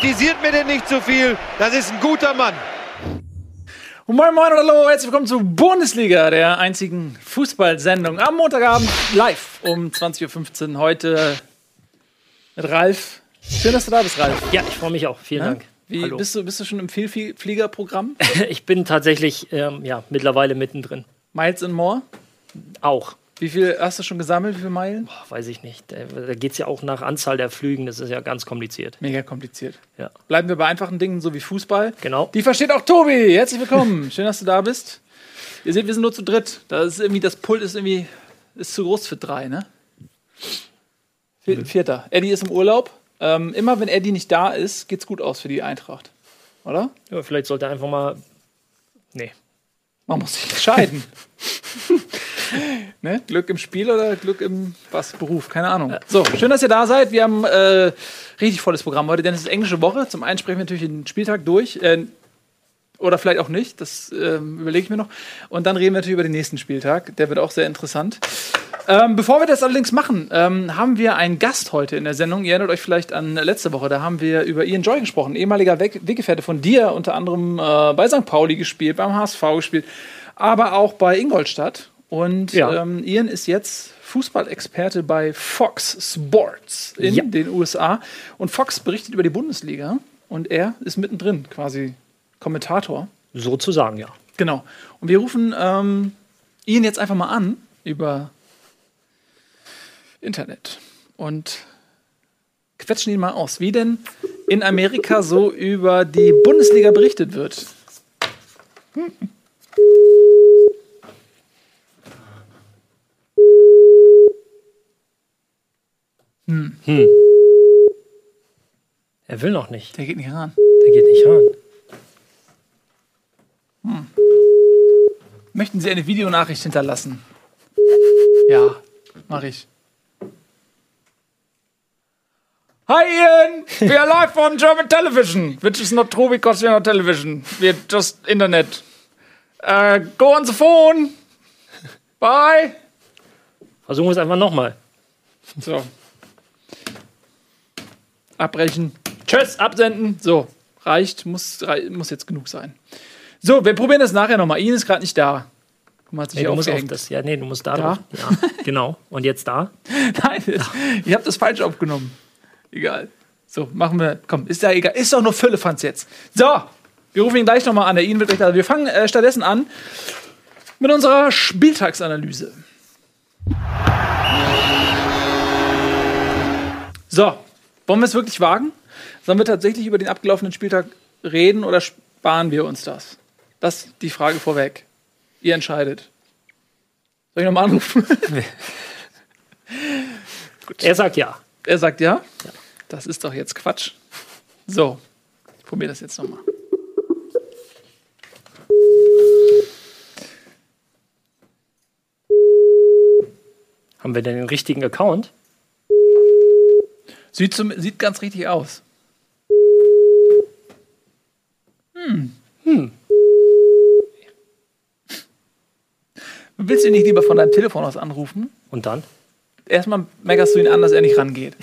Kritisiert mir denn nicht zu viel. Das ist ein guter Mann. Und moin moin und hallo, herzlich willkommen zu Bundesliga, der einzigen Fußballsendung am Montagabend live um 20.15 Uhr. Heute mit Ralf. Schön, dass du da bist, Ralf. Ja, ich freue mich auch. Vielen Ja? Dank. Wie, Hallo. bist, du, bist du schon im Vielfliegerprogramm? Ich bin tatsächlich ähm, ja, mittlerweile mittendrin. Miles and More? Auch. Wie viel hast du schon gesammelt? Wie viele Meilen? Boah, weiß ich nicht. Da, geht es ja auch nach Anzahl der Flügen. Das ist ja ganz kompliziert. Mega kompliziert. Ja. Bleiben wir bei einfachen Dingen, so wie Fußball. Genau. Die versteht auch Tobi. Herzlich willkommen. Schön, dass du da bist. Ihr seht, wir sind nur zu dritt. Da ist irgendwie, das Pult ist irgendwie ist zu groß für drei, ne? Vier- Vierter. Eddie ist im Urlaub. Ähm, immer wenn Eddie nicht da ist, geht's gut aus für die Eintracht. Oder? Ja, vielleicht sollte er einfach mal. Nee. Man muss sich entscheiden. ne? Glück im Spiel oder Glück im was, Beruf? Keine Ahnung. So, schön, dass ihr da seid. Wir haben äh, richtig volles Programm heute, denn es ist englische Woche. Zum einen sprechen wir natürlich den Spieltag durch. Äh, oder vielleicht auch nicht, das ähm, überlege ich mir noch. Und dann reden wir natürlich über den nächsten Spieltag. Der wird auch sehr interessant. Ähm, bevor wir das allerdings machen, ähm, haben wir einen Gast heute in der Sendung. Ihr erinnert euch vielleicht an letzte Woche, da haben wir über Ian Joy gesprochen, ehemaliger Weg Weggefährte von dir, unter anderem äh, bei St. Pauli gespielt, beim HSV gespielt, aber auch bei Ingolstadt. Und Ja. ähm, Ian ist jetzt Fußballexperte bei Fox Sports in Ja. den USA. Und Fox berichtet über die Bundesliga und er ist mittendrin, quasi Kommentator. Sozusagen, ja. Genau. Und wir rufen ähm, ihn jetzt einfach mal an über Internet und quetschen ihn mal aus, wie denn in Amerika so über die Bundesliga berichtet wird. Er will noch nicht. Der geht nicht ran. Der geht nicht ran. Möchten Sie eine Videonachricht hinterlassen? Ja, mache ich. Hi Ian, we are live on German television, which is not true because we are not television. We're just internet. Uh, go on the phone. Bye. Versuchen wir es einfach nochmal. So. Abbrechen. Tschüss, absenden. So, reicht, muss, rei- muss jetzt genug sein. So, wir probieren das nachher nochmal. Ian ist gerade nicht da. Guck Nee, du musst auf das. Ja, nee, du musst da. Da? Ja, genau. Und jetzt da? Nein, ich habe das falsch aufgenommen. Egal. So, machen wir. Komm, ist ja egal. Ist doch nur Füllefanz jetzt. So, wir rufen ihn gleich nochmal an. Der Ian wird gleich da. Wir fangen äh, stattdessen an mit unserer Spieltagsanalyse. So, wollen wir es wirklich wagen? Sollen wir tatsächlich über den abgelaufenen Spieltag reden oder sparen wir uns das? Das ist die Frage vorweg. Ihr entscheidet. Soll ich nochmal anrufen? Er sagt ja. Er sagt ja. Das ist doch jetzt Quatsch. So, ich probiere das jetzt nochmal. Haben wir denn den richtigen Account? Sieht, zum, sieht ganz richtig aus. Hm. Hm. Willst du ihn nicht lieber von deinem Telefon aus anrufen? Und dann? Erstmal meckerst du ihn an, dass er nicht rangeht.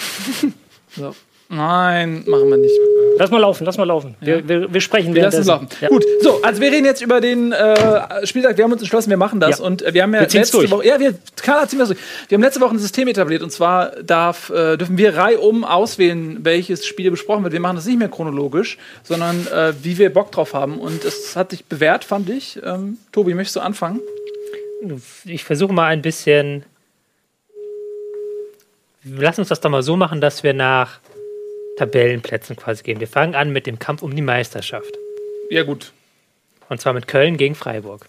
so. Nein, machen wir nicht. Lass mal laufen, lass mal laufen. Wir, wir, wir sprechen Wir lassen es laufen. währenddessen. Ja. Gut, so, also wir reden jetzt über den äh, Spieltag. Wir haben uns entschlossen, wir machen das. Ja. Und äh, wir haben ja Wir letzte durch. Woche, ja, wir, klar, ziehen wir durch. Wir haben letzte Woche ein System etabliert. Und zwar darf, äh, dürfen wir reihum auswählen, welches Spiel besprochen wird. Wir machen das nicht mehr chronologisch, sondern äh, wie wir Bock drauf haben. Und es hat sich bewährt, fand ich. Ähm, Tobi, möchtest du anfangen? ich versuche mal ein bisschen. Lass uns das doch mal so machen, dass wir nach Tabellenplätzen quasi gehen. Wir fangen an mit dem Kampf um die Meisterschaft. Ja, gut. Und zwar mit Köln gegen Freiburg.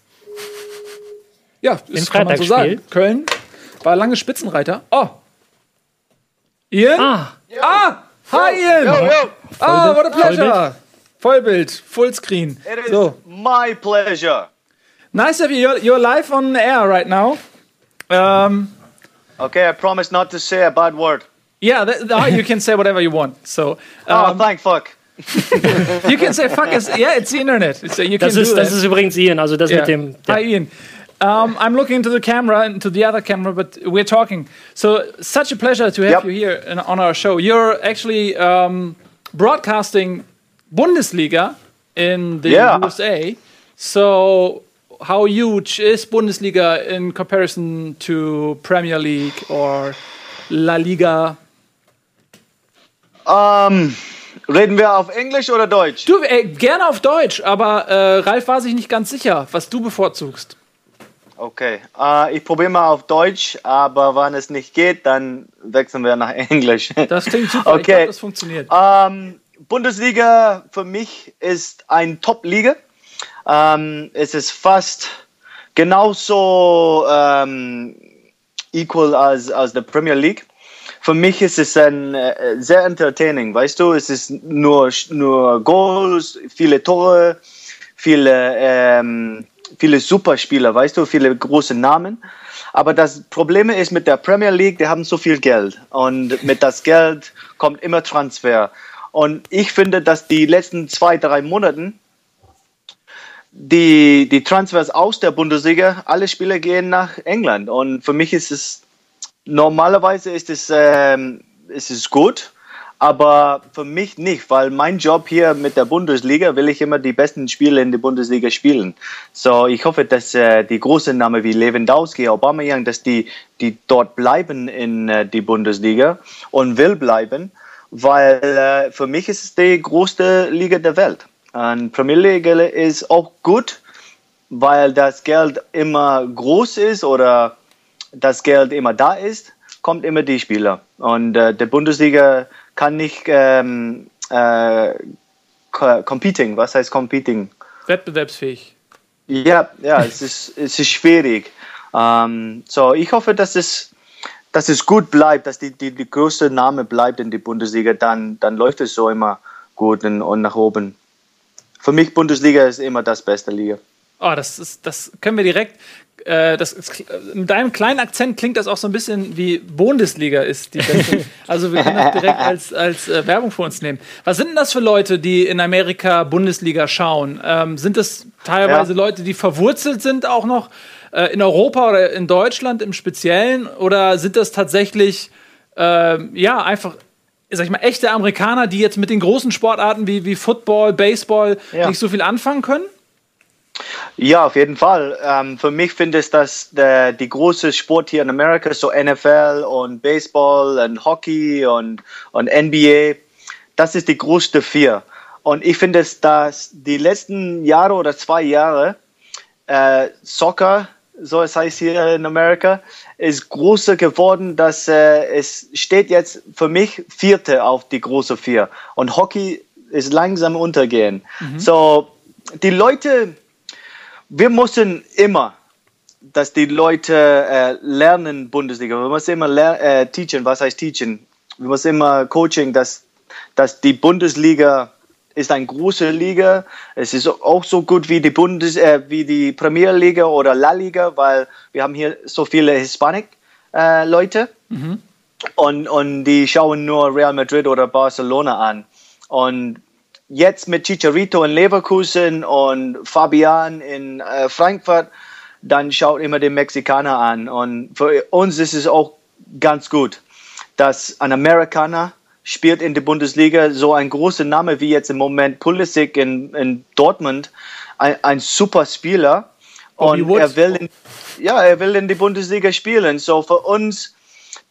Ja, das kann man so sagen. Köln war lange Spitzenreiter. Oh! Ian? Ah, Ah! Hi, Ian! Ah, what a pleasure! Vollbild, Fullscreen. It is So, my pleasure. nice of you. You're, you're live on air right now. Um, Okay, I promise not to say a bad word. yeah, that, ah, you can say whatever you want. So, Oh, um, thank fuck. you can say fuck. It's, yeah, it's the internet. So you Das can ist, do das that. ist übrigens Ian, also das Yeah. mit dem. Hi, Ian. Um, I'm looking into the camera and to the other camera, but we're talking. So, such a pleasure to have Yep. you here in, on our show. You're actually um, broadcasting Bundesliga in the Yeah. USA. So, how huge is Bundesliga in comparison to Premier League or La Liga? Ähm, reden wir auf Englisch oder Deutsch? Du, äh, gerne auf Deutsch, aber äh, Ralf war sich nicht ganz sicher, was du bevorzugst. Okay, äh, ich probiere mal auf Deutsch, aber wenn es nicht geht, dann wechseln wir nach Englisch. Das klingt super. Ich Okay. glaube, das funktioniert. Ähm, Bundesliga für mich ist ein Top-Liga. Ähm, es ist fast genauso ähm, equal als, als die Premier League. Für mich ist es ein, äh, sehr entertaining, weißt du? Es ist nur, nur Goals, viele Tore, viele, ähm, viele Superspieler, weißt du, viele große Namen. Aber das Problem ist mit der Premier League, die haben so viel Geld und mit das Geld kommt immer Transfer. Und ich finde, dass die letzten zwei, drei Monaten die, die Transfers aus der Bundesliga, alle Spieler gehen nach England. Und für mich ist es, normalerweise ist es, ähm, ist es gut, aber für mich nicht, weil mein Job hier mit der Bundesliga will ich immer die besten Spiele in der Bundesliga spielen. So, ich hoffe, dass äh, die großen Namen wie Lewandowski, Aubameyang, dass die, die dort bleiben in äh, die Bundesliga und will bleiben, weil äh, für mich ist es die größte Liga der Welt. Und Premier League ist auch gut, weil das Geld immer groß ist oder das Geld immer da ist, kommt immer die Spieler. Und äh, der Bundesliga kann nicht ähm, äh, co- competing. Was heißt competing? Wettbewerbsfähig. Ja, ja, es ist, es ist schwierig. Ähm, so, ich hoffe, dass es, dass es gut bleibt, dass die, die, die größte Name bleibt in die Bundesliga, dann, dann läuft es so immer gut und, und nach oben. Für mich Bundesliga ist immer das beste Liga. Oh, das ist, das können wir direkt. Äh, das ist, mit deinem kleinen Akzent klingt das auch so ein bisschen wie Bundesliga ist die beste. Also wir können das direkt als, als äh, Werbung für uns nehmen. Was sind denn das für Leute, die in Amerika Bundesliga schauen? Ähm, sind das teilweise Ja. Leute, die verwurzelt sind auch noch äh, in Europa oder in Deutschland im Speziellen? Oder sind das tatsächlich ähm, ja einfach sag ich mal, echte Amerikaner, die jetzt mit den großen Sportarten wie, wie Football, Baseball Ja. nicht so viel anfangen können? Ja, auf jeden Fall. Ähm, für mich finde ich, dass der, die große Sport hier in Amerika, so NFL und Baseball und Hockey und, und NBA, das ist die größte vier. Und ich finde, es, dass die letzten Jahre oder zwei Jahre äh, Soccer, so es heißt hier in Amerika, ist größer geworden, dass äh, es steht jetzt für mich Vierte auf die große Vier. Und Hockey ist langsam untergehen. So, die Leute, wir müssen immer, dass die Leute äh, lernen Bundesliga. Wir müssen immer ler äh, teachen. Was heißt teachen? Wir müssen immer coaching, dass, dass die Bundesliga ist eine große Liga. Es ist auch so gut wie die Bundes, äh, wie die Premier Liga oder La Liga, weil wir haben hier so viele Hispanic äh, Leute und, und die schauen nur Real Madrid oder Barcelona an. Und jetzt mit Chicharito in Leverkusen und Fabian in äh, Frankfurt, dann schaut immer den Mexikaner an. Und für uns ist es auch ganz gut, dass ein Amerikaner spielt in der Bundesliga so ein großer Name wie jetzt im Moment Pulisic in, in Dortmund, ein, ein super Spieler. Bobby Und er will, in, ja, er will in die Bundesliga spielen. So für uns,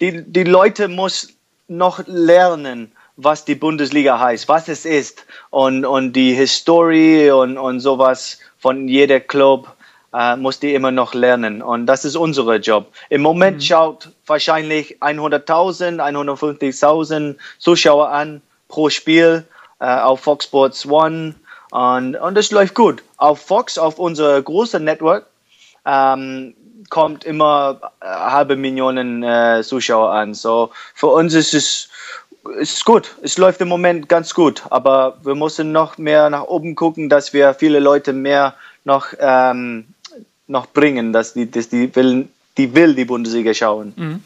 die, die Leute muss noch lernen, was die Bundesliga heißt, was es ist und, und die Historie und, und sowas von jeder Club äh, muss die immer noch lernen und das ist unser Job. Im Moment schaut wahrscheinlich 100.000, 150.000 Zuschauer an pro Spiel äh, auf Fox Sports One und, und das läuft gut. Auf Fox, auf unser großes Network, ähm, kommt immer äh, halbe Millionen äh, Zuschauer an. So für uns ist es ist gut. Es läuft im Moment ganz gut, aber wir müssen noch mehr nach oben gucken, dass wir viele Leute mehr noch ähm, noch bringen, dass die, dass die will, die will die Bundesliga schauen.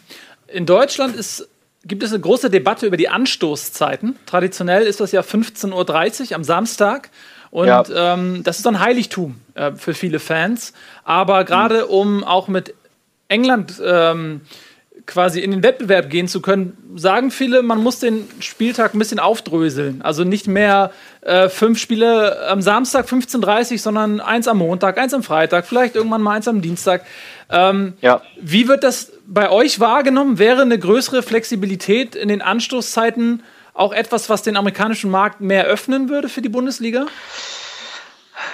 In Deutschland ist, gibt es eine große Debatte über die Anstoßzeiten. Traditionell ist das ja 15.30 Uhr am Samstag. Und Ja. ähm, das ist ein Heiligtum äh, für viele Fans. Aber gerade um auch mit England ähm, quasi in den Wettbewerb gehen zu können, sagen viele, man muss den Spieltag ein bisschen aufdröseln. Also nicht mehr äh, fünf Spiele am Samstag 15.30 Uhr, sondern eins am Montag, eins am Freitag, vielleicht irgendwann mal eins am Dienstag. Ähm, ja. Wie wird das bei euch wahrgenommen? Wäre eine größere Flexibilität in den Anstoßzeiten auch etwas, was den amerikanischen Markt mehr öffnen würde für die Bundesliga? Ja,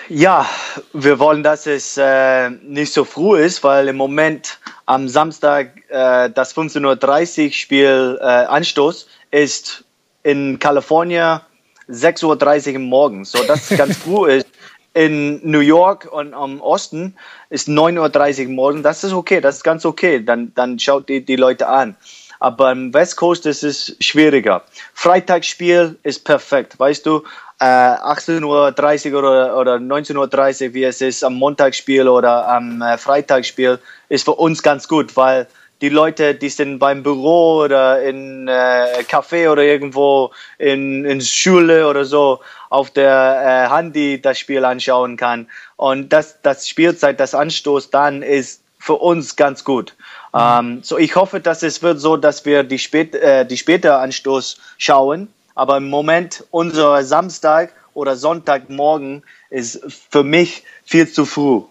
wir wollen, dass es äh, nicht so früh ist, weil im Moment am Samstag äh, das 15.30 Uhr Spiel äh, Anstoß ist in Kalifornien 6.30 Uhr im Morgen. So, das ganz früh ist. In New York und am Osten ist 9.30 Uhr morgen. Das ist okay, das ist ganz okay. Dann, dann schaut die, die Leute an. Aber am West Coast ist es schwieriger. Freitagsspiel ist perfekt, weißt du, äh, 18.30 Uhr oder, oder 19.30 Uhr, wie es ist am Montagsspiel oder am äh, Freitagsspiel, ist für uns ganz gut, weil die Leute, die sind beim Büro oder in äh, Café oder irgendwo in, in Schule oder so auf der äh, Handy das Spiel anschauen kann. Und das, das Spielzeit, das Anstoß dann ist für uns ganz gut. Ähm, so ich hoffe, dass es wird so, dass wir die, spät, äh, die später Anstoß schauen. Aber im Moment unser Samstag oder Sonntagmorgen ist für mich viel zu früh.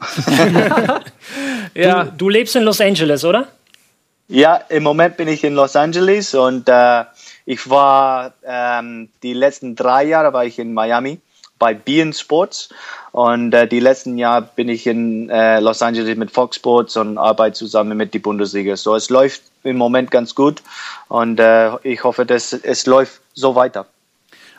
ja. Du, du, lebst in Los Angeles, oder? Ja, im Moment bin ich in Los Angeles und äh, ich war ähm, die letzten drei Jahre war ich in Miami bei Bean Sports und äh, die letzten Jahre bin ich in äh, Los Angeles mit Fox Sports und arbeite zusammen mit die Bundesliga. So, es läuft im Moment ganz gut und äh, ich hoffe, dass es läuft so weiter.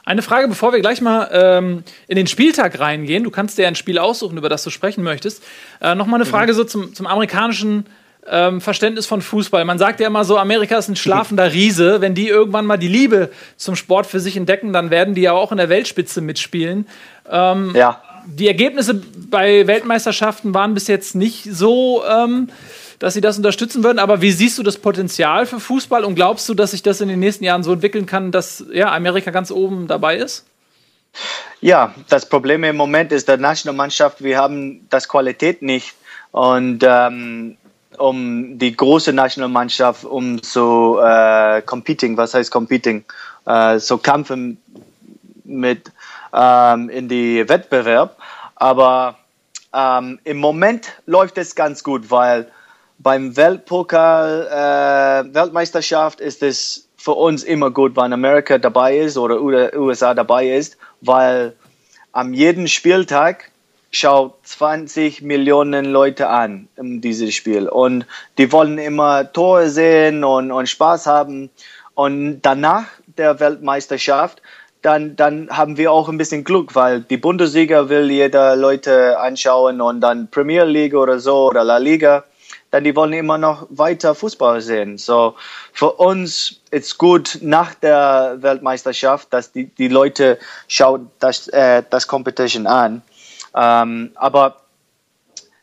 Eine Frage, bevor wir gleich mal ähm, in den Spieltag reingehen. Du kannst dir ein Spiel aussuchen, über das du sprechen möchtest. Äh, Nochmal eine mhm. Frage mhm. so zum, zum amerikanischen ähm, Verständnis von Fußball. Man sagt ja immer so, Amerika ist ein schlafender Riese. Wenn die irgendwann mal die Liebe zum Sport für sich entdecken, dann werden die ja auch in der Weltspitze mitspielen. Ähm, ja. Die Ergebnisse bei Weltmeisterschaften waren bis jetzt nicht so, ähm, dass sie das unterstützen würden. Aber wie siehst du das Potenzial für Fußball und glaubst du, dass sich das in den nächsten Jahren so entwickeln kann, dass ja, Amerika ganz oben dabei ist? Ja, das Problem im Moment ist der Nationalmannschaft, wir haben das Qualität nicht. Und ähm, um die große Nationalmannschaft, um so äh, competing, was heißt competing, äh, so kämpfen mit ähm, in die Wettbewerb. Aber ähm, im Moment läuft es ganz gut, weil beim Weltpokal äh, Weltmeisterschaft ist es für uns immer gut, wenn Amerika dabei ist oder USA dabei ist, weil am jeden Spieltag schaut 20 Millionen Leute an dieses Spiel. Und die wollen immer Tore sehen und, und Spaß haben. Und danach der Weltmeisterschaft dann, dann haben wir auch ein bisschen Glück, weil die Bundesliga will jeder Leute anschauen und dann Premier League oder so oder La Liga, dann die wollen immer noch weiter Fußball sehen. So für uns ist gut nach der Weltmeisterschaft, dass die, die Leute schauen das, äh, das Competition an. Ähm, aber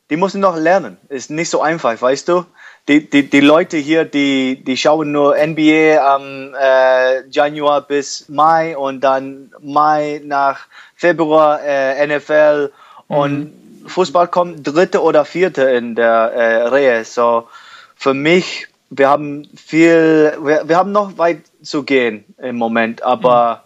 die müssen noch lernen. Ist nicht so einfach, weißt du? Die, die, die Leute hier, die, die schauen nur NBA am äh, Januar bis Mai und dann Mai nach Februar äh, NFL und mhm. Fußball kommt dritte oder vierte in der äh, Reihe. So für mich, wir haben viel, wir, wir haben noch weit zu gehen im Moment, aber mhm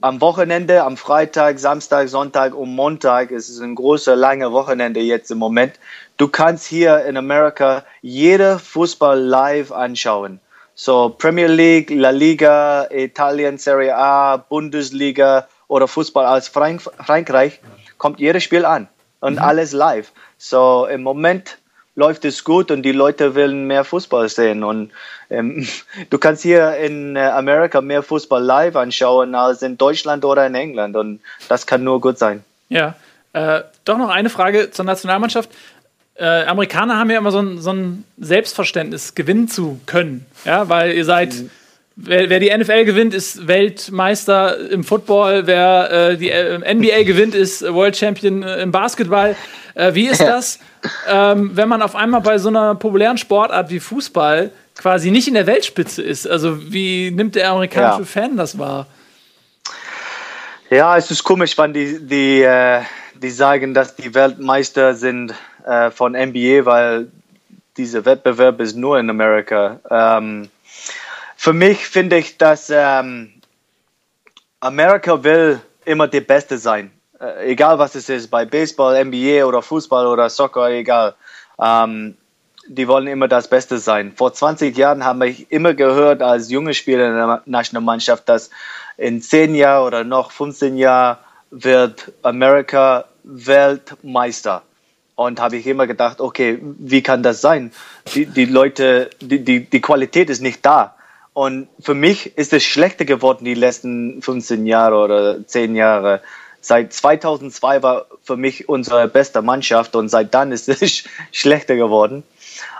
am Wochenende, am Freitag, Samstag, Sonntag und Montag, es ist ein großer, langer Wochenende jetzt im Moment. Du kannst hier in Amerika jede Fußball live anschauen. So Premier League, La Liga, Italien, Serie A, Bundesliga oder Fußball aus Frank Frankreich, kommt jedes Spiel an und mhm. alles live. So im Moment läuft es gut und die Leute wollen mehr Fußball sehen. Und ähm, du kannst hier in äh, Amerika mehr Fußball live anschauen als in Deutschland oder in England. Und das kann nur gut sein. Ja. Äh, doch noch eine Frage zur Nationalmannschaft. Äh, Amerikaner haben ja immer so ein, so ein, Selbstverständnis, gewinnen zu können. Ja, weil ihr seid. Mhm. Wer, wer, die NFL gewinnt, ist Weltmeister im Football. Wer äh, die äh, NBA gewinnt, ist World Champion äh, im Basketball. wie ist das? ähm, wenn man auf einmal bei so einer populären Sportart wie Fußball quasi nicht in der Weltspitze ist? Also wie nimmt der amerikanische ja. Fan das wahr? Ja, es ist komisch, wenn die, die, äh, die sagen, dass die Weltmeister sind äh, von NBA, weil dieser Wettbewerb ist nur in Amerika. Ähm, für mich finde ich, dass ähm, Amerika will immer die Beste sein. Äh, egal was es ist, bei Baseball, NBA oder Fußball oder Soccer, egal. Ähm, die wollen immer das Beste sein. Vor 20 Jahren habe ich immer gehört als junge Spieler in der Nationalmannschaft, dass in 10 Jahren oder noch 15 Jahren wird Amerika Weltmeister. Und habe ich immer gedacht, okay, wie kann das sein? Die, die Leute, die, die, die Qualität ist nicht da. Und für mich ist es schlechter geworden die letzten 15 Jahre oder 10 Jahre. Seit 2002 war für mich unsere beste Mannschaft und seit dann ist es schlechter geworden.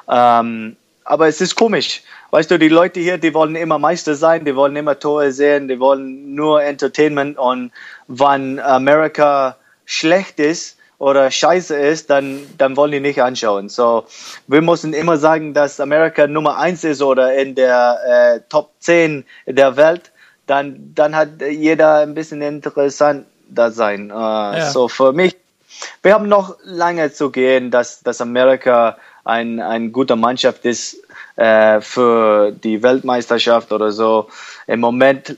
Ähm, aber es ist komisch. Weißt du, die Leute hier, die wollen immer Meister sein, die wollen immer Tore sehen, die wollen nur Entertainment und wenn Amerika schlecht ist oder scheiße ist, dann, dann wollen die nicht anschauen. So, wir müssen immer sagen, dass Amerika Nummer eins ist oder in der äh, Top 10 der Welt, dann, dann hat jeder ein bisschen interessant da sein. Äh, ja. So, für mich, wir haben noch lange zu gehen, dass, dass Amerika ein, ein guter Mannschaft ist äh, für die Weltmeisterschaft oder so. Im Moment,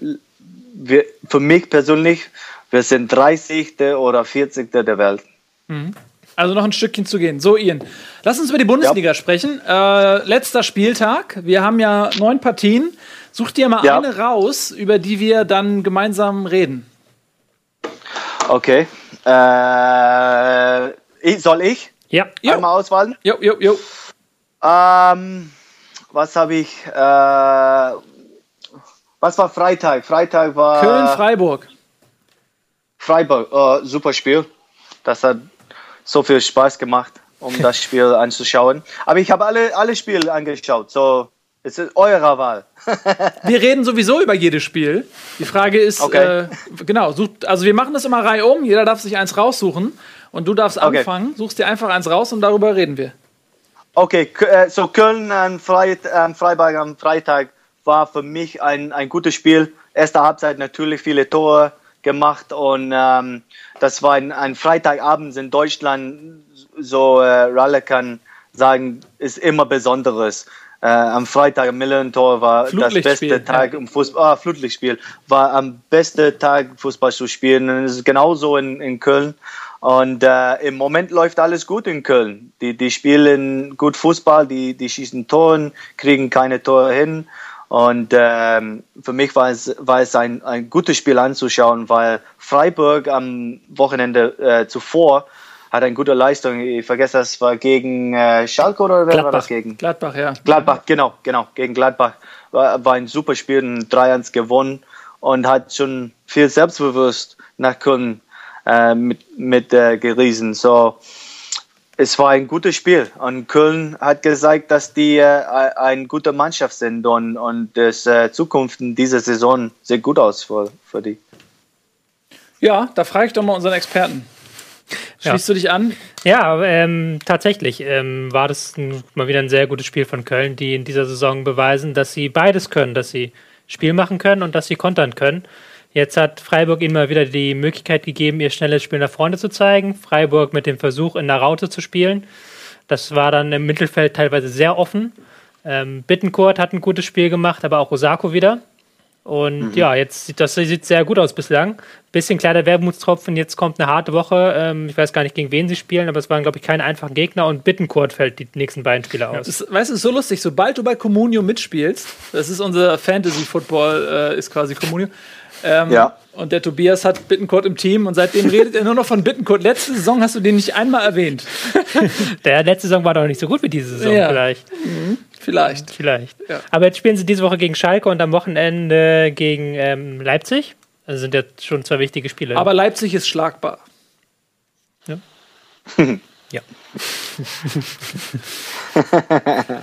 wir, für mich persönlich, wir sind 30. oder 40. der Welt. Mhm. Also noch ein Stückchen zu gehen. So, Ian, lass uns über die Bundesliga ja. sprechen. Äh, letzter Spieltag. Wir haben ja neun Partien. Such dir mal ja. eine raus, über die wir dann gemeinsam reden. Okay. Äh, soll ich? Ja. Einmal auswählen? Jo, jo, jo. Ähm, was habe ich? Äh, was war Freitag? Freitag war. Köln-Freiburg. Freiburg, oh, super Spiel. Das hat so viel Spaß gemacht, um das Spiel anzuschauen. Aber ich habe alle, alle Spiele angeschaut. So, es ist eure Wahl. wir reden sowieso über jedes Spiel. Die Frage ist, okay. äh, genau, such, also wir machen das immer Reihe um. Jeder darf sich eins raussuchen und du darfst okay. anfangen. Suchst dir einfach eins raus und darüber reden wir. Okay, äh, so Köln an Freit äh, Freiburg am Freitag war für mich ein, ein gutes Spiel. Erste Halbzeit natürlich viele Tore gemacht und ähm, das war ein, ein Freitagabend in Deutschland, so äh, Ralle kann sagen, ist immer Besonderes. Äh, am Freitag am Millentor war das beste Tag ja. im Fußball, ah, Flutlichtspiel, war am besten Tag Fußball zu spielen. Und es ist genauso in, in Köln. Und äh, im Moment läuft alles gut in Köln. Die, die spielen gut Fußball, die, die schießen Toren, kriegen keine Tore hin. Und ähm, für mich war es, war es ein, ein gutes Spiel anzuschauen, weil Freiburg am Wochenende äh, zuvor hat eine gute Leistung. Ich vergesse, das war gegen äh, Schalke oder wer Gladbach. war das gegen? Gladbach, ja. Gladbach, genau, genau, gegen Gladbach. War, war ein super Spiel, ein 3-1 gewonnen und hat schon viel selbstbewusst nach Köln äh, mit, mit äh, geriesen. So, es war ein gutes Spiel und Köln hat gezeigt, dass die äh, eine gute Mannschaft sind und, und das äh, Zukunft in dieser Saison sieht gut aus für, für die. Ja, da frage ich doch mal unseren Experten. Schließt ja. du dich an? Ja, ähm, tatsächlich ähm, war das ein, mal wieder ein sehr gutes Spiel von Köln, die in dieser Saison beweisen, dass sie beides können, dass sie Spiel machen können und dass sie kontern können. Jetzt hat Freiburg ihnen mal wieder die Möglichkeit gegeben, ihr schnelles Spiel nach vorne zu zeigen. Freiburg mit dem Versuch, in der Raute zu spielen. Das war dann im Mittelfeld teilweise sehr offen. Ähm, Bittencourt hat ein gutes Spiel gemacht, aber auch Osako wieder. Und mhm. ja, jetzt sieht das sieht sehr gut aus bislang. Bisschen kleiner Wermutstropfen, jetzt kommt eine harte Woche. Ähm, ich weiß gar nicht, gegen wen sie spielen, aber es waren, glaube ich, keine einfachen Gegner und Bittencourt fällt die nächsten beiden Spiele aus. Ja, ist, weißt du, es ist so lustig, sobald du bei Comunio mitspielst, das ist unser Fantasy-Football, äh, ist quasi Comunio, ähm, ja. Und der Tobias hat Bittencourt im Team und seitdem redet er nur noch von Bittencourt. Letzte Saison hast du den nicht einmal erwähnt. der letzte Saison war doch nicht so gut wie diese Saison, ja. vielleicht. Mhm. Vielleicht. Vielleicht. Ja. Aber jetzt spielen sie diese Woche gegen Schalke und am Wochenende gegen ähm, Leipzig. Also sind ja schon zwei wichtige Spiele. Aber Leipzig ist schlagbar. Ja. ja.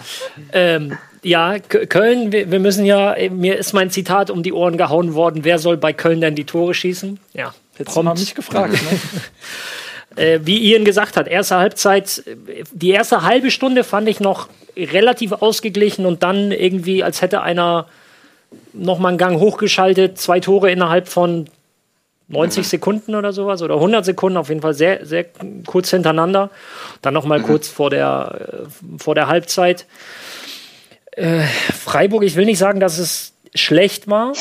ähm, ja, Köln, wir, müssen ja, mir ist mein Zitat um die Ohren gehauen worden, wer soll bei Köln denn die Tore schießen? Ja, jetzt haben mich gefragt. Ne? äh, wie Ian gesagt hat, erste Halbzeit, die erste halbe Stunde fand ich noch relativ ausgeglichen und dann irgendwie, als hätte einer noch mal einen Gang hochgeschaltet, zwei Tore innerhalb von 90 mhm. Sekunden oder sowas oder 100 Sekunden, auf jeden Fall sehr, sehr kurz hintereinander. Dann nochmal mhm. kurz vor der, äh, vor der Halbzeit. Äh, Freiburg, ich will nicht sagen, dass es schlecht war,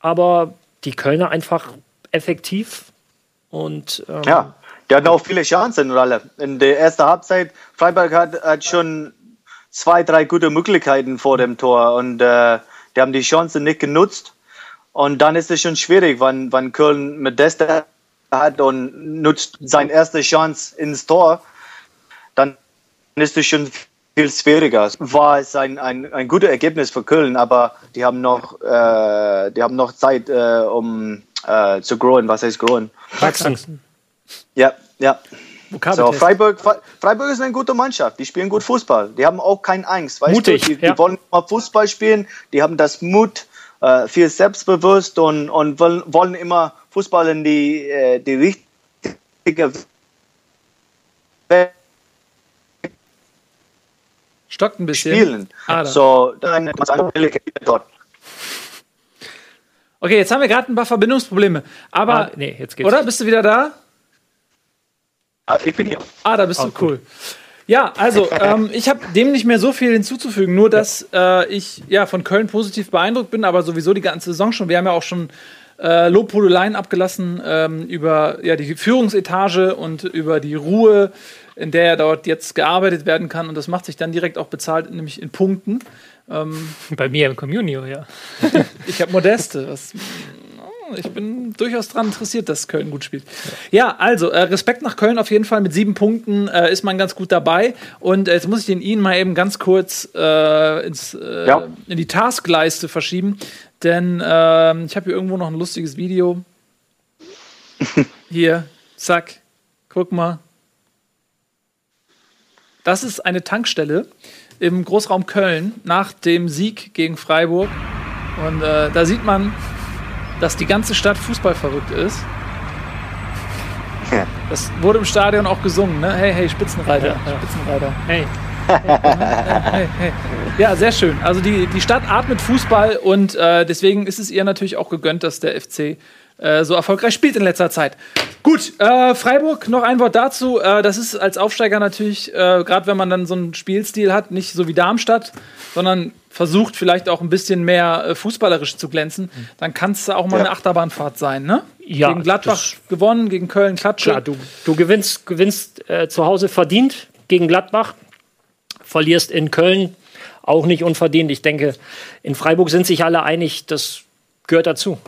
aber die Kölner einfach effektiv und ähm, ja, die hatten auch viele Chancen alle. In der ersten Halbzeit, Freiburg hat, hat schon zwei, drei gute Möglichkeiten vor dem Tor und äh, die haben die Chance nicht genutzt. Und dann ist es schon schwierig, wenn, wenn Köln mit Desta hat und nutzt seine erste Chance ins Tor, dann ist es schon viel schwieriger. War es ein, ein, ein gutes Ergebnis für Köln, aber die haben noch, äh, die haben noch Zeit, äh, um äh, zu growen. Was heißt growen? Wachsen. Ja, ja. So, Freiburg, Freiburg ist eine gute Mannschaft. Die spielen gut Fußball. Die haben auch keine Angst. Weißt Mutig, du? Die, ja. die wollen mal Fußball spielen. Die haben das Mut, äh, viel selbstbewusst und, und wollen, wollen immer Fußball in die, äh, die richtige Stockt ein bisschen. Spielen. Ah, so, dann dort. Okay, jetzt haben wir gerade ein paar Verbindungsprobleme. Aber, ah, nee, jetzt geht's. Oder? Bist du wieder da? Ah, ich bin hier. Ah, da bist oh, du cool. Ja, also ähm, ich habe dem nicht mehr so viel hinzuzufügen, nur dass äh, ich ja von Köln positiv beeindruckt bin, aber sowieso die ganze Saison schon. Wir haben ja auch schon äh, Lobhudeleien abgelassen ähm, über ja, die Führungsetage und über die Ruhe, in der dort jetzt gearbeitet werden kann. Und das macht sich dann direkt auch bezahlt, nämlich in Punkten. Ähm, Bei mir im Communio, ja. ich habe Modeste. Was, ich bin durchaus daran interessiert, dass Köln gut spielt. Ja, also äh, Respekt nach Köln auf jeden Fall. Mit sieben Punkten äh, ist man ganz gut dabei. Und äh, jetzt muss ich den Ihnen mal eben ganz kurz äh, ins, äh, ja. in die Taskleiste verschieben. Denn ähm, ich habe hier irgendwo noch ein lustiges Video. hier, zack, guck mal. Das ist eine Tankstelle im Großraum Köln nach dem Sieg gegen Freiburg. Und äh, da sieht man, dass die ganze Stadt Fußball verrückt ist. Das wurde im Stadion auch gesungen, ne? Hey, hey, Spitzenreiter, ja, ja. Spitzenreiter. Hey. hey, hey. Ja, sehr schön. Also die, die Stadt atmet Fußball und äh, deswegen ist es ihr natürlich auch gegönnt, dass der FC äh, so erfolgreich spielt in letzter Zeit. Gut, äh, Freiburg, noch ein Wort dazu. Äh, das ist als Aufsteiger natürlich, äh, gerade wenn man dann so einen Spielstil hat, nicht so wie Darmstadt, sondern versucht vielleicht auch ein bisschen mehr äh, fußballerisch zu glänzen, dann kann es auch mal ja. eine Achterbahnfahrt sein, ne? Ja, gegen Gladbach gewonnen, gegen Köln Klatsche. Klar, du, du gewinnst, gewinnst zu Hause verdient gegen Gladbach, verlierst in Köln auch nicht unverdient. Ich denke, in Freiburg sind sich alle einig, das gehört dazu.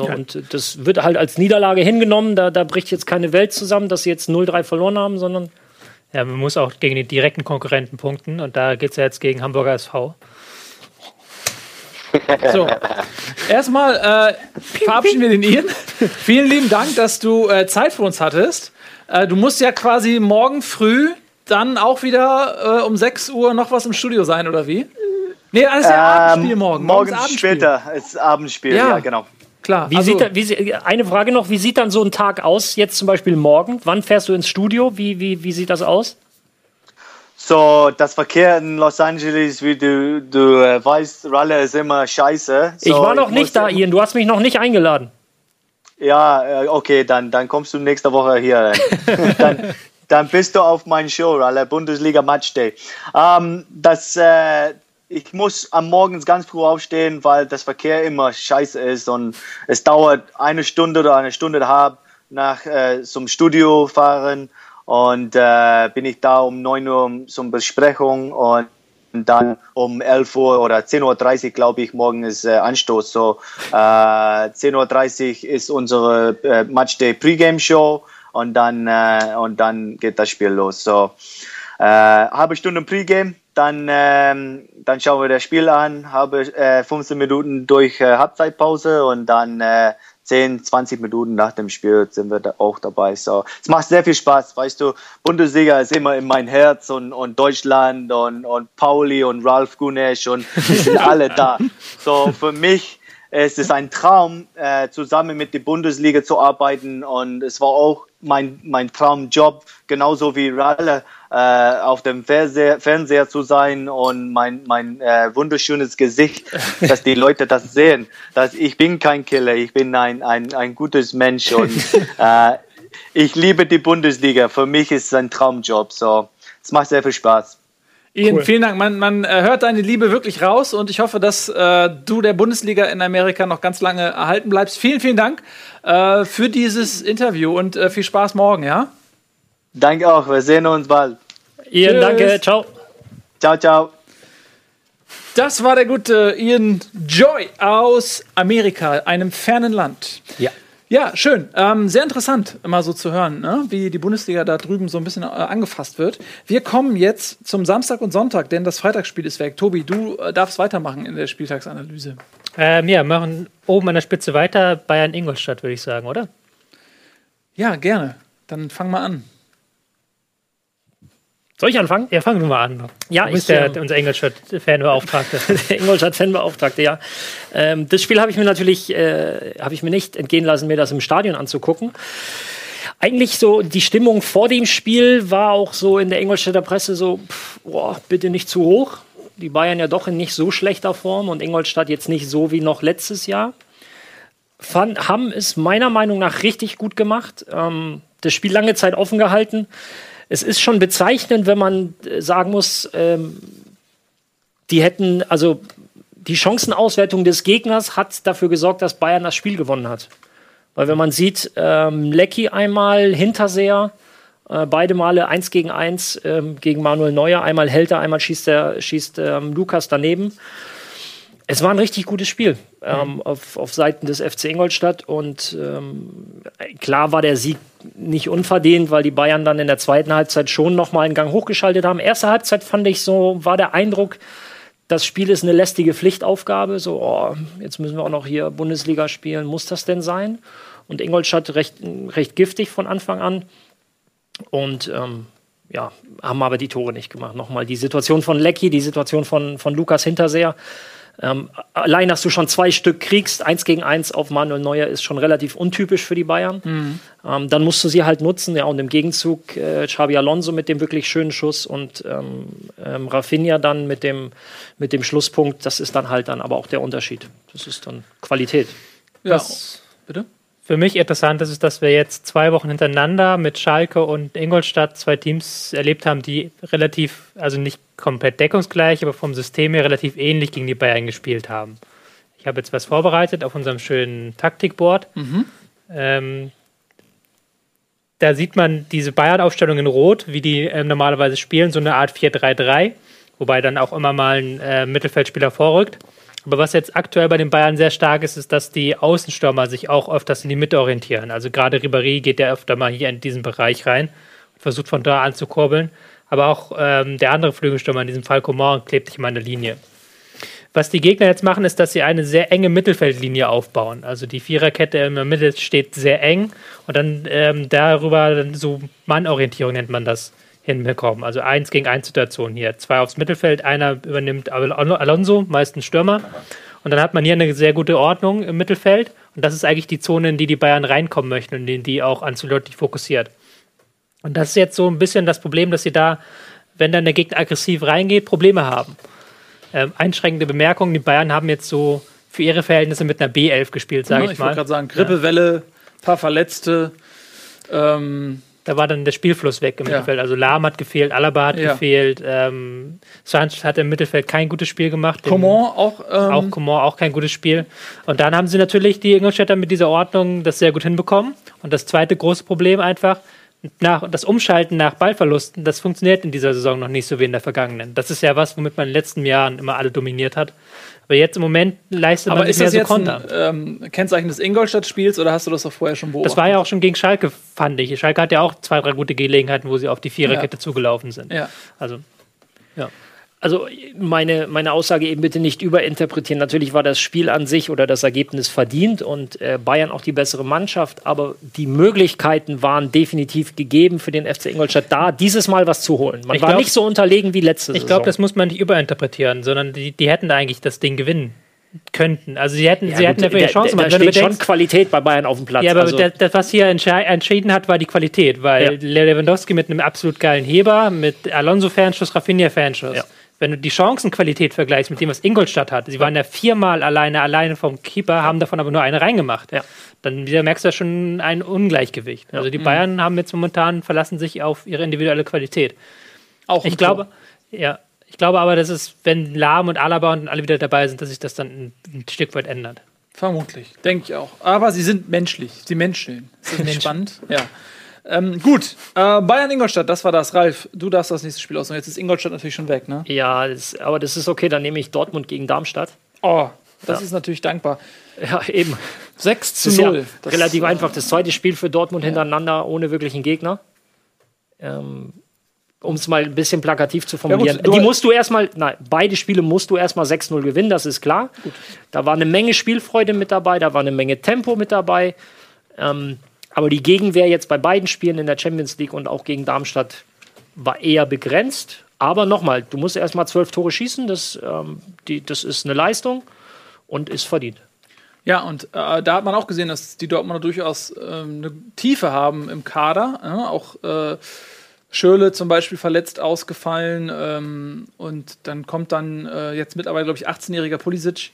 So, ja. Und das wird halt als Niederlage hingenommen. Da, da bricht jetzt keine Welt zusammen, dass sie jetzt 0-3 verloren haben, sondern. Ja, man muss auch gegen die direkten Konkurrenten punkten. Und da geht es ja jetzt gegen Hamburger SV. So, erstmal äh, verabschieden wir den Ian. Vielen lieben Dank, dass du äh, Zeit für uns hattest. Äh, du musst ja quasi morgen früh dann auch wieder äh, um 6 Uhr noch was im Studio sein, oder wie? Nee, alles ja ähm, Abendspiel morgen. Morgen später ist Abendspiel, ja, ja genau. Klar. Wie also, sieht, wie, eine Frage noch, wie sieht dann so ein Tag aus, jetzt zum Beispiel morgen? Wann fährst du ins Studio? Wie, wie, wie sieht das aus? So, das Verkehr in Los Angeles, wie du, du äh, weißt, Ralle ist immer scheiße. So, ich war noch ich nicht da, Ian. Du hast mich noch nicht eingeladen. Ja, äh, okay, dann, dann kommst du nächste Woche hier. dann, dann bist du auf meinen Show, Ralle, Bundesliga Matchday. Ähm, das, äh, ich muss am Morgens ganz früh aufstehen, weil das Verkehr immer scheiße ist und es dauert eine Stunde oder eine Stunde halb nach äh, zum Studio fahren und äh, bin ich da um 9 Uhr zum Besprechung und dann um 11 Uhr oder 10.30 Uhr, glaube ich, morgen ist äh, Anstoß. So äh, 10.30 Uhr ist unsere äh, Matchday Pre-Game Show und dann, äh, und dann geht das Spiel los. So äh, halbe Stunde Pre-Game, dann, ähm, dann schauen wir das Spiel an, habe äh, 15 Minuten durch äh, Halbzeitpause und dann äh, 10, 20 Minuten nach dem Spiel sind wir da auch dabei. So, es macht sehr viel Spaß, weißt du. Bundesliga ist immer in mein Herz und, und Deutschland und, und Pauli und Ralf Gunesch und sind alle da. So, für mich es ist ein Traum, äh, zusammen mit der Bundesliga zu arbeiten und es war auch mein, mein Traumjob, genauso wie Ralle, äh, auf dem Fernseher, Fernseher zu sein und mein, mein äh, wunderschönes Gesicht, dass die Leute das sehen. Dass ich bin kein Killer, ich bin ein, ein, ein gutes Mensch und äh, ich liebe die Bundesliga. Für mich ist es ein Traumjob. So, es macht sehr viel Spaß. Ian, cool. vielen Dank. Man, man äh, hört deine Liebe wirklich raus und ich hoffe, dass äh, du der Bundesliga in Amerika noch ganz lange erhalten bleibst. Vielen, vielen Dank äh, für dieses Interview und äh, viel Spaß morgen, ja? Danke auch. Wir sehen uns bald. Ian, Tschüss. danke. Ciao. Ciao, ciao. Das war der gute Ian Joy aus Amerika, einem fernen Land. Ja. Ja, schön. Ähm, sehr interessant, immer so zu hören, ne? wie die Bundesliga da drüben so ein bisschen äh, angefasst wird. Wir kommen jetzt zum Samstag und Sonntag, denn das Freitagsspiel ist weg. Tobi, du äh, darfst weitermachen in der Spieltagsanalyse. Ähm, ja, machen oben an der Spitze weiter Bayern-Ingolstadt, würde ich sagen, oder? Ja, gerne. Dann fang mal an. Soll ich anfangen? Ja, fangen wir mal an. Ja, du bist ich, der, ähm, unser Ingolstadt-Fanbeauftragte. der Ingolstadt-Fanbeauftragte, ja. Ähm, das Spiel habe ich mir natürlich, äh, habe ich mir nicht entgehen lassen, mir das im Stadion anzugucken. Eigentlich so, die Stimmung vor dem Spiel war auch so in der Ingolstädter Presse so, pff, boah, bitte nicht zu hoch. Die Bayern ja doch in nicht so schlechter Form und Ingolstadt jetzt nicht so wie noch letztes Jahr. Fand, haben es meiner Meinung nach richtig gut gemacht. Ähm, das Spiel lange Zeit offen gehalten es ist schon bezeichnend, wenn man äh, sagen muss, ähm, die hätten, also die Chancenauswertung des Gegners hat dafür gesorgt, dass Bayern das Spiel gewonnen hat. Weil wenn man sieht, ähm, Lecky einmal, Hinterseher, äh, beide Male eins gegen eins ähm, gegen Manuel Neuer, einmal hält er, einmal schießt, er, schießt ähm, Lukas daneben. Es war ein richtig gutes Spiel ähm, auf, auf Seiten des FC Ingolstadt und ähm, klar war der Sieg nicht unverdient, weil die Bayern dann in der zweiten Halbzeit schon nochmal einen Gang hochgeschaltet haben. Erste Halbzeit fand ich so, war der Eindruck, das Spiel ist eine lästige Pflichtaufgabe. So, oh, jetzt müssen wir auch noch hier Bundesliga spielen. Muss das denn sein? Und Ingolstadt recht, recht giftig von Anfang an. Und ähm, ja, haben aber die Tore nicht gemacht. Nochmal die Situation von Lecky, die Situation von, von Lukas Hinterseher. Ähm, allein, dass du schon zwei Stück kriegst, eins gegen eins auf Manuel Neuer, ist schon relativ untypisch für die Bayern. Mhm. Ähm, dann musst du sie halt nutzen. Ja, und im Gegenzug äh, Xabi Alonso mit dem wirklich schönen Schuss und ähm, ähm, Rafinha dann mit dem, mit dem Schlusspunkt. Das ist dann halt dann aber auch der Unterschied. Das ist dann Qualität. Ja, Was, bitte? Für mich interessant ist es, dass wir jetzt zwei Wochen hintereinander mit Schalke und Ingolstadt zwei Teams erlebt haben, die relativ, also nicht komplett deckungsgleich, aber vom System her relativ ähnlich gegen die Bayern gespielt haben. Ich habe jetzt was vorbereitet auf unserem schönen Taktikboard. Mhm. Ähm, da sieht man diese Bayern-Aufstellung in Rot, wie die äh, normalerweise spielen, so eine Art 4-3-3, wobei dann auch immer mal ein äh, Mittelfeldspieler vorrückt. Aber was jetzt aktuell bei den Bayern sehr stark ist, ist, dass die Außenstürmer sich auch öfters in die Mitte orientieren. Also gerade Ribéry geht ja öfter mal hier in diesen Bereich rein und versucht von da an zu kurbeln. Aber auch ähm, der andere Flügelstürmer, in diesem Fall Coman, klebt sich in der Linie. Was die Gegner jetzt machen, ist, dass sie eine sehr enge Mittelfeldlinie aufbauen. Also die Viererkette in der Mitte steht sehr eng und dann ähm, darüber so Mannorientierung nennt man das hinbekommen. Also eins gegen eins Situation hier. Zwei aufs Mittelfeld, einer übernimmt Alonso, meistens Stürmer. Und dann hat man hier eine sehr gute Ordnung im Mittelfeld. Und das ist eigentlich die Zone, in die die Bayern reinkommen möchten und in die auch Ancelotti fokussiert. Und das ist jetzt so ein bisschen das Problem, dass sie da, wenn dann der Gegner aggressiv reingeht, Probleme haben. Ähm, einschränkende Bemerkung, die Bayern haben jetzt so für ihre Verhältnisse mit einer B11 gespielt, sage ja, ich, ich mal. Ich wollte gerade sagen, Grippewelle, paar Verletzte. Ähm, da war dann der Spielfluss weg im ja. Mittelfeld. Also Lahm hat gefehlt, Alaba hat ja. gefehlt, ähm, Sanchez hat im Mittelfeld kein gutes Spiel gemacht. Coman auch. Ähm auch Coman auch kein gutes Spiel. Und dann haben sie natürlich die Ingolstädter mit dieser Ordnung das sehr gut hinbekommen. Und das zweite große Problem einfach, nach, das Umschalten nach Ballverlusten, das funktioniert in dieser Saison noch nicht so wie in der vergangenen. Das ist ja was, womit man in den letzten Jahren immer alle dominiert hat. Aber jetzt im Moment leistet man nicht mehr so Konter. Ein, ähm, Kennzeichen des Ingolstadt-Spiels oder hast du das auch vorher schon beobachtet? Das war ja auch schon gegen Schalke, fand ich. Schalke hat ja auch zwei, drei gute Gelegenheiten, wo sie auf die Viererkette ja. zugelaufen sind. Ja. Also, ja. Also meine, meine Aussage eben bitte nicht überinterpretieren. Natürlich war das Spiel an sich oder das Ergebnis verdient und äh, Bayern auch die bessere Mannschaft, aber die Möglichkeiten waren definitiv gegeben für den FC Ingolstadt da, dieses Mal was zu holen. Man ich war glaub, nicht so unterlegen wie letzte Saison. Ich glaube, das muss man nicht überinterpretieren, sondern die, die hätten da eigentlich das Ding gewinnen könnten. Also sie hätten, Ja, sie gut, hätten dafür da, Chancen. da, da steht schon Qualität bei Bayern auf dem Platz. Ja, aber also, das, was hier entschieden hat, war die Qualität, weil Ja. Lewandowski mit einem absolut geilen Heber, mit Alonso-Fernschuss, Rafinha-Fernschuss. Ja. Wenn du die Chancenqualität vergleichst mit dem, was Ingolstadt hat, sie waren ja viermal alleine, alleine vom Keeper, haben davon aber nur eine reingemacht. Ja. Dann wieder merkst du ja schon ein Ungleichgewicht. Also die Bayern haben jetzt momentan verlassen sich auf ihre individuelle Qualität. Auch Ich glaube, Tor. ja, ich glaube aber, dass es, wenn Lahm und Alaba und alle wieder dabei sind, dass sich das dann ein, Stück weit ändert. Vermutlich, denke ich auch. Aber sie sind menschlich, sie menscheln. Ist das nicht spannend? Ja. Ähm, gut, äh, Bayern-Ingolstadt, das war das. Ralf, du darfst das nächste Spiel aussuchen. Jetzt ist Ingolstadt natürlich schon weg, ne? ja, das, aber das ist okay, dann nehme ich Dortmund gegen Darmstadt. Oh, das Ja. ist natürlich dankbar. Ja, eben. 6 Das zu ist ja 0. Das- relativ einfach. Das zweite Spiel für Dortmund hintereinander ohne wirklichen Gegner. Ähm, um es mal ein bisschen plakativ zu formulieren. Ja, gut, die musst du erstmal, nein, beide Spiele musst du erstmal 6-0 gewinnen, das ist klar. Da war eine Menge Spielfreude mit dabei, da war eine Menge Tempo mit dabei. Ähm, aber die Gegenwehr jetzt bei beiden Spielen in der Champions League und auch gegen Darmstadt war eher begrenzt. Aber nochmal, du musst erstmal zwölf Tore schießen, das, ähm, die, das ist eine Leistung und ist verdient. Ja, und äh, da hat man auch gesehen, dass die Dortmunder durchaus ähm, eine Tiefe haben im Kader. Ja, auch äh, Schürle zum Beispiel verletzt ausgefallen. Ähm, und dann kommt dann äh, jetzt mittlerweile, glaube ich, 18-jähriger Pulisic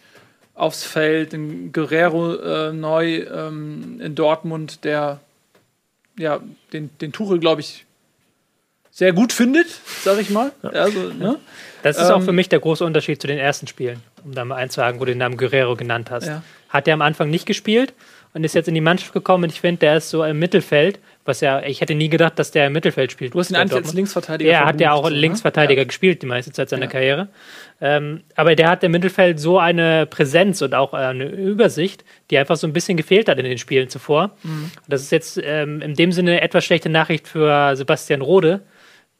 aufs Feld. Ein Guerrero äh, neu ähm, in Dortmund, der ja, den, den Tuchel, glaube ich, sehr gut findet, sage ich mal. Also, ne? Das ist auch Ähm, für mich der große Unterschied zu den ersten Spielen, um da mal einzuhaken, wo du den Namen Guerrero genannt hast. Ja. Hat er am Anfang nicht gespielt und ist jetzt in die Mannschaft gekommen und ich finde, der ist so im Mittelfeld, was ja, ich hätte nie gedacht, dass der im Mittelfeld spielt. Du hast ihn eigentlich als. Linksverteidiger Ja, er hat ja auch so, ne? Linksverteidiger gespielt die meiste Zeit seiner Karriere. Ähm, aber der hat im Mittelfeld so eine Präsenz und auch eine Übersicht, die einfach so ein bisschen gefehlt hat in den Spielen zuvor. Mhm. Das ist jetzt ähm, in dem Sinne etwas schlechte Nachricht für Sebastian Rode,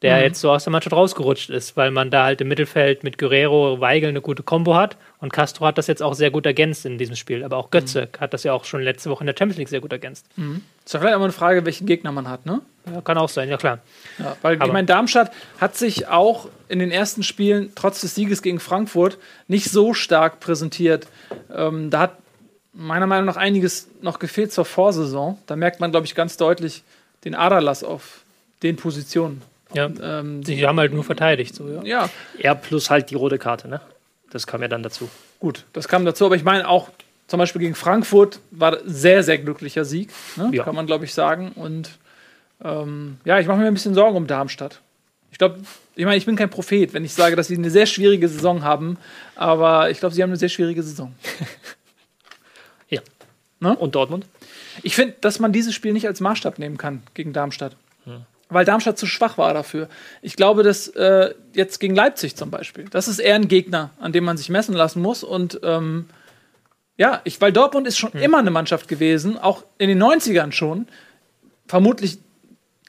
der jetzt so aus der Mannschaft rausgerutscht ist, weil man da halt im Mittelfeld mit Guerrero, Weigel eine gute Kombo hat und Castro hat das jetzt auch sehr gut ergänzt in diesem Spiel. Aber auch Götze hat das ja auch schon letzte Woche in der Champions League sehr gut ergänzt. Ist ja vielleicht auch mal eine Frage, welchen Gegner man hat, ne? Ja, kann auch sein, ja klar. Ja, weil ich Aber- meine, Darmstadt hat sich auch in den ersten Spielen trotz des Sieges gegen Frankfurt nicht so stark präsentiert. Ähm, da hat meiner Meinung nach einiges noch gefehlt zur Vorsaison. Da merkt man, glaube ich, ganz deutlich den Aderlass auf den Positionen. Ja. Ähm, Sie haben halt nur verteidigt. So, ja. ja, Ja, plus halt die rote Karte, ne? Das kam ja dann dazu. gut, das kam dazu. Aber ich meine auch zum Beispiel gegen Frankfurt war ein sehr, sehr glücklicher Sieg, ne? Ja. kann man, glaube ich, sagen. Und ähm, ja, ich mache mir ein bisschen Sorgen um Darmstadt. Ich glaube, ich meine, ich bin kein Prophet, wenn ich sage, dass sie eine sehr schwierige Saison haben, aber ich glaube, sie haben eine sehr schwierige Saison. Ja. Ne? Und Dortmund? Ich finde, dass man dieses Spiel nicht als Maßstab nehmen kann gegen Darmstadt. Weil Darmstadt zu schwach war dafür. Ich glaube, dass äh, jetzt gegen Leipzig zum Beispiel, das ist eher ein Gegner, an dem man sich messen lassen muss. Und ähm, ja, ich, weil Dortmund ist schon immer eine Mannschaft gewesen, auch in den 90ern schon, vermutlich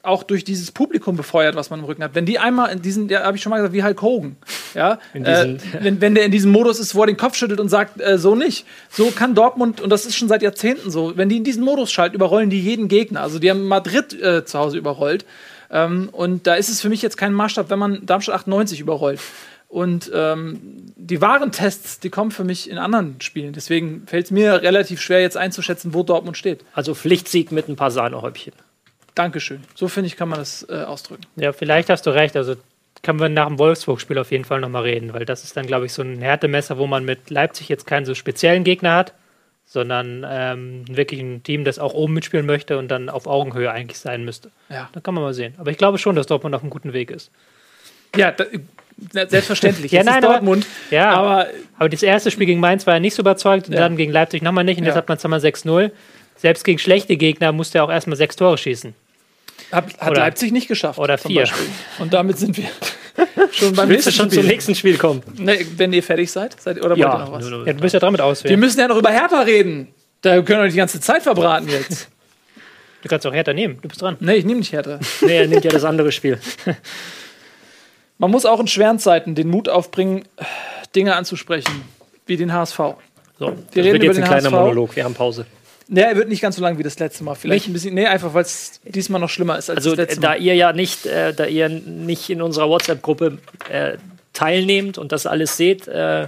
auch durch dieses Publikum befeuert, was man im Rücken hat. Wenn die einmal in diesen, ja, habe ich schon mal gesagt, wie Hulk Hogan, ja, äh, wenn, wenn der in diesem Modus ist, wo er den Kopf schüttelt und sagt, äh, so nicht. So kann Dortmund, und das ist schon seit Jahrzehnten so, wenn die in diesen Modus schalten, überrollen die jeden Gegner. Also die haben Madrid äh, zu Hause überrollt. Ähm, und da ist es für mich jetzt kein Maßstab, wenn man Darmstadt 98 überrollt. Und ähm, die wahren Tests, die kommen für mich in anderen Spielen. Deswegen fällt es mir relativ schwer, jetzt einzuschätzen, wo Dortmund steht. Also Pflichtsieg mit ein paar Sahnehäubchen. Dankeschön. So finde ich, kann man das äh, ausdrücken. Ja, vielleicht hast du recht. Also können wir nach dem Wolfsburg-Spiel auf jeden Fall nochmal reden, weil das ist dann, glaube ich, so ein Härtemesser, wo man mit Leipzig jetzt keinen so speziellen Gegner hat, sondern ähm, wirklich ein Team, das auch oben mitspielen möchte und dann auf Augenhöhe eigentlich sein müsste. Ja, Da kann man mal sehen. Aber ich glaube schon, dass Dortmund auf einem guten Weg ist. ja da, selbstverständlich. Ja, Es nein, ist aber- Dortmund. Ja, aber Aber das erste Spiel gegen Mainz war ja nicht so überzeugt und Ja. dann gegen Leipzig nochmal nicht und jetzt Ja. hat man zweimal 6-0. Selbst gegen schlechte Gegner musste er auch erstmal sechs Tore schießen. Hat, hat Oder- Leipzig nicht geschafft. oder zum vier. Beispiel. Und damit sind wir schon beim Willst du nächsten schon Spiel. zum nächsten Spiel kommen? Ne, wenn ihr fertig seid? seid oder wollt ihr noch was? Ja, du bist ja dran mit Wir auswählen. müssen ja noch über Hertha reden. Da können wir die ganze Zeit verbraten jetzt. Du kannst auch Hertha nehmen. Du bist dran. nee, ich nehme nicht Hertha. Nee, er nimmt ja das andere Spiel. Man muss auch in schweren Zeiten den Mut aufbringen, Dinge anzusprechen, wie den HSV. So, Wir das reden wird über jetzt den ein kleiner HSV. Monolog. Wir haben Pause. Ne, er wird nicht ganz so lang wie das letzte Mal. Vielleicht Nicht? ein bisschen. Nee, einfach weil es diesmal noch schlimmer ist als Also das letzte da Mal. ihr ja nicht, äh, da ihr nicht in unserer WhatsApp-Gruppe äh, teilnehmt und das alles seht, äh,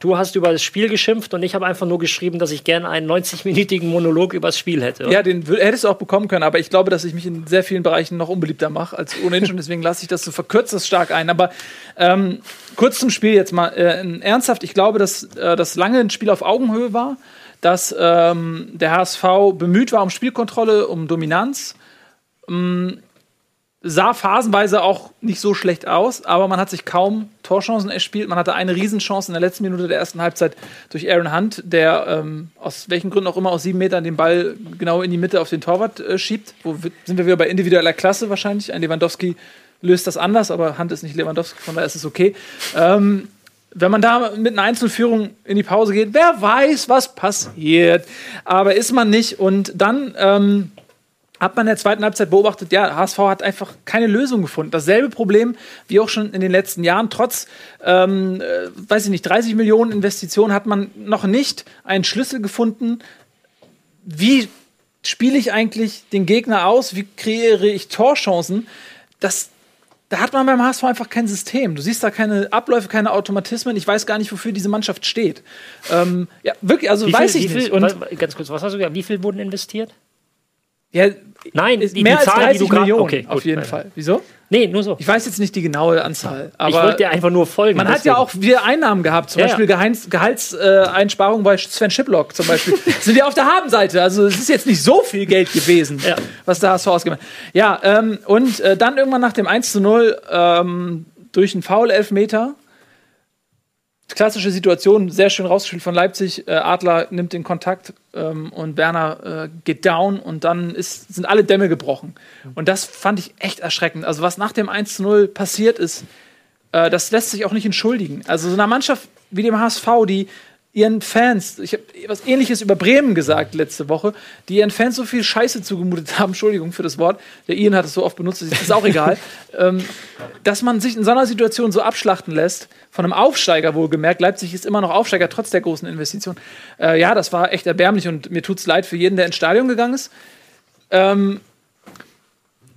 Du hast über das Spiel geschimpft und ich habe einfach nur geschrieben, dass ich gerne einen 90-minütigen Monolog über das Spiel hätte. Ja, den hättest du auch bekommen können, aber ich glaube, dass ich mich in sehr vielen Bereichen noch unbeliebter mache als ohnehin schon. Deswegen lasse ich das so verkürzt das stark ein. Aber ähm, kurz zum Spiel jetzt mal äh, ernsthaft. Ich glaube, dass äh, das lange ein Spiel auf Augenhöhe war, dass ähm, der HSV bemüht war um Spielkontrolle, um Dominanz. Ähm, sah phasenweise auch nicht so schlecht aus, aber man hat sich kaum Torchancen erspielt. Man hatte eine Riesenchance in der letzten Minute der ersten Halbzeit durch Aaron Hunt, der ähm, aus welchen Gründen auch immer aus sieben Metern den Ball genau in die Mitte auf den Torwart äh, schiebt. Wo sind wir wieder bei individueller Klasse wahrscheinlich. Ein Lewandowski löst das anders, aber Hunt ist nicht Lewandowski, von daher ist es okay. Ähm, wenn man da mit einer Einzelführung in die Pause geht, wer weiß, was passiert. Aber ist man nicht. Und dann ähm, hat man in der zweiten Halbzeit beobachtet, ja, HSV hat einfach keine Lösung gefunden. Dasselbe Problem wie auch schon in den letzten Jahren. Trotz, ähm, äh, weiß ich nicht, 30 Millionen Investitionen hat man noch nicht einen Schlüssel gefunden. Wie spiele ich eigentlich den Gegner aus? Wie kreiere ich Torchancen? Das, da hat man beim HSV einfach kein System. Du siehst da keine Abläufe, keine Automatismen. Ich weiß gar nicht, wofür diese Mannschaft steht. Ähm, ja, wirklich, also Wie weiß viel, ich wie nicht. viel, Und ganz kurz, was hast du gesagt? Wie viel wurden investiert? ja, Nein, ist die- mehr die als Zahl, die 30 du grad- Millionen okay, auf gut. jeden Nein. Fall. Wieso? Nee, nur so. Ich weiß jetzt nicht die genaue Anzahl, ich aber wollte dir einfach nur folgen. man hat ja deswegen. auch wieder Einnahmen gehabt, zum Ja, Beispiel Geheins, Gehaltseinsparungen bei Sven Schiplock zum Beispiel. sind ja auf der Habenseite, also es ist jetzt nicht so viel Geld gewesen, Ja. was der HSV ausgemacht hat. Ja, ähm, und äh, dann irgendwann nach dem 1 zu 0 ähm, durch einen Foul-Elfmeter. Klassische Situation, sehr schön rausgespielt von Leipzig. Äh, Adler nimmt den Kontakt ähm, und Werner äh, geht down und dann ist, sind alle Dämme gebrochen. Und das fand ich echt erschreckend. Also, was nach dem 1 zu 0 passiert ist, äh, das lässt sich auch nicht entschuldigen. Also so einer Mannschaft wie dem HSV, die ihren Fans, ich habe was ähnliches über Bremen gesagt letzte Woche, die ihren Fans so viel Scheiße zugemutet haben, Entschuldigung für das Wort, der Ian hat es so oft benutzt, das ist auch egal, ähm, dass man sich in so einer Situation so abschlachten lässt, von einem Aufsteiger wohlgemerkt, Leipzig ist immer noch Aufsteiger, trotz der großen Investition. Äh, ja, das war echt erbärmlich und mir tut's leid für jeden, der ins Stadion gegangen ist. Ähm,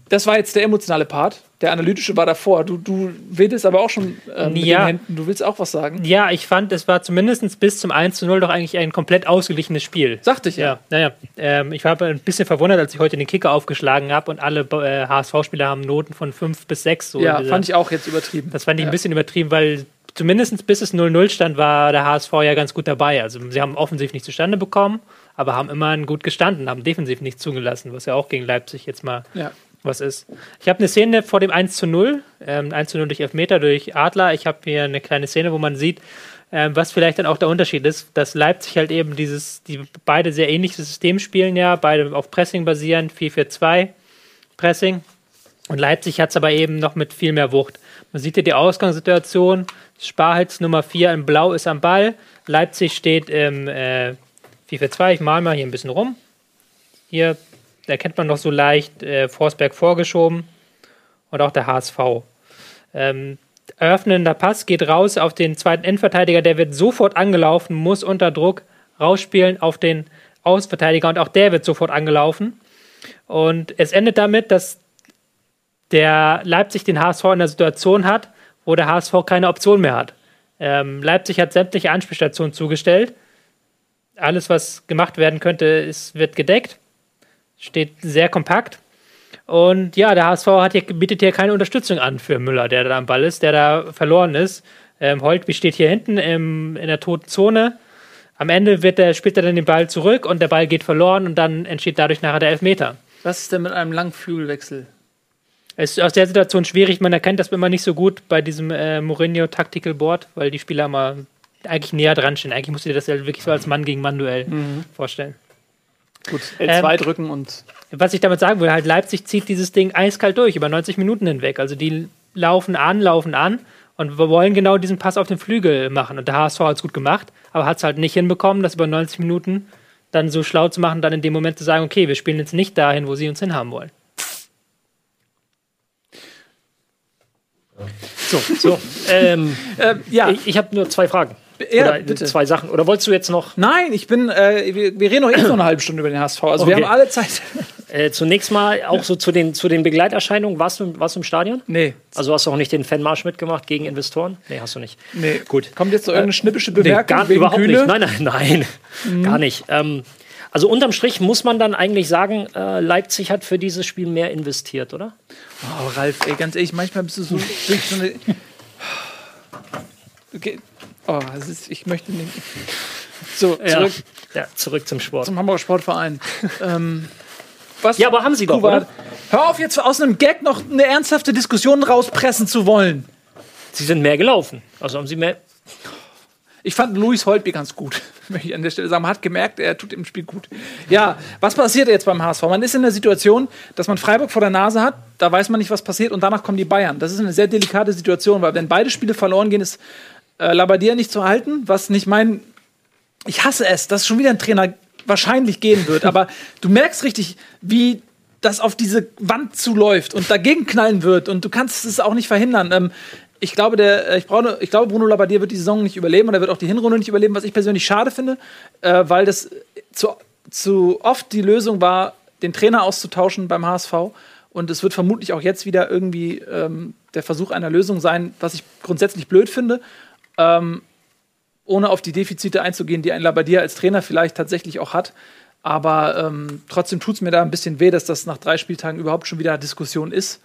das war jetzt der emotionale Part. Der analytische war davor. Du, du wedelst aber auch schon äh, mit Ja. den Händen. Du willst auch was sagen. Ja, ich fand, es war zumindest bis zum 1 zu 0 doch eigentlich ein komplett ausgeglichenes Spiel. Sagte ich ja. Ja, naja. Ähm, ich war ein bisschen verwundert, als ich heute den Kicker aufgeschlagen habe und alle äh, HSV-Spieler haben Noten von 5 bis 6. So Ja, dieser- fand ich auch jetzt übertrieben. Das fand ich Ja. ein bisschen übertrieben, weil zumindest bis es 0-0 stand, war der HSV ja ganz gut dabei. Also sie haben offensiv nicht zustande bekommen, aber haben immerhin gut gestanden, haben defensiv nicht zugelassen, was ja auch gegen Leipzig jetzt mal Ja. Was ist. Ich habe eine Szene vor dem 1 zu 0, ähm, 1 zu 0 durch Elfmeter durch Adler. Ich habe hier eine kleine Szene, wo man sieht, ähm, was vielleicht dann auch der Unterschied ist, dass Leipzig halt eben dieses, die beide sehr ähnliches System spielen ja, beide auf Pressing basieren, 4-4-2 Pressing. Und Leipzig hat es aber eben noch mit viel mehr Wucht. Man sieht hier die Ausgangssituation. Sparhals Nummer 4 in Blau ist am Ball. Leipzig steht im äh, 4-4-2. Ich mal mal hier ein bisschen rum. Hier erkennt man noch so leicht äh, Forsberg vorgeschoben und auch der HSV. Ähm, eröffnender Pass geht raus auf den zweiten Endverteidiger, der wird sofort angelaufen, muss unter Druck rausspielen auf den Außenverteidiger und auch der wird sofort angelaufen. Und es endet damit, dass der Leipzig den HSV in der Situation hat, wo der HSV keine Option mehr hat. Ähm, Leipzig hat sämtliche Anspielstationen zugestellt. Alles, was gemacht werden könnte, ist, wird gedeckt. Steht sehr kompakt. Und ja, der HSV hat hier, bietet hier keine Unterstützung an für Müller, der da am Ball ist, der da verloren ist. Ähm, Holtby steht hier hinten im, in der toten Zone. Am Ende wird der, spielt er dann den Ball zurück und der Ball geht verloren und dann entsteht dadurch nachher der Elfmeter. Was ist denn mit einem langen Flügelwechsel? Es ist aus der Situation schwierig, man erkennt das immer nicht so gut bei diesem äh, Mourinho Tactical Board, weil die Spieler immer eigentlich näher dran stehen. Eigentlich musst du dir das ja wirklich so als Mann gegen Mann Duell vorstellen. Gut, L2 Ähm, drücken und. Was ich damit sagen will, halt Leipzig zieht dieses Ding eiskalt durch, über 90 Minuten hinweg. Also die laufen an, laufen an und wir wollen genau diesen Pass auf den Flügel machen. Und der HSV hat es gut gemacht, aber hat es halt nicht hinbekommen, das über 90 Minuten dann so schlau zu machen, dann in dem Moment zu sagen, okay, wir spielen jetzt nicht dahin, wo sie uns hinhaben wollen. So, so. ähm, Ähm, ja, ich ich habe nur zwei Fragen. Ja, Oder bitte. zwei Sachen. Oder wolltest du jetzt noch. Nein, ich bin, äh, wir, wir reden noch eh so eine halbe Stunde über den HSV. Also wir Okay. haben alle Zeit. Äh, zunächst mal auch so zu den, zu den Begleiterscheinungen. Warst du, warst du im Stadion? Nee. Also hast du auch nicht den Fanmarsch mitgemacht gegen Investoren? Nee, hast du nicht. Nee. Gut. Kommt jetzt so irgendeine schnippische Nee, Bemerkung gar wegen überhaupt Kühne? nicht. Nein, nein, nein. Gar nicht. Ähm, also unterm Strich muss man dann eigentlich sagen, äh, Leipzig hat für dieses Spiel mehr investiert, oder? Oh, Ralf, ey, ganz ehrlich, manchmal bist du so wirklich so eine. Okay. Oh, ist, ich möchte nicht. So, zurück Ja, zurück zum Sport. zum Hamburger Sportverein. ähm, was? Ja, aber haben sie doch, oder? Hör auf, jetzt aus einem Gag noch eine ernsthafte Diskussion rauspressen zu wollen. Sie sind mehr gelaufen. Also haben sie mehr. Ich fand Luis Holtby ganz gut, möchte ich an der Stelle sagen. Man hat gemerkt, er tut im Spiel gut. Ja, was passiert jetzt beim HSV? Man ist in der Situation, dass man Freiburg vor der Nase hat, da weiß man nicht, was passiert und danach kommen die Bayern. Das ist eine sehr delikate Situation, weil wenn beide Spiele verloren gehen, ist äh, Labadia nicht zu halten, was nicht mein. Ich hasse es, dass schon wieder ein Trainer wahrscheinlich gehen wird, aber du merkst richtig, wie das auf diese Wand zuläuft und dagegen knallen wird und du kannst es auch nicht verhindern. Ähm, ich glaube, der, äh, ich, brauche, ich glaube, Bruno Labbadia wird die Saison nicht überleben und er wird auch die Hinrunde nicht überleben, was ich persönlich schade finde, äh, weil das zu, zu oft die Lösung war, den Trainer auszutauschen beim HSV. Und es wird vermutlich auch jetzt wieder irgendwie ähm, der Versuch einer Lösung sein, was ich grundsätzlich blöd finde. Ähm, ohne auf die Defizite einzugehen, die ein Labbadia als Trainer vielleicht tatsächlich auch hat. Aber ähm, trotzdem tut es mir da ein bisschen weh, dass das nach drei Spieltagen überhaupt schon wieder Diskussion ist.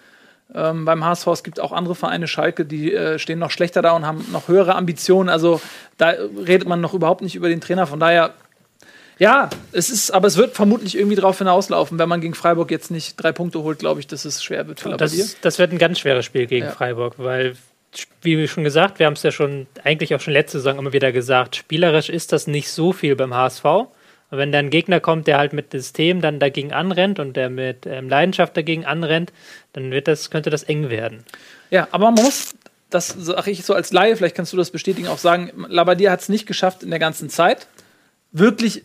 Ähm, beim HSV, es gibt auch andere Vereine, Schalke, die äh, stehen noch schlechter da und haben noch höhere Ambitionen. Also da redet man noch überhaupt nicht über den Trainer. Von daher, ja, es ist, aber es wird vermutlich irgendwie darauf hinauslaufen, wenn man gegen Freiburg jetzt nicht drei Punkte holt, glaube ich, dass es schwer wird für Das, das wird ein ganz schweres Spiel gegen Ja. Freiburg, weil, wie schon gesagt, wir haben es ja schon, eigentlich auch schon letzte Saison immer wieder gesagt, spielerisch ist das nicht so viel beim HSV. Wenn da ein Gegner kommt, der halt mit System dann dagegen anrennt und der mit ähm, Leidenschaft dagegen anrennt, dann wird das, könnte das eng werden. Ja, aber man muss, das sage ich so als Laie, vielleicht kannst du das bestätigen, auch sagen, Labbadia hat es nicht geschafft, in der ganzen Zeit wirklich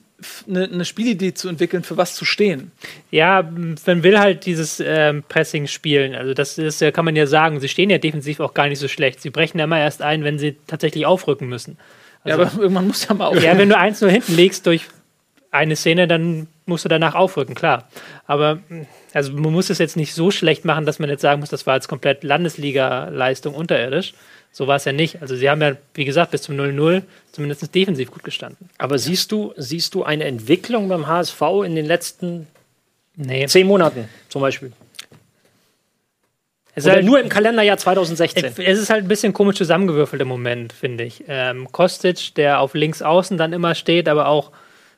eine, eine Spielidee zu entwickeln, für was zu stehen. Ja, man will halt dieses ähm, Pressing spielen. Also das ist, kann man ja sagen, sie stehen ja defensiv auch gar nicht so schlecht. Sie brechen ja immer erst ein, wenn sie tatsächlich aufrücken müssen. ja, aber irgendwann muss ja mal auf. Ja, wenn du eins nur hinten liegst durch eine Szene, dann musst du danach aufrücken, klar. Aber mh, also man muss es jetzt nicht so schlecht machen, dass man jetzt sagen muss, das war jetzt komplett Landesliga-Leistung unterirdisch. So war es ja nicht. Also sie haben ja, wie gesagt, bis zum 0-0 zumindest defensiv gut gestanden. Aber siehst du, siehst du eine Entwicklung beim HSV in den letzten Nee. zehn Monaten zum Beispiel? Es Oder halt, nur im Kalenderjahr 2016? es ist halt ein bisschen komisch zusammengewürfelt im Moment, finde ich. Ähm, Kostic, der auf links außen dann immer steht, aber auch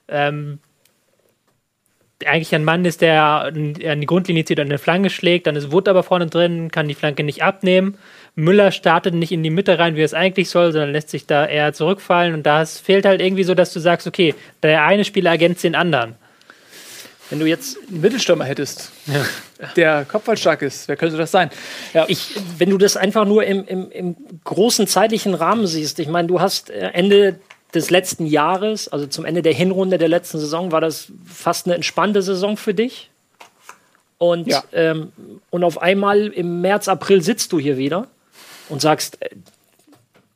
ähm, eigentlich ein Mann ist, der an die Grundlinie zieht und eine Flanke schlägt, dann ist Wood aber vorne drin, kann die Flanke nicht abnehmen. Müller startet nicht in die Mitte rein, wie es eigentlich soll, sondern lässt sich da eher zurückfallen und da fehlt halt irgendwie so, dass du sagst, okay, der eine Spieler ergänzt den anderen. Wenn du jetzt einen Mittelstürmer hättest, der kopfballstark ist, wer könnte das sein? Ja, Ich, wenn du das einfach nur im, im, im großen zeitlichen Rahmen siehst, ich meine, du hast äh, Ende des letzten Jahres, also zum Ende der Hinrunde der letzten Saison, war das fast eine entspannte Saison für dich. Und, Ja. ähm, und auf einmal im März, April sitzt du hier wieder und sagst, äh,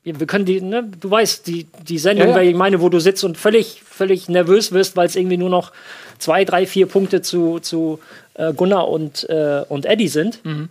wir können die, ne, du weißt, die, die Sendung, Ja, ja. weil ich meine, wo du sitzt und völlig, völlig nervös wirst, weil es irgendwie nur noch zwei, drei, vier Punkte zu, zu äh, Gunnar und, äh, und Eddie sind. Mhm.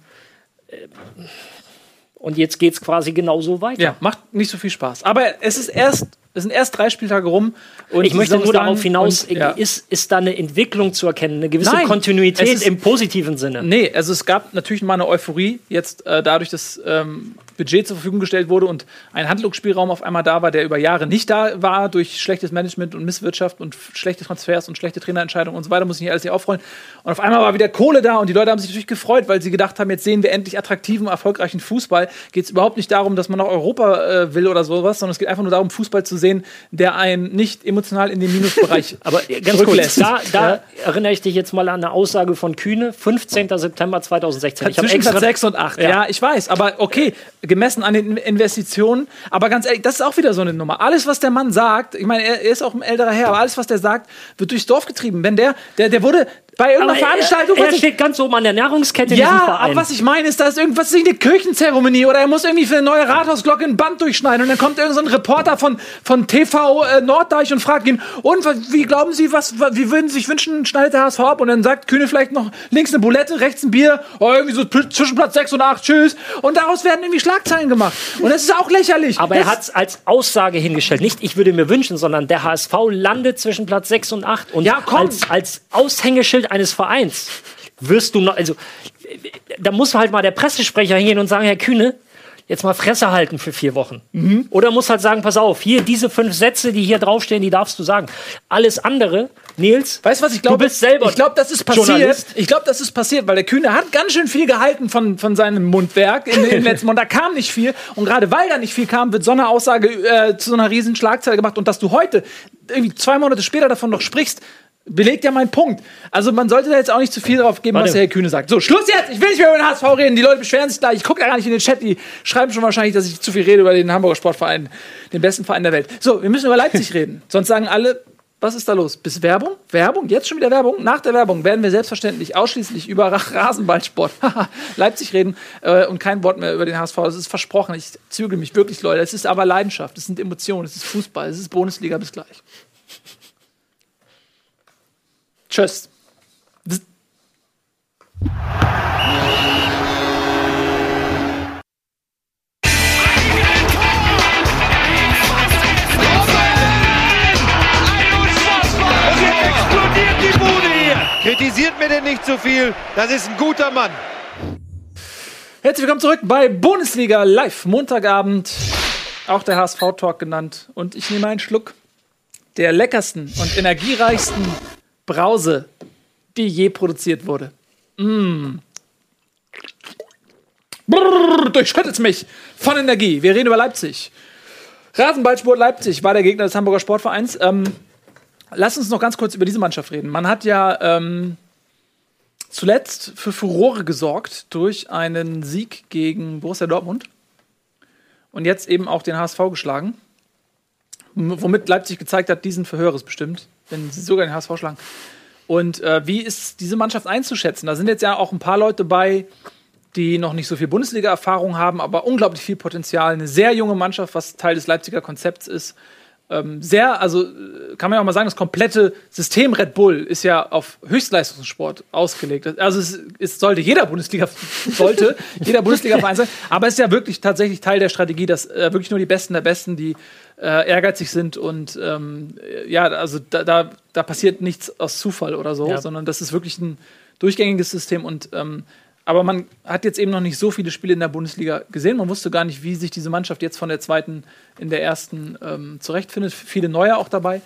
Und jetzt geht es quasi genauso weiter. ja, macht nicht so viel Spaß. Aber es ist erst, es sind erst drei Spieltage rum. Und Ich möchte nur darauf hinaus, und, ja. ist, ist da eine Entwicklung zu erkennen, eine gewisse Nein, Kontinuität ist- im positiven Sinne. Nee, also es gab natürlich mal eine Euphorie, jetzt äh, dadurch, dass ähm, Budget zur Verfügung gestellt wurde und ein Handlungsspielraum auf einmal da war, der über Jahre nicht da war, durch schlechtes Management und Misswirtschaft und schlechte Transfers und schlechte Trainerentscheidungen und so weiter, muss ich nicht alles hier aufrollen. Und auf einmal war wieder Kohle da und die Leute haben sich natürlich gefreut, weil sie gedacht haben, jetzt sehen wir endlich attraktiven, erfolgreichen Fußball. Geht es überhaupt nicht darum, dass man nach Europa äh, will oder sowas, sondern es geht einfach nur darum, Fußball zu sehen, der einen nicht emotional in den Minusbereich Aber ganz kurz, da, da Ja. erinnere ich dich jetzt mal an eine Aussage von Kühne, 15. September 2016. Ich habe Zwischen extra Platz 6 und 8. Ja. Ja. ich weiß. Aber okay, gemessen an den Investitionen. Aber ganz ehrlich, das ist auch wieder so eine Nummer. Alles, was der Mann sagt, ich meine, er, er ist auch ein älterer Herr, aber alles, was der sagt, wird durchs Dorf getrieben. Wenn der, der, der wurde bei irgendeiner Aber Veranstaltung. Er, er steht ganz oben an der Nahrungskette in ja, aber was ich meine, ist, da ist irgendwas ist eine Kirchenzeremonie oder er muss irgendwie für eine neue Rathausglocke ein Band durchschneiden und dann kommt irgendein so ein Reporter von, von TV äh, Norddeich und fragt ihn, und wie glauben Sie, was, wa- wie würden Sie sich wünschen, schneidet der HSV ab? Und dann sagt Kühne vielleicht noch links eine Bulette, rechts ein Bier, oh, irgendwie so zwischen Platz 6 und 8, tschüss. Und daraus werden irgendwie Schlagzeilen gemacht. Und das ist auch lächerlich. Aber das, er hat es als Aussage hingestellt. Nicht, ich würde mir wünschen, sondern der HSV landet zwischen Platz 6 und 8. Und Ja, komm. als, als Aushängeschild eines Vereins wirst du noch, also da muss halt mal der Pressesprecher hingehen und sagen, Herr Kühne, jetzt mal Fresse halten für vier Wochen. Mhm. Oder muss halt sagen, pass auf, hier diese fünf Sätze, die hier draufstehen, die darfst du sagen. Alles andere, Nils, Weißt was ich glaube? Du bist selber Ich glaube, das ist passiert. Journalist. Ich glaube, das ist passiert, weil der Kühne hat ganz schön viel gehalten von, von seinem Mundwerk in den letzten Monaten. Da kam nicht viel. Und gerade weil da nicht viel kam, wird so eine Aussage äh, zu so einer riesen Schlagzeile gemacht. Und dass du heute, irgendwie zwei Monate später davon noch sprichst, belegt ja meinen Punkt. Also man sollte da jetzt auch nicht zu viel drauf geben, Warte. was der Herr Kühne sagt. So, Schluss jetzt! Ich will nicht mehr über den HSV reden. Die Leute beschweren sich gleich. Ich gucke da gar nicht in den Chat. Die schreiben schon wahrscheinlich, dass ich zu viel rede über den Hamburger Sportverein, den besten Verein der Welt. So, wir müssen über Leipzig reden. Sonst sagen alle, was ist da los? Bis Werbung? Werbung? Jetzt schon wieder Werbung? Nach der Werbung werden wir selbstverständlich ausschließlich über Ra- Rasenballsport, Leipzig reden äh, und kein Wort mehr über den HSV. Das ist versprochen. Ich zügel mich wirklich, Leute. Es ist aber Leidenschaft, es sind Emotionen, es ist Fußball, es ist Bundesliga. Bis gleich. Tschüss. Und jetzt explodiert die Bude hier. Kritisiert mir denn nicht zu viel. Das ist ein guter Mann. Herzlich willkommen zurück bei Bundesliga Live, Montagabend. Auch der HSV-Talk genannt. Und ich nehme einen Schluck der leckersten und energiereichsten Brause, die je produziert wurde. Mm. Brrr, durchschüttet's mich von Energie. Wir reden über Leipzig. Rasenballsport Leipzig war der Gegner des Hamburger Sportvereins. Ähm, lass uns noch ganz kurz über diese Mannschaft reden. Man hat ja ähm, zuletzt für Furore gesorgt durch einen Sieg gegen Borussia Dortmund und jetzt eben auch den HSV geschlagen, womit Leipzig gezeigt hat, die sind für bestimmt, wenn sie sogar den HSV schlagen. Und äh, wie ist diese Mannschaft einzuschätzen? Da sind jetzt ja auch ein paar Leute bei, die noch nicht so viel Bundesliga-Erfahrung haben, aber unglaublich viel Potenzial. Eine sehr junge Mannschaft, was Teil des Leipziger Konzepts ist. Ähm, sehr, also äh, kann man ja auch mal sagen, das komplette System Red Bull ist ja auf Höchstleistungssport ausgelegt. Also es, es sollte jeder Bundesliga sollte jeder Bundesliga-Verein sein, aber es ist ja wirklich tatsächlich Teil der Strategie, dass äh, wirklich nur die Besten der Besten, die äh, ehrgeizig sind und ähm, äh, ja, also da, da, da passiert nichts aus Zufall oder so, Ja. sondern das ist wirklich ein durchgängiges System und ähm, aber man hat jetzt eben noch nicht so viele Spiele in der Bundesliga gesehen. Man wusste gar nicht, wie sich diese Mannschaft jetzt von der zweiten in der ersten ähm, zurechtfindet. Viele neue auch dabei.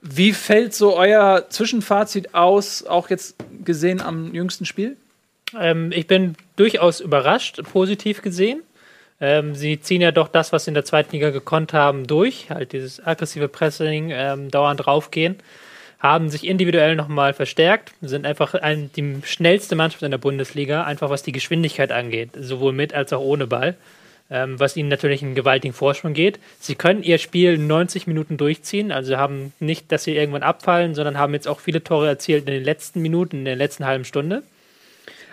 Wie fällt so euer Zwischenfazit aus, auch jetzt gesehen am jüngsten Spiel? Ähm, ich bin durchaus überrascht, positiv gesehen. Ähm, sie ziehen ja doch das, was sie in der zweiten Liga gekonnt haben, durch. Halt dieses aggressive Pressing, ähm, dauernd raufgehen. Haben sich individuell nochmal verstärkt, sind einfach ein, die schnellste Mannschaft in der Bundesliga, einfach was die Geschwindigkeit angeht, sowohl mit als auch ohne Ball. Ähm, was ihnen natürlich einen gewaltigen Vorsprung geht. Sie können ihr Spiel 90 Minuten durchziehen, also haben nicht, dass sie irgendwann abfallen, sondern haben jetzt auch viele Tore erzielt in den letzten Minuten, in der letzten halben Stunde.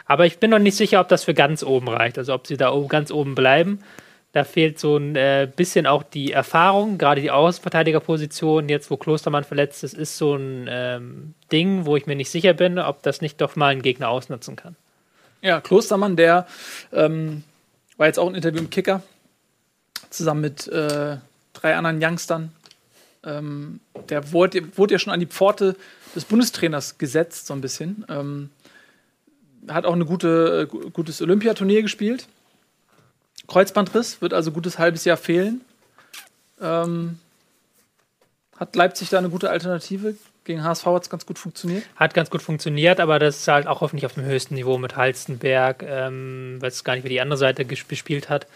Aber ich bin noch nicht sicher, ob das für ganz oben reicht. Also ob sie da ganz oben bleiben. Da fehlt so ein äh, bisschen auch die Erfahrung, gerade die Außenverteidigerposition, jetzt wo Klostermann verletzt ist, ist so ein ähm, Ding, wo ich mir nicht sicher bin, ob das nicht doch mal ein Gegner ausnutzen kann. Ja, Klostermann, der ähm, war jetzt auch ein Interview im Kicker, zusammen mit äh, drei anderen Youngstern. Ähm, der wurde, wurde ja schon an die Pforte des Bundestrainers gesetzt, so ein bisschen. Ähm, hat auch ein gute, äh, gu- gutes Olympiaturnier gespielt. Kreuzbandriss, wird also gutes halbes Jahr fehlen. Ähm, hat Leipzig da eine gute Alternative? Gegen HSV hat es ganz gut funktioniert. Hat ganz gut funktioniert, aber das ist halt auch hoffentlich auf dem höchsten Niveau mit Halstenberg. Ähm, weiß gar nicht, wie die andere Seite ges- gespielt hat,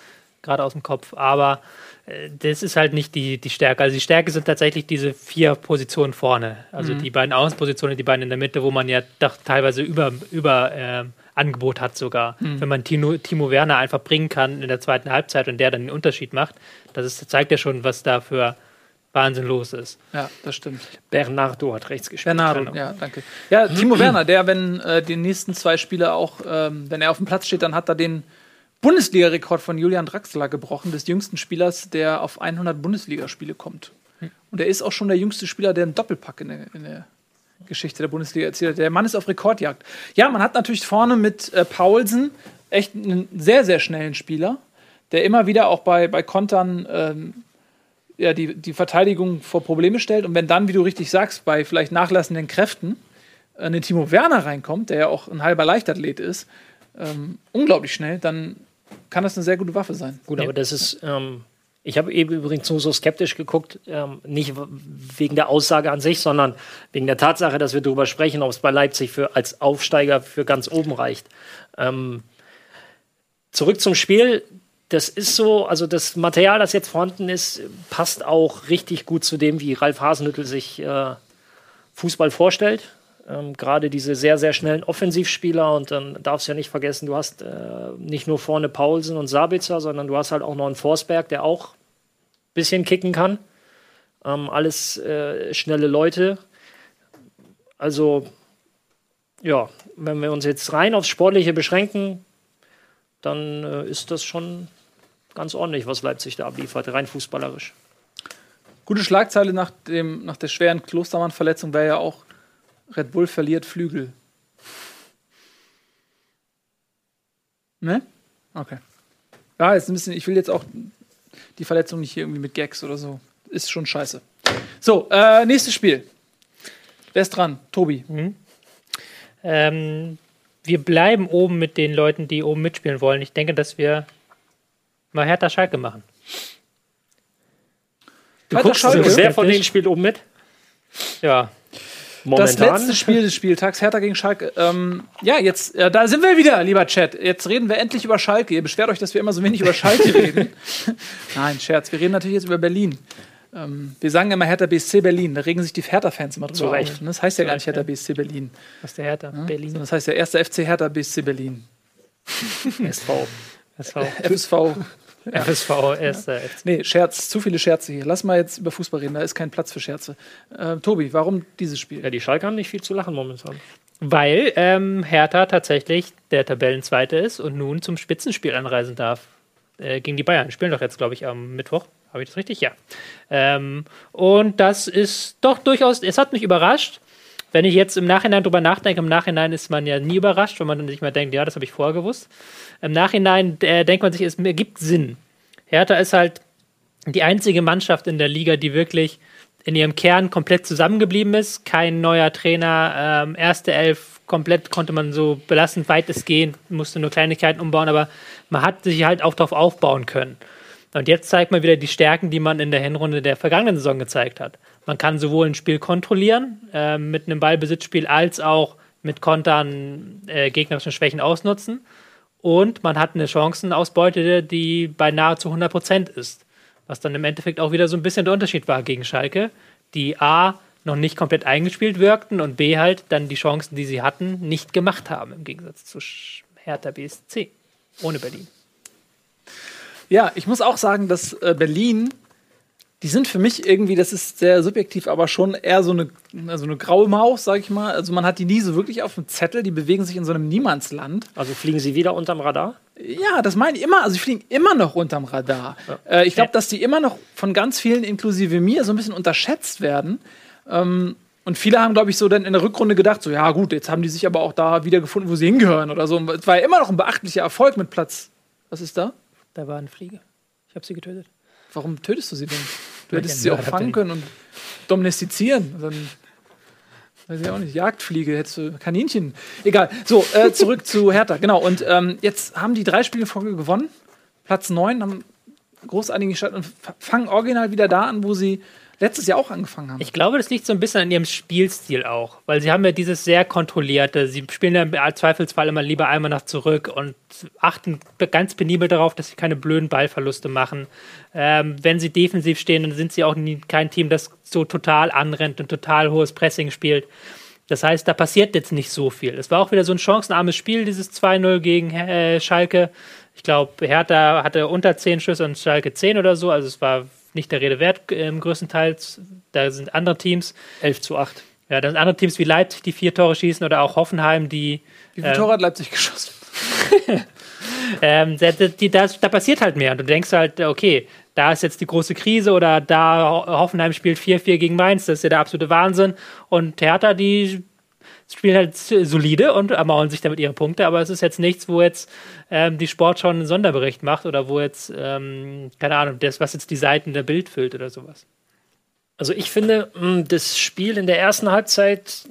gerade aus dem Kopf. Aber äh, das ist halt nicht die, die Stärke. Also die Stärke sind tatsächlich diese vier Positionen vorne. Also die beiden Außenpositionen, die beiden in der Mitte, wo man ja doch teilweise über, über ähm, Angebot hat sogar. Wenn man Tino, Timo Werner einfach bringen kann in der zweiten Halbzeit und der dann den Unterschied macht, das ist, zeigt ja schon, was da für Wahnsinn los ist. Ja, das stimmt. Bernardo hat rechts gespielt. Bernardo, Genau. ja, danke. Ja, Timo Werner, der, wenn äh, die nächsten zwei Spiele auch, ähm, wenn er auf dem Platz steht, dann hat er den Bundesliga-Rekord von Julian Draxler gebrochen, des jüngsten Spielers, der auf 100 Bundesligaspiele kommt. Und er ist auch schon der jüngste Spieler, der einen Doppelpack in der, in der Geschichte der Bundesliga erzielt hat. Der Mann ist auf Rekordjagd. Ja, man hat natürlich vorne mit äh, Paulsen echt einen sehr, sehr schnellen Spieler, der immer wieder auch bei, bei Kontern ähm, ja, die, die Verteidigung vor Probleme stellt. Und wenn dann, wie du richtig sagst, bei vielleicht nachlassenden Kräften äh, ein Timo Werner reinkommt, der ja auch ein halber Leichtathlet ist, ähm, unglaublich schnell, dann kann das eine sehr gute Waffe sein. Gut, aber das ist, ähm, ich habe eben übrigens nur so skeptisch geguckt, ähm, nicht wegen der Aussage an sich, sondern wegen der Tatsache, dass wir darüber sprechen, ob es bei Leipzig für, als Aufsteiger für ganz oben reicht. Ähm, zurück zum Spiel. Das ist so, also das Material, das jetzt vorhanden ist, passt auch richtig gut zu dem, wie Ralf Hasenhüttl sich äh, Fußball vorstellt. Ähm, Gerade diese sehr, sehr schnellen Offensivspieler und dann darfst du ja nicht vergessen, du hast äh, nicht nur vorne Paulsen und Sabitzer, sondern du hast halt auch noch einen Forsberg, der auch ein bisschen kicken kann. Ähm, alles äh, schnelle Leute. Also, ja, wenn wir uns jetzt rein aufs Sportliche beschränken, dann äh, ist das schon ganz ordentlich, was Leipzig da abliefert, rein fußballerisch. Gute Schlagzeile nach, dem, nach der schweren Klostermann-Verletzung wäre ja auch, Red Bull verliert Flügel. Ne? Okay. Ja, jetzt ein bisschen, ich will jetzt auch die Verletzung nicht hier irgendwie mit Gags oder so. Ist schon scheiße. So, äh, nächstes Spiel. Wer ist dran? Tobi. Ähm, wir bleiben oben mit den Leuten, die oben mitspielen wollen. Ich denke, dass wir mal Hertha Schalke machen. Du Hertha guckst, Schalke? wer von denen spielt oben mit? Ja, Das letzte Spiel des Spieltags, Hertha gegen Schalke. Ähm, ja, jetzt, äh, da sind wir wieder, lieber Chat. Jetzt reden wir endlich über Schalke. Ihr beschwert euch, dass wir immer so wenig über Schalke reden. Nein, Scherz. Wir reden natürlich jetzt über Berlin. Ähm, wir sagen immer Hertha BSC Berlin. Da regen sich die Hertha-Fans immer drüber auf. Das heißt ja gar nicht Hertha BSC Berlin. was ist der Hertha? Berlin. Sondern Das heißt ja erster FC Hertha BSC Berlin. SV. SV. FSV. FSV, erster FC. Nee, Scherz. Zu viele Scherze hier. Lass mal jetzt über Fußball reden. Da ist kein Platz für Scherze. Äh, Tobi, warum dieses Spiel? Ja, die Schalke haben nicht viel zu lachen momentan. Weil ähm, Hertha tatsächlich der Tabellenzweite ist und nun zum Spitzenspiel anreisen darf. Äh, gegen die Bayern. Spielen doch jetzt, glaube ich, am Mittwoch. Habe ich das richtig? Ja. Ähm, und das ist doch durchaus, es hat mich überrascht. Wenn ich jetzt im Nachhinein drüber nachdenke, im Nachhinein ist man ja nie überrascht, wenn man sich mal denkt, ja, das habe ich vorher gewusst. Im Nachhinein äh, denkt man sich, es ergibt Sinn. Hertha ist halt die einzige Mannschaft in der Liga, die wirklich in ihrem Kern komplett zusammengeblieben ist. Kein neuer Trainer, ähm, erste Elf komplett konnte man so belassen, weitestgehend, musste nur Kleinigkeiten umbauen, aber man hat sich halt auch darauf aufbauen können. Und jetzt zeigt man wieder die Stärken, die man in der Hinrunde der vergangenen Saison gezeigt hat. Man kann sowohl ein Spiel kontrollieren äh, mit einem Ballbesitzspiel als auch mit Kontern äh, gegnerische Schwächen ausnutzen. Und man hat eine Chancenausbeute, die bei nahezu 100 Prozent ist. Was dann im Endeffekt auch wieder so ein bisschen der Unterschied war gegen Schalke, die A noch nicht komplett eingespielt wirkten und B halt dann die Chancen, die sie hatten, nicht gemacht haben, im Gegensatz zu Hertha BSC ohne Berlin. Ja, ich muss auch sagen, dass äh, Berlin, die sind für mich irgendwie, das ist sehr subjektiv, aber schon eher so eine, so eine graue Maus, sag ich mal. Also man hat die nie so wirklich auf dem Zettel, die bewegen sich in so einem Niemandsland. Also fliegen sie wieder unterm Radar? Ja, das meine ich immer. Also, die fliegen immer noch unterm Radar. Äh, ich glaube, dass die immer noch von ganz vielen, inklusive mir, so ein bisschen unterschätzt werden. Ähm, und viele haben, glaube ich, so dann in der Rückrunde gedacht, so, ja, gut, jetzt haben die sich aber auch da wieder gefunden, wo sie hingehören oder so. Es war ja immer noch ein beachtlicher Erfolg mit Platz. Was ist da? Da war ein Flieger. Ich habe sie getötet. Warum tötest du sie denn? Du hättest sie auch fangen können und domestizieren. Dann, weiß ich auch nicht, Jagdfliege, hättest du Kaninchen. Egal. So, äh, zurück zu Hertha. Genau. Und ähm, jetzt haben die drei Spiele Folge gewonnen. Platz neun, haben großartig gestartet und fangen original wieder da an, wo sie letztes Jahr auch angefangen haben. Ich glaube, das liegt so ein bisschen an ihrem Spielstil auch, weil sie haben ja dieses sehr kontrollierte, sie spielen ja im Zweifelsfall immer lieber einmal nach zurück und achten ganz penibel darauf, dass sie keine blöden Ballverluste machen. Ähm, wenn sie defensiv stehen, dann sind sie auch nie, kein Team, das so total anrennt und total hohes Pressing spielt. Das heißt, da passiert jetzt nicht so viel. Es war auch wieder so ein chancenarmes Spiel, dieses 2-0 gegen äh, Schalke. Ich glaube, Hertha hatte unter 10 Schüsse und Schalke 10 oder so. Also es war nicht der Rede wert, ähm, größtenteils. Da sind andere Teams. 11 zu 8. Ja, da sind andere Teams wie Leipzig, die vier Tore schießen oder auch Hoffenheim, die. Wie viele ähm, Tore hat Leipzig geschossen? Ähm, da, die, da, da passiert halt mehr. Und du denkst halt, okay, da ist jetzt die große Krise oder da Ho- Hoffenheim spielt 4-4 gegen Mainz, das ist ja der absolute Wahnsinn. Und Hertha, die spielen halt solide und ermauern sich damit ihre Punkte, aber es ist jetzt nichts, wo jetzt ähm, die Sportschau einen Sonderbericht macht oder wo jetzt, ähm, keine Ahnung, das, was jetzt die Seiten der Bild füllt oder sowas. Also ich finde, mh, das Spiel in der ersten Halbzeit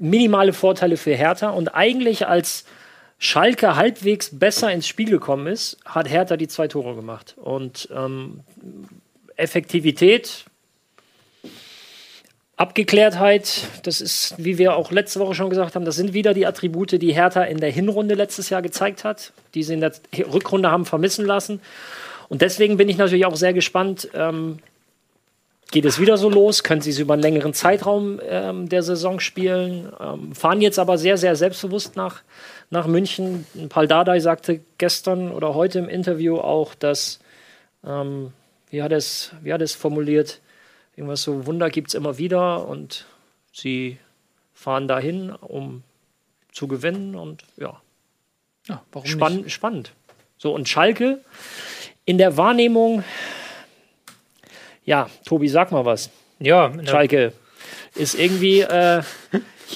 minimale Vorteile für Hertha und eigentlich als Schalke halbwegs besser ins Spiel gekommen ist, hat Hertha die zwei Tore gemacht. Und ähm, Effektivität, Abgeklärtheit, das ist, wie wir auch letzte Woche schon gesagt haben, das sind wieder die Attribute, die Hertha in der Hinrunde letztes Jahr gezeigt hat, die sie in der Rückrunde haben vermissen lassen. Und deswegen bin ich natürlich auch sehr gespannt, ähm, geht es wieder so los? Können sie es über einen längeren Zeitraum ähm, der Saison spielen? Ähm, fahren jetzt aber sehr, sehr selbstbewusst nach, nach München. Paul Dardai sagte gestern oder heute im Interview auch, dass, ähm, wie, hat es, wie hat es formuliert, irgendwas so, Wunder gibt es immer wieder und sie fahren dahin, um zu gewinnen und ja, Ja, warum Spann spannend. So, und Schalke in der Wahrnehmung, ja, Tobi, sag mal was. Ja, der- Schalke ist irgendwie, äh,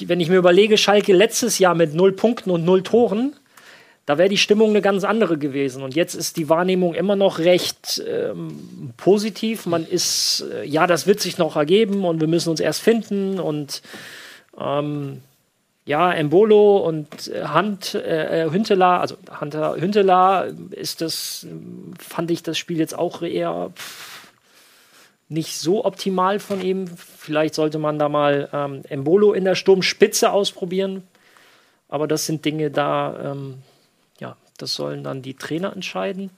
wenn ich mir überlege, Schalke letztes Jahr mit null Punkten und null Toren, da wäre die Stimmung eine ganz andere gewesen. Und jetzt ist die Wahrnehmung immer noch recht ähm, positiv. Man ist, äh, ja, das wird sich noch ergeben und wir müssen uns erst finden und ähm, ja, Embolo und äh, Hand, äh, äh, Hünteler, also Hunter Hünteler ist das, fand ich das Spiel jetzt auch eher pff, nicht so optimal von ihm. Vielleicht sollte man da mal ähm, Embolo in der Sturmspitze ausprobieren. Aber das sind Dinge da, ähm, das sollen dann die Trainer entscheiden.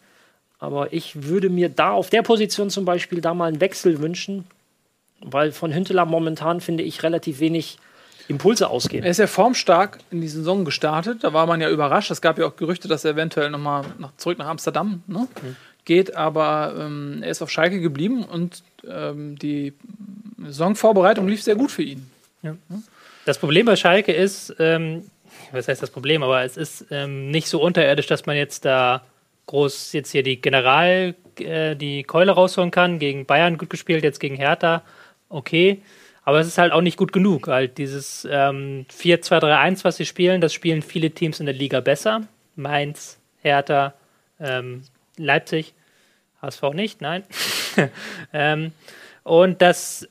Aber ich würde mir da auf der Position zum Beispiel da mal einen Wechsel wünschen, weil von Hünteler momentan finde ich relativ wenig Impulse ausgehen. Er ist ja formstark in die Saison gestartet. Da war man ja überrascht. Es gab ja auch Gerüchte, dass er eventuell nochmal nach, zurück nach Amsterdam ne, geht. Aber ähm, er ist auf Schalke geblieben und ähm, die Saisonvorbereitung lief sehr gut für ihn. Das Problem bei Schalke ist, ähm, was heißt das Problem, aber es ist ähm, nicht so unterirdisch, dass man jetzt da groß jetzt hier die General, äh, die Keule rausholen kann. Gegen Bayern gut gespielt, jetzt gegen Hertha, okay. Aber es ist halt auch nicht gut genug. Halt dieses ähm, 4-2-3-1, was sie spielen, das spielen viele Teams in der Liga besser. Mainz, Hertha, ähm, Leipzig, HSV nicht, nein. ähm, und das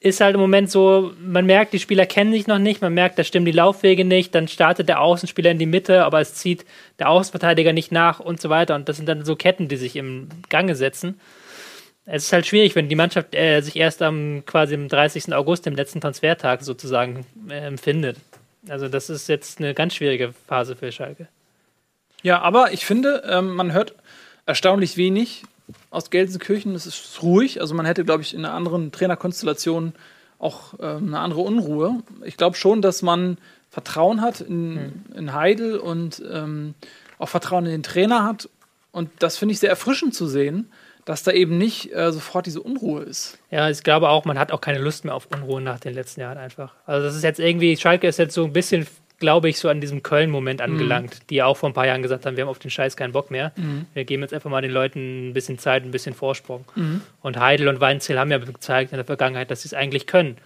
ist halt im Moment so, man merkt, die Spieler kennen sich noch nicht, man merkt, da stimmen die Laufwege nicht, dann startet der Außenspieler in die Mitte, aber es zieht der Außenverteidiger nicht nach und so weiter. Und das sind dann so Ketten, die sich im Gange setzen. Es ist halt schwierig, wenn die Mannschaft äh, sich erst am quasi am 30. August, dem letzten Transfertag sozusagen, äh, empfindet. Also das ist jetzt eine ganz schwierige Phase für Schalke. Ja, aber ich finde, ähm, man hört erstaunlich wenig aus Gelsenkirchen. Es ist ruhig. Also man hätte, glaube ich, in einer anderen Trainerkonstellation auch ähm, eine andere Unruhe. Ich glaube schon, dass man Vertrauen hat in, in Heidel und ähm, auch Vertrauen in den Trainer hat. Und das finde ich sehr erfrischend zu sehen, dass da eben nicht äh, sofort diese Unruhe ist. Ja, ich glaube auch, man hat auch keine Lust mehr auf Unruhe nach den letzten Jahren einfach. Also das ist jetzt irgendwie, Schalke ist jetzt so ein bisschen, glaube ich, so an diesem Köln-Moment angelangt, die ja auch vor ein paar Jahren gesagt haben, wir haben auf den Scheiß keinen Bock mehr. Wir geben jetzt einfach mal den Leuten ein bisschen Zeit, ein bisschen Vorsprung. Und Heidel und Weinzel haben ja gezeigt in der Vergangenheit, dass sie es eigentlich können.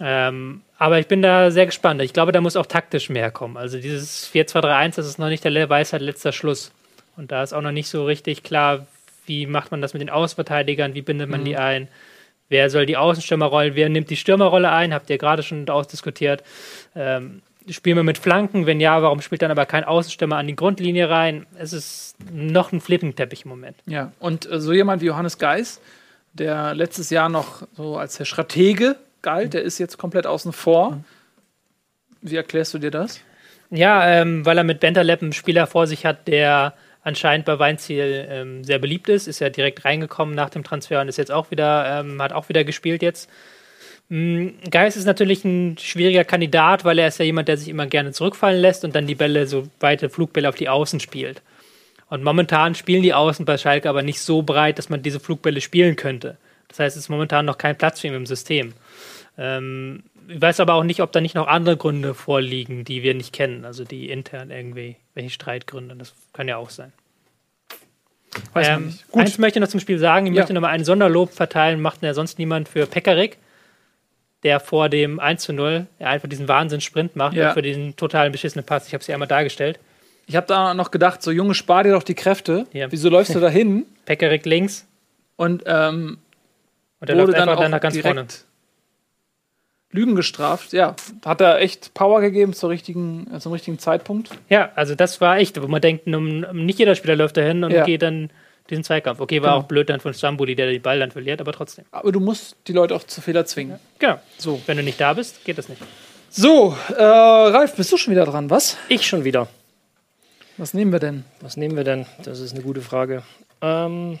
Ähm, aber ich bin da sehr gespannt. Ich glaube, da muss auch taktisch mehr kommen. Also dieses 4-2-3-1, das ist noch nicht der Weisheit letzter Schluss. Und da ist auch noch nicht so richtig klar, wie macht man das mit den Außenverteidigern, wie bindet man die ein, wer soll die Außenstürmerrolle, wer nimmt die Stürmerrolle ein, habt ihr gerade schon ausdiskutiert. Ähm, spielen wir mit Flanken, wenn ja, warum spielt dann aber kein Außenstürmer an die Grundlinie rein? Es ist noch ein Flickenteppich im Moment. Ja, und äh, so jemand wie Johannes Geis, der letztes Jahr noch so als der Stratege galt, der ist jetzt komplett außen vor. Wie erklärst du dir das? Ja, ähm, weil er mit Bentaleb einen Spieler vor sich hat, der anscheinend bei Weinziel ähm, sehr beliebt ist, ist ja direkt reingekommen nach dem Transfer und ist jetzt auch wieder, ähm, hat auch wieder gespielt jetzt. Mm, Geis ist natürlich ein schwieriger Kandidat, weil er ist ja jemand, der sich immer gerne zurückfallen lässt und dann die Bälle, so weite Flugbälle auf die Außen spielt. Und momentan spielen die Außen bei Schalke aber nicht so breit, dass man diese Flugbälle spielen könnte. Das heißt, es ist momentan noch kein Platz für ihn im System. Ähm, ich weiß aber auch nicht, ob da nicht noch andere Gründe vorliegen, die wir nicht kennen, also die intern irgendwie, welche Streitgründe. Das kann ja auch sein. Weiß man Ähm, nicht. Gut. Eins möchte ich noch zum Spiel sagen. Ich Ja. möchte noch mal ein Sonderlob verteilen, macht ja sonst niemand für Pekarik, der vor dem 1 zu 0 ja, einfach diesen Wahnsinns-Sprint macht Ja. für diesen totalen beschissenen Pass. Ich habe es ja einmal dargestellt. Ich habe da noch gedacht, so Junge, spar dir doch die Kräfte. Ja. Wieso läufst du da hin? Pekarik links Und ähm, und der wurde läuft dann einfach dann nach ganz vorne. Lügen gestraft. Ja, hat er echt Power gegeben zur richtigen, äh, zum richtigen Zeitpunkt. Ja, also das war echt, wo man denkt, nicht jeder Spieler läuft dahin und Ja. geht dann diesen Zweikampf. Okay, war Genau. auch blöd dann von Stambuli, der den Ball dann verliert, aber trotzdem. Aber du musst die Leute auch zu Fehler zwingen. Genau. So. Wenn du nicht da bist, geht das nicht. So, äh, Ralf, bist du schon wieder dran, was? Ich schon wieder. Was nehmen wir denn? Was nehmen wir denn? Das ist eine gute Frage. Ähm,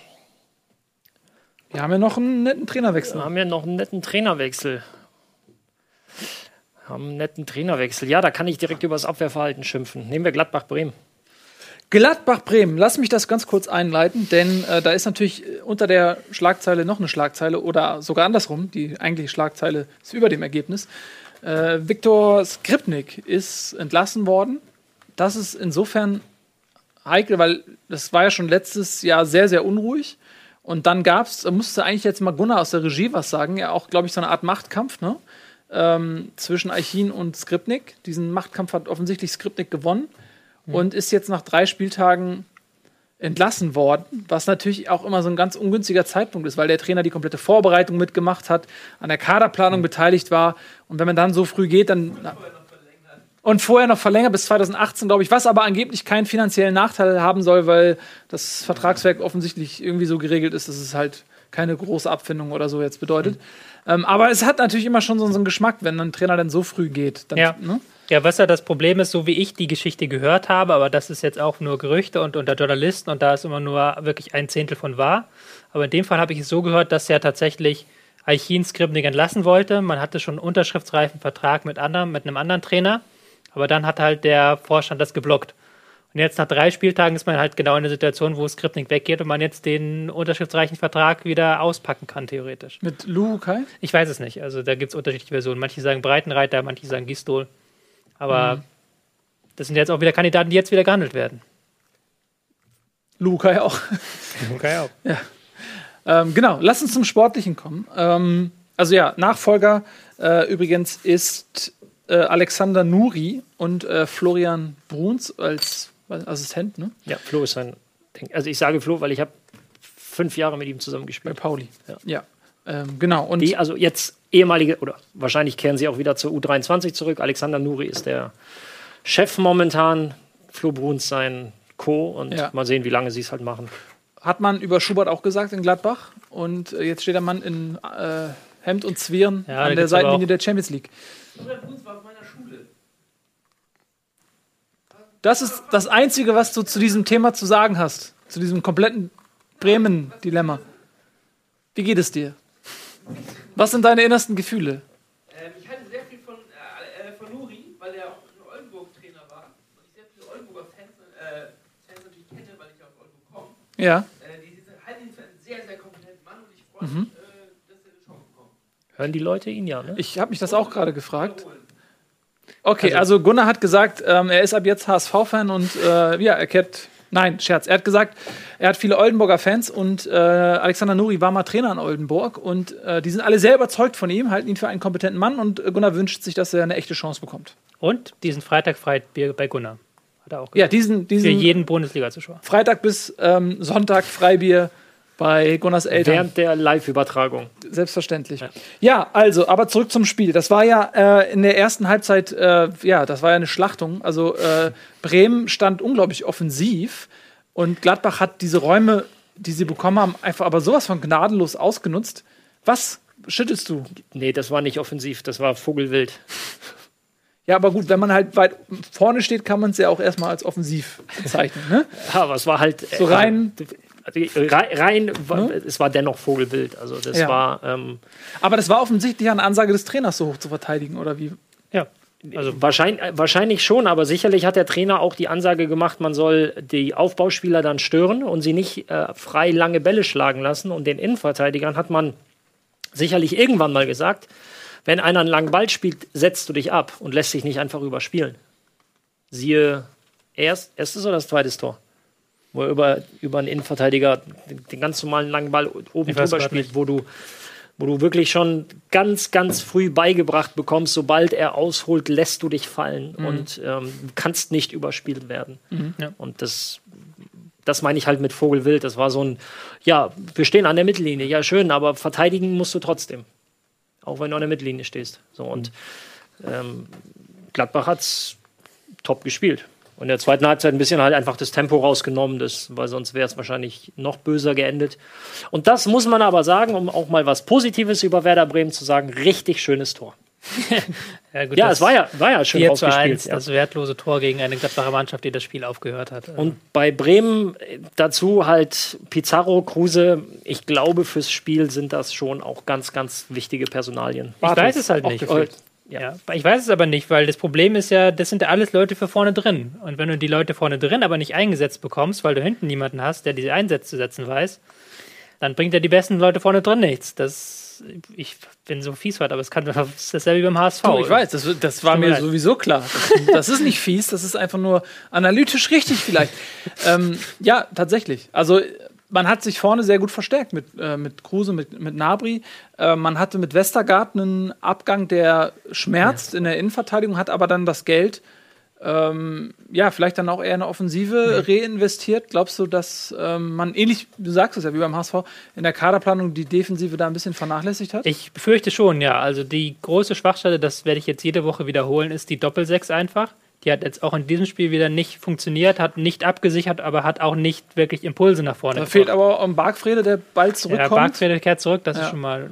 Wir haben ja noch einen netten Trainerwechsel. wir haben ja noch einen netten Trainerwechsel. Haben einen netten Trainerwechsel. Ja, da kann ich direkt über das Abwehrverhalten schimpfen. Nehmen wir Gladbach-Bremen. Gladbach-Bremen, lass mich das ganz kurz einleiten, denn äh, da ist natürlich äh, unter der Schlagzeile noch eine Schlagzeile oder sogar andersrum. Die eigentliche Schlagzeile ist über dem Ergebnis. Äh, Viktor Skripnik ist entlassen worden. Das ist insofern heikel, weil das war ja schon letztes Jahr sehr, sehr unruhig. Und dann gab es, musste eigentlich jetzt mal Gunnar aus der Regie was sagen, ja auch, glaube ich, so eine Art Machtkampf, ne? Ähm, zwischen Eichin und Skripnik. Diesen Machtkampf hat offensichtlich Skripnik gewonnen und ist jetzt nach drei Spieltagen entlassen worden, was natürlich auch immer so ein ganz ungünstiger Zeitpunkt ist, weil der Trainer die komplette Vorbereitung mitgemacht hat, an der Kaderplanung beteiligt war und wenn man dann so früh geht, dann und vorher noch verlängert bis 2018, glaube ich, was aber angeblich keinen finanziellen Nachteil haben soll, weil das Vertragswerk offensichtlich irgendwie so geregelt ist, dass es halt keine große Abfindung oder so jetzt bedeutet. Ähm, aber es hat natürlich immer schon so, so einen Geschmack, wenn ein Trainer dann so früh geht. Dann, Ja. Ne? Ja, was ja das Problem ist, so wie ich die Geschichte gehört habe, aber das ist jetzt auch nur Gerüchte und unter Journalisten und da ist immer nur wirklich ein Zehntel von wahr. Aber in dem Fall habe ich es so gehört, dass ja tatsächlich Eichin Skripnik entlassen wollte. Man hatte schon einen unterschriftsreifen Vertrag mit, anderem, mit einem anderen Trainer, aber dann hat halt der Vorstand das geblockt. Und jetzt nach drei Spieltagen ist man halt genau in der Situation, wo Skripnik weggeht und man jetzt den unterschriftsreichen Vertrag wieder auspacken kann, theoretisch. Mit Lu Kai? Ich weiß es nicht. Also da gibt es unterschiedliche Versionen. Manche sagen Breitenreiter, manche sagen Gistol. Aber das sind jetzt auch wieder Kandidaten, die jetzt wieder gehandelt werden. Lu Kai auch. Okay, auch. Ähm, genau, lass uns zum Sportlichen kommen. Ähm, also ja, Nachfolger äh, übrigens ist äh, Alexander Nuri und äh, Florian Bruns als was, Assistent ne? Ja, Flo ist sein. Also ich sage Flo, weil ich habe fünf Jahre mit ihm zusammen bei gespielt. Pauli. Ja. Ja, ähm, genau. Und Die, also jetzt ehemalige, oder wahrscheinlich kehren sie auch wieder zur U23 zurück. Alexander Nuri ist der Chef momentan. Flo Bruns sein Co. Und Ja. mal sehen, wie lange sie es halt machen. hat man über Schubert auch gesagt in Gladbach. Und äh, jetzt steht der Mann in äh, Hemd und Zwirn Ja, an der Seitenlinie der Champions League. Das ist das Einzige, was du zu diesem Thema zu sagen hast. Zu diesem kompletten Bremen-Dilemma. Wie geht es dir? Was sind deine innersten Gefühle? Ähm, ich halte sehr viel von, äh, äh, von Nuri, weil er auch ein Oldenburg-Trainer war. Und ich sehr viele Oldenburger Fans, äh, Fans natürlich kenne, weil ich aus Oldenburg komme. Ja. Äh, die halten ihn für einen sehr, sehr kompetenten Mann und ich freue mich, äh, dass er eine Chance bekommt. Hören die Leute ihn ja, ne? Ich habe mich das auch gerade gefragt. Okay, also, Gunnar hat gesagt, ähm, er ist ab jetzt HSV-Fan und äh, ja, er kennt. Nein, Scherz. Er hat gesagt, er hat viele Oldenburger Fans und äh, Alexander Nuri war mal Trainer in Oldenburg und äh, die sind alle sehr überzeugt von ihm, halten ihn für einen kompetenten Mann und äh, Gunnar wünscht sich, dass er eine echte Chance bekommt. Und diesen Freitag Freibier bei Gunnar. Hat er auch Ja, gesagt. diesen, Für diesen jeden Bundesliga-Zuschauer. Freitag bis ähm, Sonntag Freibier bei Gunnars Eltern. Während der Live-Übertragung. Selbstverständlich. Ja. also, aber zurück zum Spiel. Das war ja äh, in der ersten Halbzeit, äh, ja, das war ja eine Schlachtung. Also äh, Bremen stand unglaublich offensiv und Gladbach hat diese Räume, die sie bekommen haben, einfach aber sowas von gnadenlos ausgenutzt. Was schüttelst du? Nee, das war nicht offensiv, das war Vogelwild. Ja, aber gut, wenn man halt weit vorne steht, kann man es ja auch erstmal als offensiv bezeichnen. Ne? Ja, aber es war halt. So rein- Also, rein, war, es war dennoch Vogelwild. Also das Ja. war. Ähm, Aber das war offensichtlich eine Ansage des Trainers, so hoch zu verteidigen, oder wie? Ja. Also wahrscheinlich, wahrscheinlich schon, aber sicherlich hat der Trainer auch die Ansage gemacht, man soll die Aufbauspieler dann stören und sie nicht äh, frei lange Bälle schlagen lassen. Und den Innenverteidigern hat man sicherlich irgendwann mal gesagt, wenn einer einen langen Ball spielt, setzt du dich ab und lässt dich nicht einfach überspielen. Siehe erst, erstes oder das zweites Tor? Wo er über, über einen Innenverteidiger den, den ganz normalen langen Ball oben drüber spielt, nicht. wo du, wo du wirklich schon ganz, ganz früh beigebracht bekommst, sobald er ausholt, lässt du dich fallen und ähm, kannst nicht überspielt werden. Ja. Und das, das meine ich halt mit Vogelwild. Das war so ein, ja, wir stehen an der Mittellinie, ja schön, aber verteidigen musst du trotzdem. Auch wenn du an der Mittellinie stehst. So, und ähm, Gladbach hat's top gespielt. Und in der zweiten Halbzeit ein bisschen halt einfach das Tempo rausgenommen, das, weil sonst wäre es wahrscheinlich noch böser geendet. Und das muss man aber sagen, um auch mal was Positives über Werder Bremen zu sagen, richtig schönes Tor. Ja, gut, Ja, es war ja, war ja schön 4 zu rausgespielt. 1, ja. das wertlose Tor gegen eine Gladbacher Mannschaft, die das Spiel aufgehört hat. Und bei Bremen äh, dazu halt Pizarro, Kruse. Ich glaube, fürs Spiel sind das schon auch ganz, ganz wichtige Personalien. Ich weiß es halt nicht. Ja. ich weiß es aber nicht, weil das Problem ist ja, das sind ja alles Leute für vorne drin. Und wenn du die Leute vorne drin aber nicht eingesetzt bekommst, weil du hinten niemanden hast, der diese Einsätze zu setzen weiß, dann bringt ja die besten Leute vorne drin nichts. Das, ich bin so fies heute, aber es kann das ist dasselbe wie beim HSV. Du, ich weiß, das, das war mir mir leid. sowieso klar. Das, das ist nicht fies, das ist einfach nur analytisch richtig vielleicht. ähm, ja, tatsächlich. Also man hat sich vorne sehr gut verstärkt mit, äh, mit Kruse, mit, mit Nabri. Äh, man hatte mit Westergaard einen Abgang, der schmerzt in der Innenverteidigung, hat aber dann das Geld, ähm, ja, vielleicht dann auch eher in eine Offensive reinvestiert. Glaubst du, dass ähm, man ähnlich, du sagst es ja wie beim HSV, in der Kaderplanung die Defensive da ein bisschen vernachlässigt hat? Ich befürchte schon, ja. Also die große Schwachstelle, das werde ich jetzt jede Woche wiederholen, ist die Doppelsechs einfach. Die hat jetzt auch in diesem Spiel wieder nicht funktioniert, hat nicht abgesichert, aber hat auch nicht wirklich Impulse nach vorne da fehlt aber auch Bargfrede, der bald Ja, zurückkommt. Bargfrede kehrt zurück, das Ja. ist schon mal.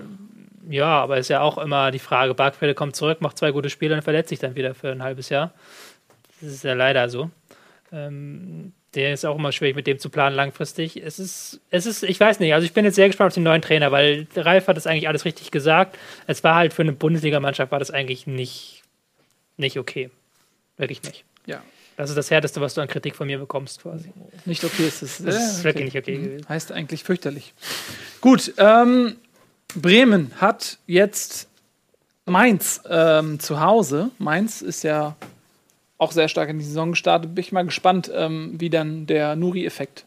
Ja, aber ist ja auch immer die Frage. Bargfrede kommt zurück, macht zwei gute Spiele und verletzt sich dann wieder für ein halbes Jahr. Das ist ja leider so. Ähm, der ist auch immer schwierig mit dem zu planen langfristig. Es ist, es ist, ich weiß nicht, also ich bin jetzt sehr gespannt auf den neuen Trainer, weil Ralf hat das eigentlich alles richtig gesagt. Es war halt für eine Bundesligamannschaft war das eigentlich nicht, nicht okay. Wirklich nicht. ja. Das ist das Härteste, was du an Kritik von mir bekommst, quasi. Nicht okay ist es. Das ist wirklich nicht okay gewesen. Heißt eigentlich fürchterlich. Gut, ähm, Bremen hat jetzt Mainz ähm, zu Hause. Mainz ist ja auch sehr stark in die Saison gestartet. Bin ich mal gespannt, ähm, wie dann der Nuri-Effekt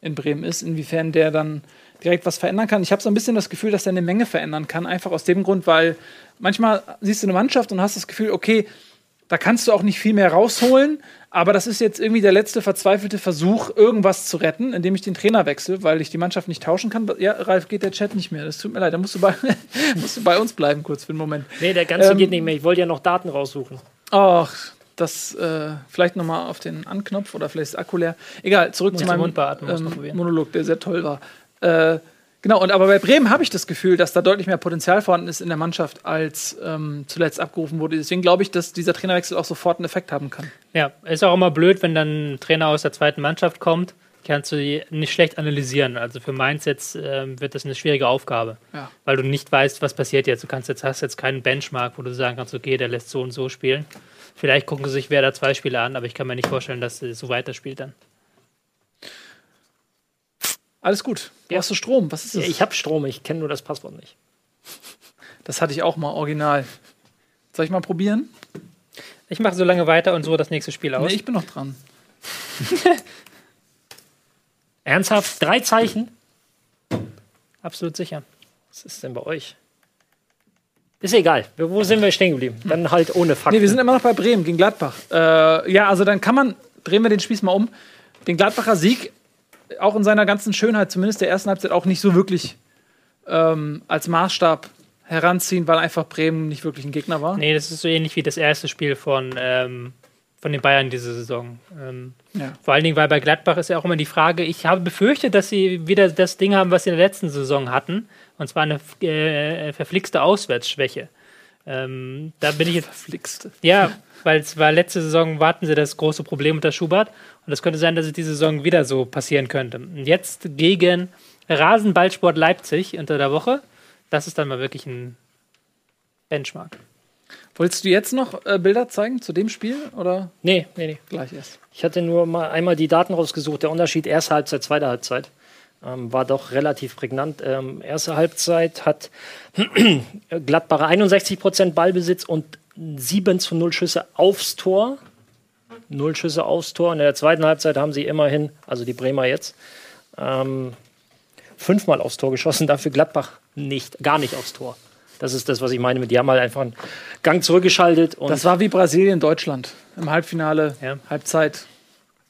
in Bremen ist, inwiefern der dann direkt was verändern kann. Ich habe so ein bisschen das Gefühl, dass er eine Menge verändern kann, einfach aus dem Grund, weil manchmal siehst du eine Mannschaft und hast das Gefühl, okay, da kannst du auch nicht viel mehr rausholen, aber das ist jetzt irgendwie der letzte verzweifelte Versuch, irgendwas zu retten, indem ich den Trainer wechsle, weil ich die Mannschaft nicht tauschen kann. Ja, Ralf, geht der Chat nicht mehr. Das tut mir leid, da musst du bei, musst du bei uns bleiben, kurz für einen Moment. Nee, der ganze Ähm, geht nicht mehr. Ich wollte ja noch Daten raussuchen. Ach, das äh, vielleicht nochmal auf den Anknopf oder vielleicht ist Akku leer. Egal, zurück zu meinem ähm. Monolog, der sehr toll war. Äh, genau, und aber bei Bremen habe ich das Gefühl, dass da deutlich mehr Potenzial vorhanden ist in der Mannschaft, als ähm, zuletzt abgerufen wurde. Deswegen glaube ich, dass dieser Trainerwechsel auch sofort einen Effekt haben kann. Ja, ist auch immer blöd, wenn dann ein Trainer aus der zweiten Mannschaft kommt. Kannst du die nicht schlecht analysieren. Also für Mainz jetzt ähm, wird das eine schwierige Aufgabe, Ja. weil du nicht weißt, was passiert jetzt. Du kannst jetzt hast jetzt keinen Benchmark, wo du sagen kannst, okay, der lässt so und so spielen. Vielleicht gucken sie sich wer da zwei Spiele an, aber ich kann mir nicht vorstellen, dass er so weiterspielt dann. Alles gut. Brauchst du Strom? Was ist das? Ja, ich habe Strom, ich kenne nur das Passwort nicht. das hatte ich auch mal original. Soll ich mal probieren? Ich mache so lange weiter und so das nächste Spiel aus. Nee, ich bin noch dran. Ernsthaft? Drei Zeichen? Absolut sicher. Was ist denn bei euch? Ist egal. Wo sind wir stehen geblieben? Dann halt ohne Fakten. Nee, wir sind immer noch bei Bremen gegen Gladbach. Äh, ja, also dann kann man, drehen wir den Spieß mal um, den Gladbacher Sieg auch in seiner ganzen Schönheit, zumindest der ersten Halbzeit, auch nicht so wirklich ähm, als Maßstab heranziehen, weil einfach Bremen nicht wirklich ein Gegner war. Nee, das ist so ähnlich wie das erste Spiel von, ähm, von den Bayern diese Saison. Ähm, Ja. Vor allen Dingen, weil bei Gladbach ist ja auch immer die Frage, ich habe befürchtet, dass sie wieder das Ding haben, was sie in der letzten Saison hatten, und zwar eine äh, verflixte Auswärtsschwäche. Ähm, da bin ich jetzt, Verflixte. ja, weil es war letzte Saison, warten sie das große Problem unter Schubert, und es könnte sein, dass es diese Saison wieder so passieren könnte. Und jetzt gegen Rasenballsport Leipzig unter der Woche, das ist dann mal wirklich ein Benchmark. Wolltest du jetzt noch äh, Bilder zeigen zu dem Spiel oder Nee, nee, nee. gleich erst? Ich hatte nur mal einmal die Daten rausgesucht. Der Unterschied erste Halbzeit, zweite Halbzeit ähm, war doch relativ prägnant. Ähm, erste Halbzeit hat Gladbach 61 Prozent Ballbesitz und 7 zu 0 Schüsse aufs Tor. Null Schüsse aufs Tor. In der zweiten Halbzeit haben sie immerhin, also die Bremer jetzt, ähm, fünfmal aufs Tor geschossen, dafür Gladbach nicht, gar nicht aufs Tor. Das ist das, was ich meine mit, die haben halt einfach einen Gang zurückgeschaltet und Das war wie Brasilien, Deutschland im Halbfinale, Ja. Halbzeit.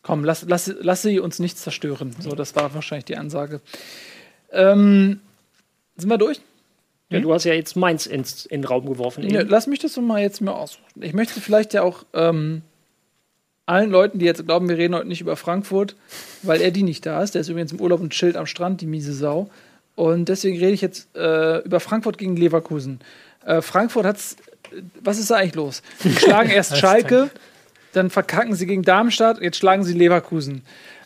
Komm, lass, lass, lass sie uns nicht zerstören. So, das war wahrscheinlich die Ansage. Ähm, sind wir durch? Ja, du hast ja jetzt Mainz ins, in den Raum geworfen. Ja, lass mich das mal jetzt mal aussuchen. Ich möchte vielleicht ja auch ähm, allen Leuten, die jetzt glauben, wir reden heute nicht über Frankfurt, weil er die nicht da ist. Der ist übrigens im Urlaub und chillt am Strand, die miese Sau. Und deswegen rede ich jetzt äh, über Frankfurt gegen Leverkusen. Äh, Frankfurt hat's. Was ist da eigentlich los? Die schlagen erst Schalke, dann verkacken sie gegen Darmstadt, jetzt schlagen sie Leverkusen.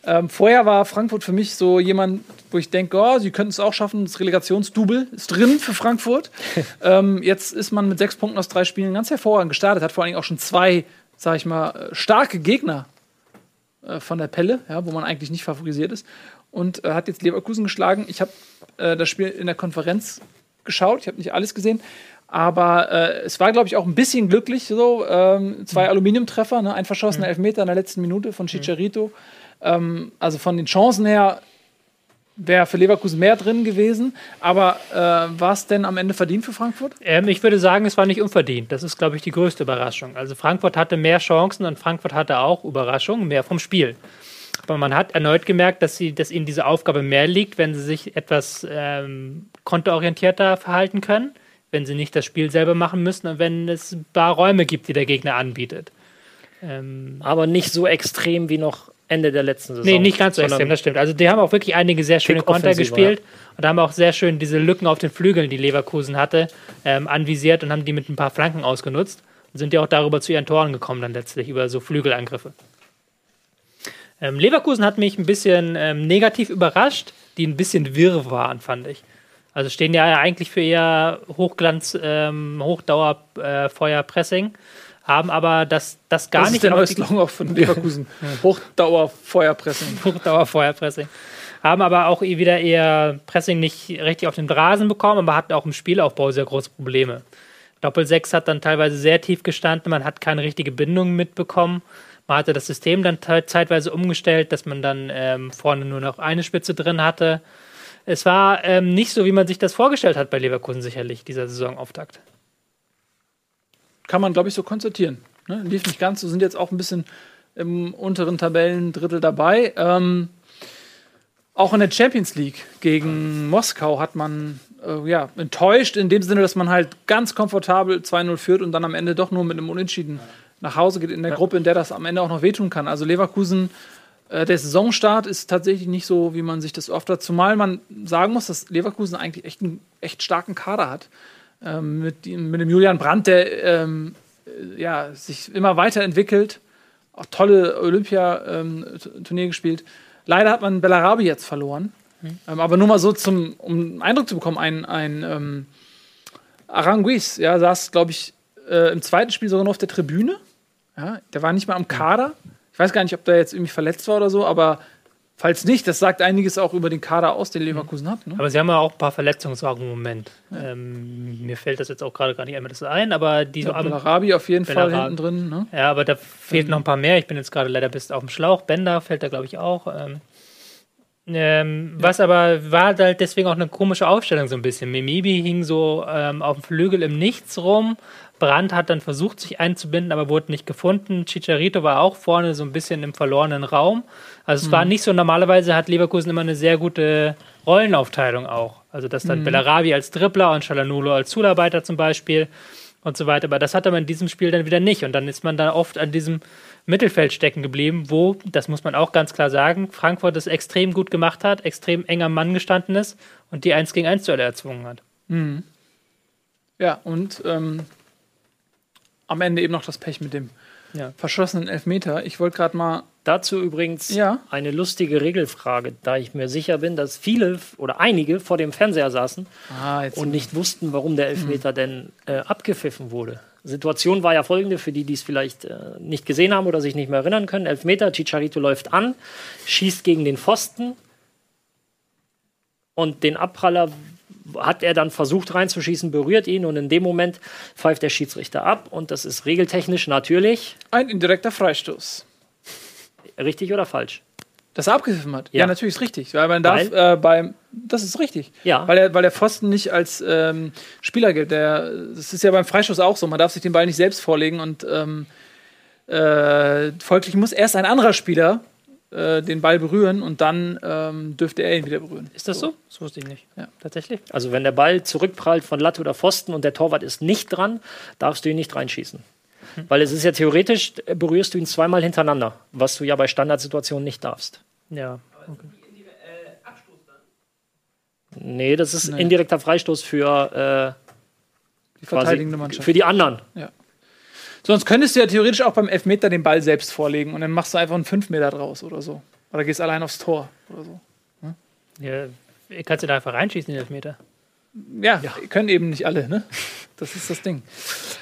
Ähm, vorher war Frankfurt für mich so jemand, wo ich denke, oh, sie könnten es auch schaffen. Das Relegationsdouble ist drin für Frankfurt. ähm, jetzt ist man mit sechs Punkten aus drei Spielen ganz hervorragend gestartet. Hat vor allem auch schon zwei, sag ich mal, äh, starke Gegner äh, von der Pelle, ja, wo man eigentlich nicht favorisiert ist. Und äh, hat jetzt Leverkusen geschlagen. Ich habe äh, das Spiel in der Konferenz geschaut. Ich habe nicht alles gesehen. Aber äh, es war, glaube ich, auch ein bisschen glücklich. So ähm, zwei Aluminiumtreffer, ne? ein verschossener Elfmeter in der letzten Minute von Chicharito. Ähm, also von den Chancen her wäre für Leverkusen mehr drin gewesen. Aber äh, war es denn am Ende verdient für Frankfurt? Ähm, ich würde sagen, es war nicht unverdient. Das ist, glaube ich, die größte Überraschung. Also Frankfurt hatte mehr Chancen und Frankfurt hatte auch Überraschungen, mehr vom Spiel. Aber man hat erneut gemerkt, dass, sie, dass ihnen diese Aufgabe mehr liegt, wenn sie sich etwas ähm, konterorientierter verhalten können, wenn sie nicht das Spiel selber machen müssen und wenn es ein paar Räume gibt, die der Gegner anbietet. Ähm, Aber nicht so extrem wie noch Ende der letzten Saison. Nee, nicht ganz so extrem, das stimmt. Also die haben auch wirklich einige sehr schöne Konter gespielt und haben auch sehr schön diese Lücken auf den Flügeln, die Leverkusen hatte, ähm, anvisiert und haben die mit ein paar Flanken ausgenutzt und sind ja auch darüber zu ihren Toren gekommen dann letztlich, über so Flügelangriffe. Ähm, Leverkusen hat mich ein bisschen ähm, negativ überrascht, die ein bisschen wirr waren, fand ich. Also stehen ja eigentlich für eher Hochglanz, ähm, Hochdauerfeuerpressing, haben aber das, das gar das nicht ist der auf neue die- Slogan auch von Leverkusen. Hochdauer-Feuerpressing. Hochdauer-Feuerpressing. Haben aber auch wieder eher Pressing nicht richtig auf den Rasen bekommen, aber hatten auch im Spielaufbau sehr große Probleme. Doppel-6 hat dann teilweise sehr tief gestanden, man hat keine richtige Bindung mitbekommen. Man hatte das System dann zeitweise umgestellt, dass man dann ähm, vorne nur noch eine Spitze drin hatte. Es war ähm, nicht so, wie man sich das vorgestellt hat bei Leverkusen sicherlich, dieser Saisonauftakt. Kann man, glaube ich, so konstatieren. Ne? Lief nicht ganz so, sind jetzt auch ein bisschen im unteren Tabellendrittel dabei. Ähm, auch in der Champions League gegen Moskau hat man äh, ja, enttäuscht, in dem Sinne, dass man halt ganz komfortabel 2-0 führt und dann am Ende doch nur mit einem Unentschieden nach Hause geht in der Gruppe, in der das am Ende auch noch wehtun kann. Also Leverkusen, äh, der Saisonstart ist tatsächlich nicht so, wie man sich das oft hat. Zumal man sagen muss, dass Leverkusen eigentlich echt einen echt starken Kader hat. Ähm, mit, dem- mit dem Julian Brandt, der ähm, äh, ja, sich immer weiterentwickelt, auch tolle Olympia-Turnier gespielt. Leider hat man Bellarabi jetzt verloren. Ähm, aber nur mal so zum, um einen Eindruck zu bekommen, ein, ein ähm, Aranguiz, ja, saß, glaube ich, äh, im zweiten Spiel sogar noch auf der Tribüne. Ja, der war nicht mal am Kader. Ich weiß gar nicht, ob der jetzt irgendwie verletzt war oder so, aber falls nicht, das sagt einiges auch über den Kader aus, den Leverkusen hat. Ne? Aber sie haben ja auch ein paar Verletzungssorgen im Moment. Ähm, mir fällt das jetzt auch gerade gar nicht einmal das ein, aber die so Ja, am, Bellarabi auf jeden Fall Bellarabi. hinten drin. Ne? Ja, aber da fehlt noch ein paar mehr. Ich bin jetzt gerade leider bis auf dem Schlauch. Bender fällt da, glaube ich, auch. Ähm, ähm, Was aber war halt deswegen auch eine komische Aufstellung so ein bisschen. Mimibi hing so ähm, auf dem Flügel im Nichts rum. Brandt hat dann versucht, sich einzubinden, aber wurde nicht gefunden. Chicharito war auch vorne so ein bisschen im verlorenen Raum. Also es war nicht so, normalerweise hat Leverkusen immer eine sehr gute Rollenaufteilung auch. Also dass dann Bellarabi als Dribbler und Chalanolo als Zularbeiter zum Beispiel und so weiter. Aber das hatte man in diesem Spiel dann wieder nicht. Und dann ist man da oft an diesem Mittelfeld stecken geblieben, wo, das muss man auch ganz klar sagen, Frankfurt es extrem gut gemacht hat, extrem eng am Mann gestanden ist und die 1 gegen 1 Duelle erzwungen hat. Ja, und ähm, am Ende eben noch das Pech mit dem Ja. verschossenen Elfmeter. Ich wollte gerade mal Dazu übrigens Ja. eine lustige Regelfrage, da ich mir sicher bin, dass viele oder einige vor dem Fernseher saßen Ah, und nicht wussten, warum der Elfmeter denn äh, abgepfiffen wurde. Situation war ja folgende, für die, die es vielleicht äh, nicht gesehen haben oder sich nicht mehr erinnern können. Elfmeter, Chicharito läuft an, schießt gegen den Pfosten und den Abpraller hat er dann versucht reinzuschießen, berührt ihn und in dem Moment pfeift der Schiedsrichter ab und das ist regeltechnisch natürlich Ein indirekter Freistoß. Richtig oder falsch. Dass er abgepfiffen hat. Ja, Ja. natürlich ist richtig. Weil man darf Weil? äh, beim. Das ist richtig. Ja. Weil, der, weil der Pfosten nicht als ähm, Spieler gilt. Der, das ist ja beim Freistoß auch so. Man darf sich den Ball nicht selbst vorlegen und ähm, äh, folglich muss erst ein anderer Spieler äh, den Ball berühren und dann ähm, dürfte er ihn wieder berühren. Ist das so? Das wusste ich nicht. Ja. Tatsächlich? Also wenn der Ball zurückprallt von Latte oder Pfosten und der Torwart ist nicht dran, darfst du ihn nicht reinschießen. Weil es ist ja theoretisch, äh, berührst du ihn zweimal hintereinander, was du ja bei Standardsituationen nicht darfst. Ja. Nee, das ist Nee. indirekter Freistoß für, Die äh, quasi verteidigende Mannschaft. für die anderen. Sonst könntest du ja theoretisch auch beim Elfmeter den Ball selbst vorlegen und dann machst du einfach einen 5 Meter draus oder so. Oder gehst allein aufs Tor oder so. ja. Kannst du da einfach reinschießen, den Elfmeter? Ja, können eben nicht alle, ne? Das ist das Ding.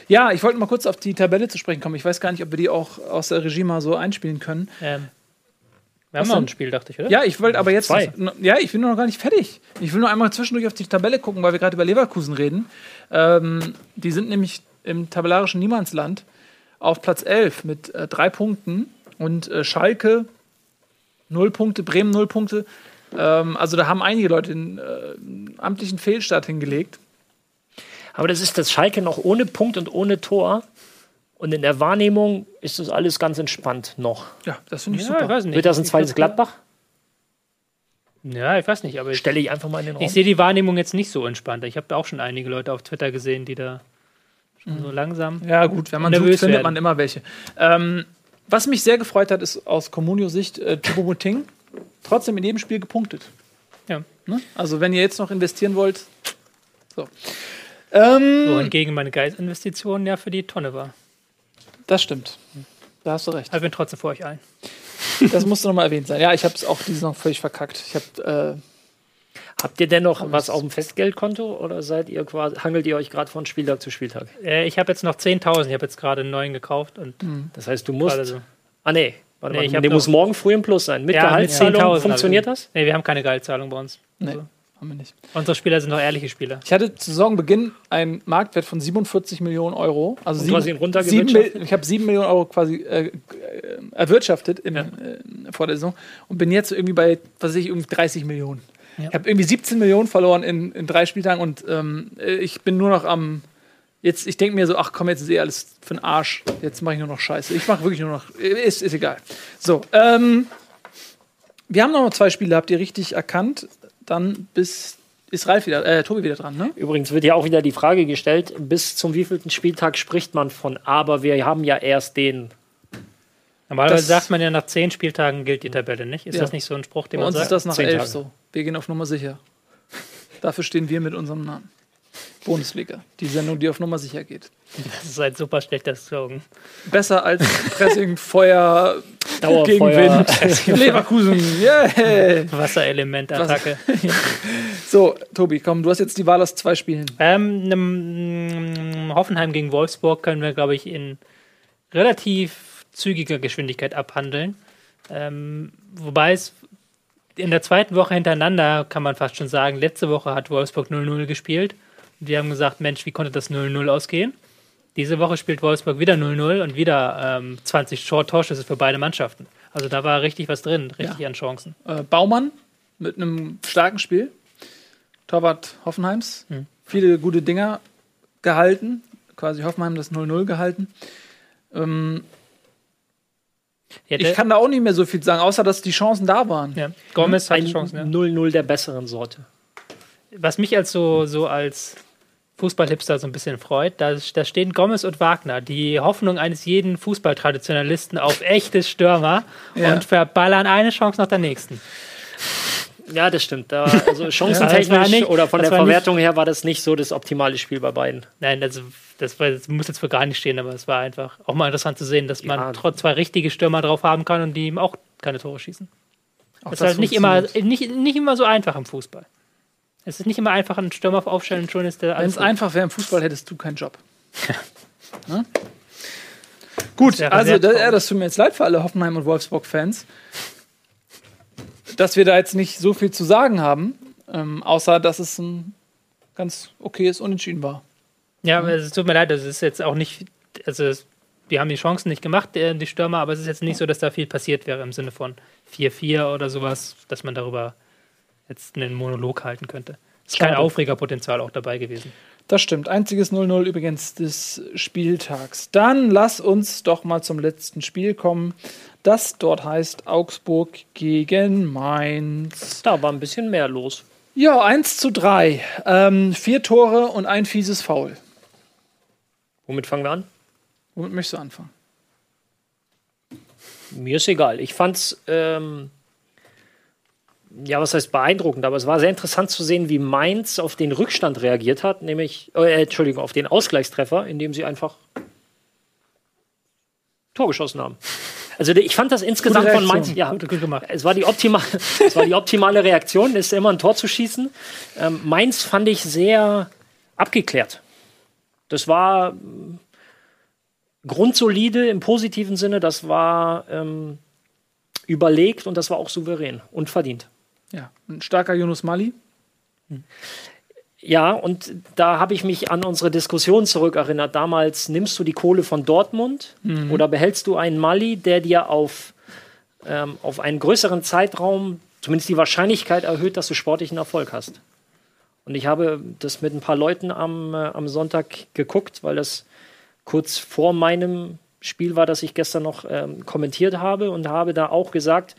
Ja, ich wollte mal kurz auf die Tabelle zu sprechen kommen. Ich weiß gar nicht, ob wir die auch aus der Regie mal so einspielen können. Ähm, wir haben noch ein Spiel, dachte ich, oder? Ja, ich wollte aber jetzt. Zwei. Ja, ich bin noch gar nicht fertig. Ich will nur einmal zwischendurch auf die Tabelle gucken, weil wir gerade über Leverkusen reden. Ähm, die sind nämlich im tabellarischen Niemandsland auf Platz 11 mit äh, drei Punkten und äh, Schalke null Punkte, Bremen null Punkte. Ähm, also da haben einige Leute den äh, amtlichen Fehlstart hingelegt. Aber das ist das Schalke noch ohne Punkt und ohne Tor. Und in der Wahrnehmung ist das alles ganz entspannt noch. Ja, das finde ich Ja, ich super. weiß nicht. Wird das ein zweites Gladbach? Ja, ich weiß nicht, aber ich, Stelle ich einfach mal in den Raum. ich sehe die Wahrnehmung jetzt nicht so entspannt. Ich habe auch schon einige Leute auf Twitter gesehen, die da schon so langsam. Ja, gut, wenn man Nervös sucht, findet werden. man immer welche. Ähm, was mich sehr gefreut hat, ist aus Comunio-Sicht äh, Choupo-Moting trotzdem in jedem Spiel gepunktet. Ja. Ne? Also, wenn ihr jetzt noch investieren wollt. So. Ähm, Wohingegen meine Geistinvestition ja für die Tonne war. das stimmt. Da hast du recht. Aber ich bin trotzdem vor euch allen. Das musste nochmal erwähnt sein. Ja, ich habe es auch diese noch völlig verkackt. Ich habe. Habt ihr denn noch was auf dem Festgeldkonto oder seid ihr quasi, hangelt ihr euch gerade von Spieltag zu Spieltag? Äh, ich habe jetzt noch 10.000. Ich habe jetzt gerade einen neuen gekauft und Das heißt, du musst. so. Ah, nee. Warte Nee, mal, der muss morgen früh im Plus sein. Mit Ja, mit Gehaltszahlung 10.000 funktioniert also. das? Nee, wir haben keine Gehaltszahlung bei uns. nee, Also, haben wir nicht. unsere Spieler sind noch ehrliche Spieler. Ich hatte zu Saisonbeginn einen Marktwert von 47 Millionen Euro. Also Und du hast ihn sieben? Mil- ich habe 7 Millionen Euro quasi äh, äh, erwirtschaftet im, äh, vor der Saison und bin jetzt irgendwie bei, was weiß ich, irgendwie 30 Millionen. Ja. Ich habe irgendwie 17 Millionen verloren in, in drei Spieltagen und ähm, äh, ich bin nur noch am. Jetzt, ich denke mir so, ach komm, jetzt ist eh alles für den Arsch. Jetzt mache ich nur noch Scheiße. Ich mache wirklich nur noch. Ist, ist egal. So, ähm, wir haben noch zwei Spiele, habt ihr richtig erkannt. Dann bis ist Ralf wieder, äh, Tobi wieder dran, ne? Übrigens wird ja auch wieder die Frage gestellt, bis zum wievielten Spieltag spricht man von, aber wir haben ja erst den. Normalerweise Das- sagt man ja, nach 10 Spieltagen gilt die Tabelle nicht. Ist Ja. das nicht so ein Spruch, den Bei man uns sagt? ist das nach Zehn elf Tage. so. Wir gehen auf Nummer sicher. Dafür stehen wir mit unserem Namen. Bundesliga. Die Sendung, die auf Nummer sicher geht. Das ist ein super schlechter Slogan. Besser als Pressing, Feuer, Dauerfeuer. Gegenwind, Leverkusen. Yeah. Wasserelemente-Attacke. So, Tobi, komm, du hast jetzt die Wahl aus zwei Spielen. Ähm, nem- Hoffenheim gegen Wolfsburg können wir, glaube ich, in relativ zügiger Geschwindigkeit abhandeln. Ähm, wobei es in der zweiten Woche hintereinander, kann man fast schon sagen, letzte Woche hat Wolfsburg 0-0 gespielt. Und wir haben gesagt, Mensch, wie konnte das 0-0 ausgehen? Diese Woche spielt Wolfsburg wieder 0-0 und wieder ähm, 20 Tor- Torschüsse für beide Mannschaften. Also da war richtig was drin, richtig Ja. an Chancen. Äh, Baumann mit einem starken Spiel. Torwart Hoffenheims. Hm. Viele gute Dinger gehalten. Quasi Hoffenheim das 0-0 gehalten. Ähm, Ja, ich kann da auch nicht mehr so viel sagen, außer dass die Chancen da waren. ja, Gomez hat Ein Chancen. Ja. 0-0 der besseren Sorte. was mich als so, so als Fußballhipster so ein bisschen freut, da, da stehen Gomez und Wagner, die Hoffnung eines jeden Fußballtraditionalisten auf echte Stürmer Ja. und verballern eine Chance nach der nächsten. Ja, das stimmt. Da, also chancentechnisch nicht- oder von das der war nicht- Verwertung her war das nicht so das optimale Spiel bei beiden. Nein, also das, war, das muss jetzt für gar nicht stehen, aber es war einfach auch mal interessant zu sehen, dass man Ja. trotz zwei richtige Stürmer drauf haben kann und die ihm auch keine Tore schießen. Auch Das ist halt nicht immer, nicht, nicht immer so einfach im Fußball. Es ist nicht immer einfach, einen Stürmer aufstellen und schon ist der Wenn es einfach wäre im Fußball, hättest du keinen Job. Ne? Gut, also das, ja, das tut mir jetzt leid für alle Hoffenheim- und Wolfsburg-Fans, dass wir da jetzt nicht so viel zu sagen haben, ähm, außer dass es ein ganz okayes Unentschieden war. Ja, aber es tut mir leid, das ist jetzt auch nicht, also es, die haben die Chancen nicht gemacht, äh, die Stürmer, aber es ist jetzt nicht so, dass da viel passiert wäre im Sinne von 4-4 oder sowas, dass man darüber jetzt einen Monolog halten könnte. Es ist kein Schade. Aufregerpotenzial auch dabei gewesen. Das stimmt. Einziges 0-0 übrigens des Spieltags. Dann lass uns doch mal zum letzten Spiel kommen. Das dort heißt Augsburg gegen Mainz. Da war ein bisschen mehr los. Ja, 1 zu 3. Ähm, vier Tore und ein fieses Foul. Womit fangen wir an? Womit möchtest du anfangen? Mir ist egal. Ich fand's, ähm, ja, was heißt beeindruckend, aber es war sehr interessant zu sehen, wie Mainz auf den Rückstand reagiert hat, nämlich, äh, Entschuldigung, auf den Ausgleichstreffer, indem sie einfach Tor geschossen haben. Also ich fand das insgesamt von. Mainz, ja, Gut, gut gemacht. es war die optimale, es war die optimale Reaktion, ist immer ein Tor zu schießen. Ähm, Mainz fand ich sehr abgeklärt. Das war ähm, grundsolide im positiven Sinne, das war ähm, überlegt und das war auch souverän und verdient. Ja, ein starker Yunus Mali. Ja, und da habe ich mich an unsere Diskussion zurückerinnert. Damals nimmst du die Kohle von Dortmund oder behältst du einen Mali, der dir auf, ähm, auf einen größeren Zeitraum zumindest die Wahrscheinlichkeit erhöht, dass du sportlichen Erfolg hast. Und ich habe das mit ein paar Leuten am, äh, am Sonntag geguckt, weil das kurz vor meinem Spiel war, das ich gestern noch ähm, kommentiert habe und habe da auch gesagt,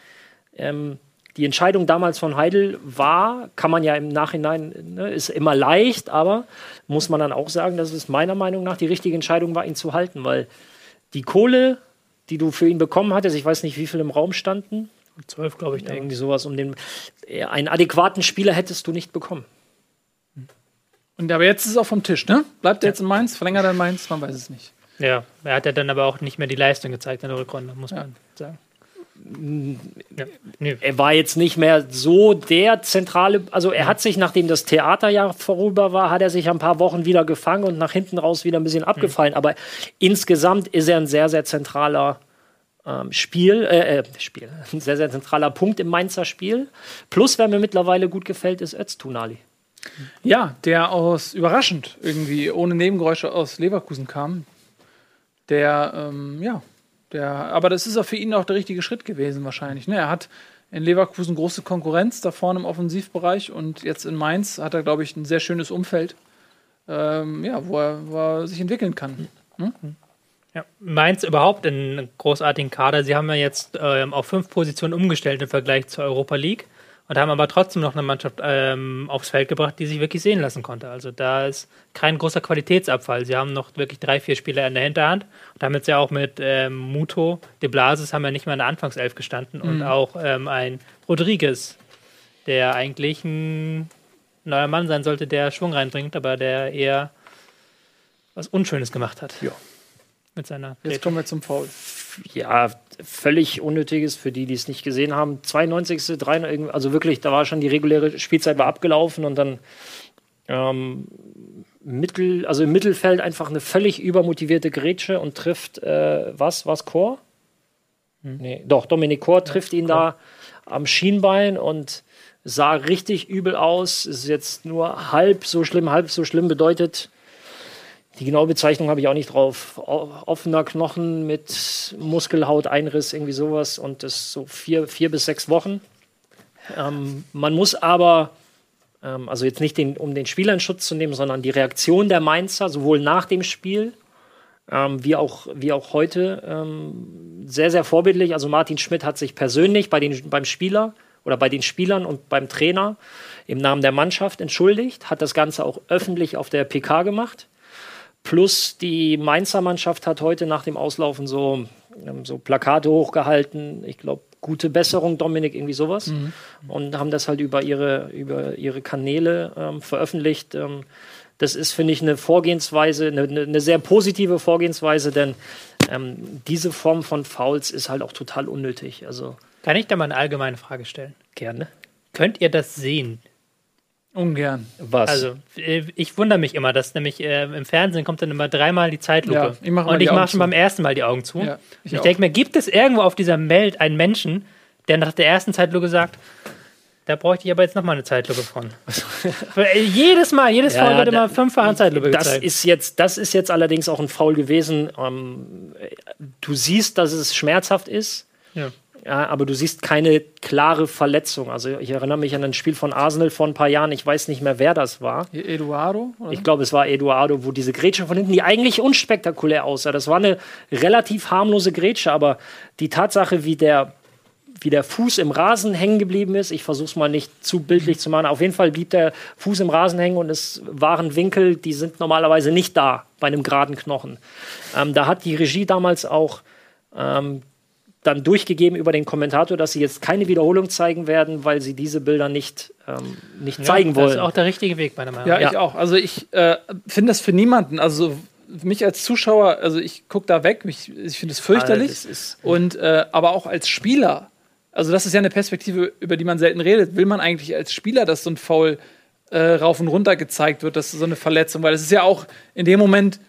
ähm, die Entscheidung damals von Heidel war, kann man ja im Nachhinein, ne, ist immer leicht, aber muss man dann auch sagen, dass es meiner Meinung nach die richtige Entscheidung war, ihn zu halten, weil die Kohle, die du für ihn bekommen hattest, ich weiß nicht, wie viel im Raum standen, 12, glaube ich. Da. irgendwie sowas um den, äh, einen adäquaten Spieler hättest du nicht bekommen. Und aber jetzt ist es auch vom Tisch, ne? Bleibt er jetzt in Mainz? Verlängert er in Mainz? Man weiß es nicht. Ja, er hat ja dann aber auch nicht mehr die Leistung gezeigt in der Rückrunde, muss man sagen. Ja. Nee. er war jetzt nicht mehr so der zentrale, also er hat sich, nachdem das Theaterjahr vorüber war, hat er sich ein paar Wochen wieder gefangen und nach hinten raus wieder ein bisschen abgefallen. Aber insgesamt ist er ein sehr, sehr zentraler ähm, Spiel, äh, äh, Spiel, ein sehr, sehr zentraler Punkt im Mainzer Spiel. Plus, wer mir mittlerweile gut gefällt, ist Öztunali. Ja, der aus überraschend irgendwie ohne Nebengeräusche aus Leverkusen kam. Der, ähm, ja, der, aber das ist auch für ihn auch der richtige Schritt gewesen wahrscheinlich. Ne? Er hat in Leverkusen große Konkurrenz da vorne im Offensivbereich und jetzt in Mainz hat er, glaube ich, ein sehr schönes Umfeld, ähm, ja, wo er, wo er sich entwickeln kann. Ja. Mainz überhaupt einen großartigen Kader. Sie haben ja jetzt ähm, auf fünf Positionen umgestellt im Vergleich zur Europa League und haben aber trotzdem noch eine Mannschaft ähm, aufs Feld gebracht, die sich wirklich sehen lassen konnte. Also da ist kein großer Qualitätsabfall. Sie haben noch wirklich drei, vier Spieler in der Hinterhand und haben jetzt ja auch mit ähm, Muto, De Blasis haben ja nicht mal in der Anfangself gestanden und auch ähm, ein Rodriguez, der eigentlich ein neuer Mann sein sollte, der Schwung reinbringt, aber der eher was Unschönes gemacht hat. Ja. Mit seiner Jetzt Grätsche. kommen wir zum Foul. Ja, völlig unnötiges für die, die es nicht gesehen haben. 92. 3, irgendwie- also wirklich, da war schon die reguläre Spielzeit war abgelaufen und dann ähm, Mittel, also im Mittelfeld einfach eine völlig übermotivierte Grätsche und trifft äh, was, was Chor? Nee, doch, Dominik Chor trifft ihn da am Schienbein und sah richtig übel aus. Ist jetzt nur halb so schlimm, halb so schlimm bedeutet, die genaue Bezeichnung habe ich auch nicht drauf. Offener Knochen mit Muskelhauteinriss, irgendwie sowas. Und das so vier, vier bis sechs Wochen. Ähm, man muss aber, ähm, also jetzt nicht den, um den Spieler in Schutz zu nehmen, sondern die Reaktion der Mainzer, sowohl nach dem Spiel ähm, wie, auch, wie auch heute, ähm, sehr, sehr vorbildlich. Also Martin Schmidt hat sich persönlich bei den, beim Spieler oder bei den Spielern und beim Trainer im Namen der Mannschaft entschuldigt, hat das Ganze auch öffentlich auf der PK gemacht. Plus die Mainzer Mannschaft hat heute nach dem Auslaufen so ähm, so Plakate hochgehalten. Ich glaube, gute Besserung, Dominik, irgendwie sowas. Und haben das halt über ihre, über ihre Kanäle ähm, veröffentlicht. Ähm, das ist, finde ich, eine Vorgehensweise, eine, eine eine sehr positive Vorgehensweise, denn ähm, diese Form von Fouls ist halt auch total unnötig. Also Kann ich da mal eine allgemeine Frage stellen? gerne. Könnt ihr das sehen? Ungern. Was? Also, äh, ich wundere mich immer, dass nämlich äh, im Fernsehen kommt dann immer dreimal die Zeitlupe. Ja, ich mach und ich mache schon beim ersten Mal die Augen zu. Ja, ich ich denke mir, gibt es irgendwo auf dieser Welt einen Menschen, der nach der ersten Zeitlupe sagt, da bräuchte ich aber jetzt nochmal eine Zeitlupe von. Äh, jedes Mal, jedes Ja, Mal ja, wird da- immer fünffache Zeitlupe das gezeigt. ist jetzt, das ist jetzt allerdings auch ein Foul gewesen. Ähm, du siehst, dass es schmerzhaft ist. Ja. Ja, aber du siehst keine klare Verletzung. Also ich erinnere mich an ein Spiel von Arsenal vor ein paar Jahren. Ich weiß nicht mehr, wer das war. Eduardo? Oder? Ich glaube, es war Eduardo, wo diese Grätsche von hinten, die eigentlich unspektakulär aussah. Das war eine relativ harmlose Grätsche, aber die Tatsache, wie der, wie der Fuß im Rasen hängen geblieben ist, ich versuche es mal nicht zu bildlich zu machen. Auf jeden Fall blieb der Fuß im Rasen hängen und es waren Winkel, die sind normalerweise nicht da bei einem geraden Knochen. Ähm, da hat die Regie damals auch ähm, dann durchgegeben über den Kommentator, dass sie jetzt keine Wiederholung zeigen werden, weil sie diese Bilder nicht, ähm, nicht zeigen Das wollen. ist auch der richtige Weg, meiner Meinung Ja, nach. ich auch. Also ich äh, finde das für niemanden, also mich als Zuschauer, also ich gucke da weg, mich, ich finde es fürchterlich. das ist- und äh, aber auch als Spieler, also das ist ja eine Perspektive, über die man selten redet. Will man eigentlich als Spieler, dass so ein Foul äh, rauf und runter gezeigt wird, dass so eine Verletzung, weil es ist ja auch in dem Moment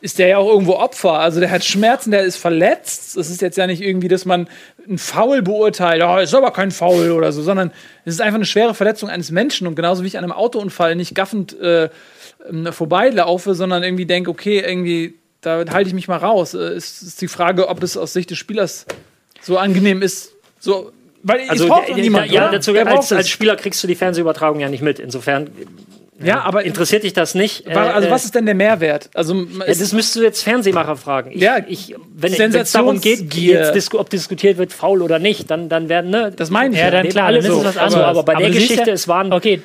ist der ja auch irgendwo Opfer. Also der hat Schmerzen, der ist verletzt. Es ist jetzt ja nicht irgendwie, dass man ein Foul beurteilt, ja, ist aber kein Foul oder so, sondern es ist einfach eine schwere Verletzung eines Menschen. Und genauso wie ich an einem Autounfall nicht gaffend äh, ähm, vorbeilaufe, sondern irgendwie denke, okay, irgendwie, da halte ich mich mal raus. Äh, ist, ist die Frage, ob es aus Sicht des Spielers so angenehm ist. So, weil Also es braucht niemand. ja, dazu, als, als? Spieler kriegst du die Fernsehübertragung ja nicht mit. Insofern ja, aber interessiert dich das nicht. also Äh, was ist denn der Mehrwert? Also ja, es das müsstest du jetzt Fernsehmacher fragen. Ich, Ja, ich, wenn es darum geht, disku ob diskutiert wird, faul oder nicht, dann, dann werden, ne? das meine ich. Ja, dann klar, alle dann ist so. es was Also, anderes. aber bei der du siehst Geschichte, ja- es war ein Okay,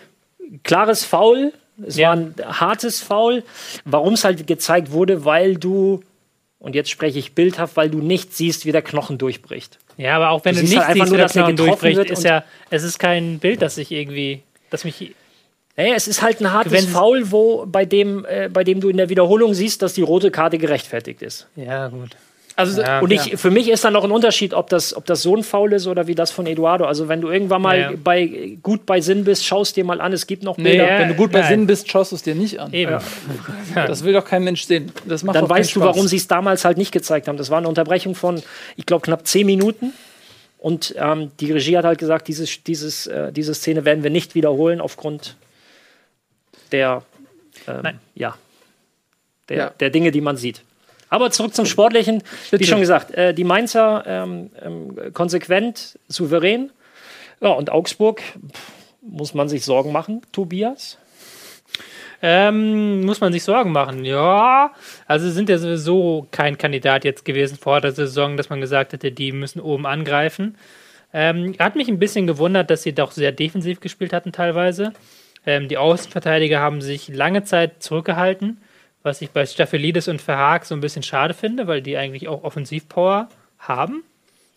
klares Foul, es Ja. war ein hartes Foul. Warum es halt gezeigt wurde, weil du, und jetzt spreche ich bildhaft, weil du nicht siehst, wie der Knochen durchbricht. ja, aber auch wenn Du du, nicht halt einfach siehst, nur, wie der dass der Knochen getroffen durchbricht, wird ist ja, es ist kein Bild, das sich irgendwie, das mich Naja, es ist halt ein hartes Wenn- Foul, wo, bei, dem, äh, bei dem du in der Wiederholung siehst, dass die rote Karte gerechtfertigt ist. Ja, gut. Also, Ja. Und ich, für mich ist dann noch ein Unterschied, ob das, ob das so ein Foul ist oder wie das von Eduardo. Also wenn du irgendwann mal Ja. bei, gut bei Sinn bist, schaust dir mal an, es gibt noch nee, Bilder. Ja, wenn du gut bei nein. Sinn bist, schaust du es dir nicht an. Eben. Das will doch kein Mensch sehen. Das macht Dann weißt du, warum sie es damals halt nicht gezeigt haben. Das war eine Unterbrechung von, ich glaube, knapp zehn Minuten. Und ähm, die Regie hat halt gesagt, dieses, dieses, äh, diese Szene werden wir nicht wiederholen aufgrund der, ähm, ja, der, Ja. der Dinge, die man sieht. Aber zurück zum Sportlichen. Wie Bitte. schon gesagt, äh, die Mainzer ähm, ähm, konsequent, souverän. Ja, und Augsburg pff, muss man sich Sorgen machen, Tobias. Ähm, muss man sich Sorgen machen? Ja, also sind ja sowieso kein Kandidat jetzt gewesen vor der Saison, dass man gesagt hätte, die müssen oben angreifen. Ähm, hat mich ein bisschen gewundert, dass sie doch sehr defensiv gespielt hatten teilweise. Ähm, die Außenverteidiger haben sich lange Zeit zurückgehalten, was ich bei Staphylides und Verhaag so ein bisschen schade finde, weil die eigentlich auch Offensivpower haben.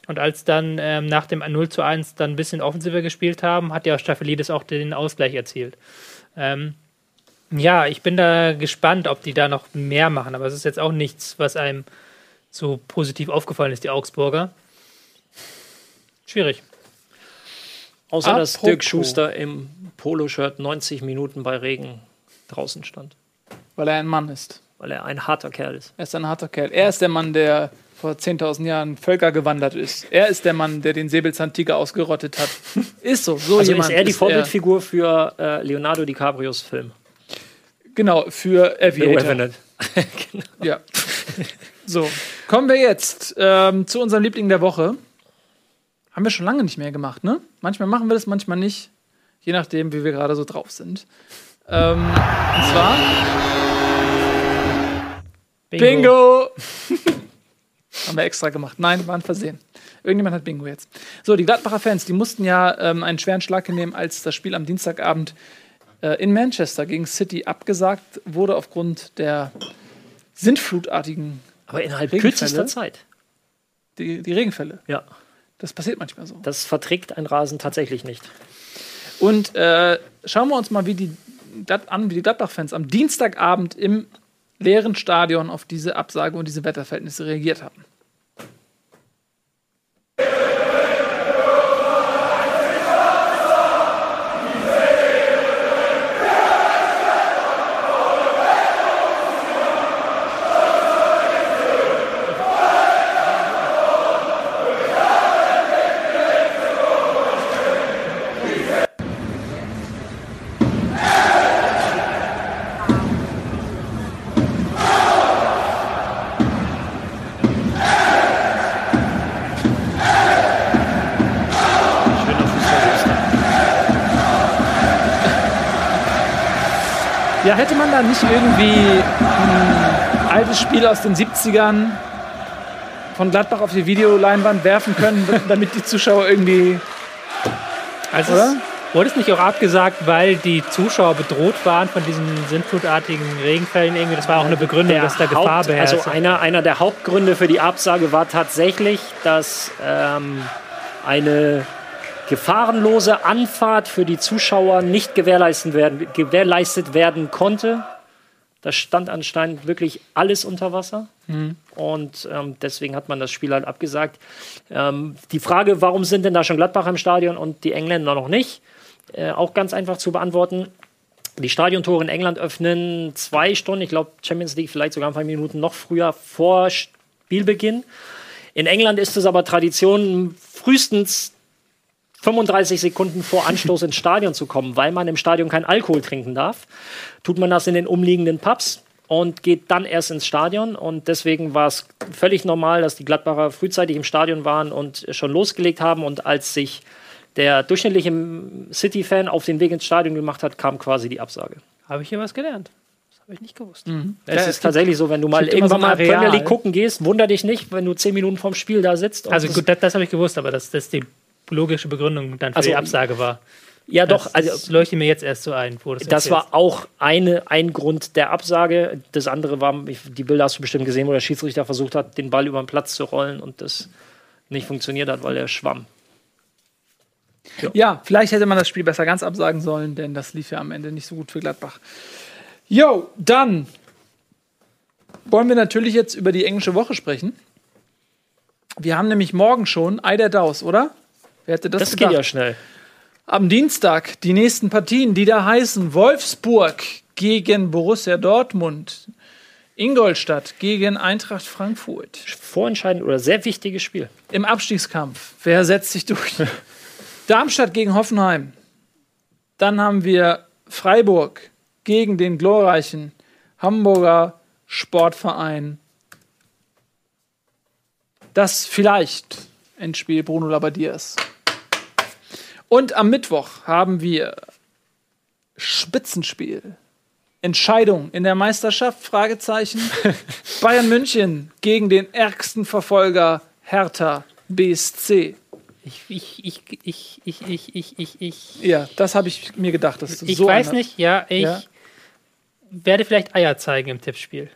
Und als dann ähm, nach dem 0 zu 1 dann ein bisschen offensiver gespielt haben, hat ja Staphylides auch den Ausgleich erzielt. Ähm, ja, ich bin da gespannt, ob die da noch mehr machen, aber es ist jetzt auch nichts, was einem so positiv aufgefallen ist, die Augsburger. Schwierig. Außer dass Apropos. Dirk Schuster im Poloshirt 90 Minuten bei Regen draußen stand. Weil er ein Mann ist. Weil er ein harter Kerl ist. Er ist ein harter Kerl. Er ist der Mann, der vor 10.000 Jahren Völker gewandert ist. Er ist der Mann, der den Säbelzahntiger ausgerottet hat. Ist so. So Also jemand ist er die Vorbildfigur für äh, Leonardo DiCaprios Film. Genau, für Aviator. Revenant. Ja. So, kommen wir jetzt ähm, zu unserem Liebling der Woche. Haben wir schon lange nicht mehr gemacht, ne? Manchmal machen wir das, manchmal nicht. Je nachdem, wie wir gerade so drauf sind. Ähm, und zwar Bingo! Haben wir extra gemacht. Nein, war ein Versehen. Irgendjemand hat Bingo jetzt. So, die Gladbacher Fans, die mussten ja ähm, einen schweren Schlag hinnehmen, als das Spiel am Dienstagabend äh, in Manchester gegen City abgesagt wurde aufgrund der sintflutartigen. Aber innerhalb Regenfälle? kürzester Zeit. die, die Regenfälle. Ja, Das passiert manchmal so. das verträgt ein Rasen tatsächlich nicht. Und äh, schauen wir uns mal wie die, an, wie die Gladbach-Fans am Dienstagabend im leeren Stadion auf diese Absage und diese Wetterverhältnisse reagiert haben. Nicht irgendwie ein altes Spiel aus den 70ern von Gladbach auf die Videoleinwand werfen können, damit die Zuschauer irgendwie. Also Oder? wurde es nicht auch abgesagt, weil die Zuschauer bedroht waren von diesen sintflutartigen Regenfällen irgendwie? Das war auch eine Begründung, dass da Gefahr Haupt, beherrscht. also einer, einer der Hauptgründe für die Absage war tatsächlich, dass ähm, eine gefahrenlose Anfahrt für die Zuschauer nicht gewährleisten werden, gewährleistet werden konnte. Da stand anscheinend wirklich alles unter Wasser. Und ähm, deswegen hat man das Spiel halt abgesagt. Ähm, die Frage, warum sind denn da schon Gladbacher im Stadion und die Engländer noch nicht, äh, auch ganz einfach zu beantworten. Die Stadiontore in England öffnen zwei Stunden, ich glaube Champions League vielleicht sogar ein paar Minuten noch früher vor Spielbeginn. In England ist es aber Tradition, frühestens 35 Sekunden vor Anstoß ins Stadion zu kommen, weil man im Stadion kein Alkohol trinken darf. Tut man das in den umliegenden Pubs und geht dann erst ins Stadion. Und deswegen war es völlig normal, dass die Gladbacher frühzeitig im Stadion waren und schon losgelegt haben. Und als sich der durchschnittliche City-Fan auf den Weg ins Stadion gemacht hat, kam quasi die Absage. Habe ich hier was gelernt? Das habe ich nicht gewusst. Es ist tatsächlich so, wenn du mal immer so irgendwann mal. Premier League gucken gehst, wunder dich nicht, wenn du zehn Minuten vorm Spiel da sitzt. und Also das- gut, das, das habe ich gewusst, aber dass das die logische Begründung dann für Also, die Absage war. Ja, doch, Das, also das leuchtet mir jetzt erst so ein. Wo das Das war auch eine, ein Grund der Absage. Das andere war, die Bilder hast du bestimmt gesehen, wo der Schiedsrichter versucht hat, den Ball über den Platz zu rollen und das nicht funktioniert hat, weil er schwamm. Ja, vielleicht hätte man das Spiel besser ganz absagen sollen, denn das lief ja am Ende nicht so gut für Gladbach. Jo, dann wollen wir natürlich jetzt über die englische Woche sprechen. Wir haben nämlich morgen schon Ei der Daus, oder? Wer hätte das, Das gedacht? geht ja schnell. Am Dienstag die nächsten Partien, die da heißen Wolfsburg gegen Borussia Dortmund, Ingolstadt gegen Eintracht Frankfurt. Vorentscheidend oder sehr wichtiges Spiel. Im Abstiegskampf. Wer setzt sich durch? Darmstadt gegen Hoffenheim. Dann haben wir Freiburg gegen den glorreichen Hamburger Sportverein. Das vielleicht Endspiel Bruno Labbadia Und am Mittwoch haben wir Spitzenspiel. Entscheidung in der Meisterschaft? Fragezeichen. Bayern München gegen den ärgsten Verfolger Hertha BSC. Ich, ich, ich, ich, ich, ich, ich, ich, ich, Ja, das habe ich mir gedacht. Dass du ich so weiß einer- nicht, ja, ich Ja. werde vielleicht Eier zeigen im Tippspiel.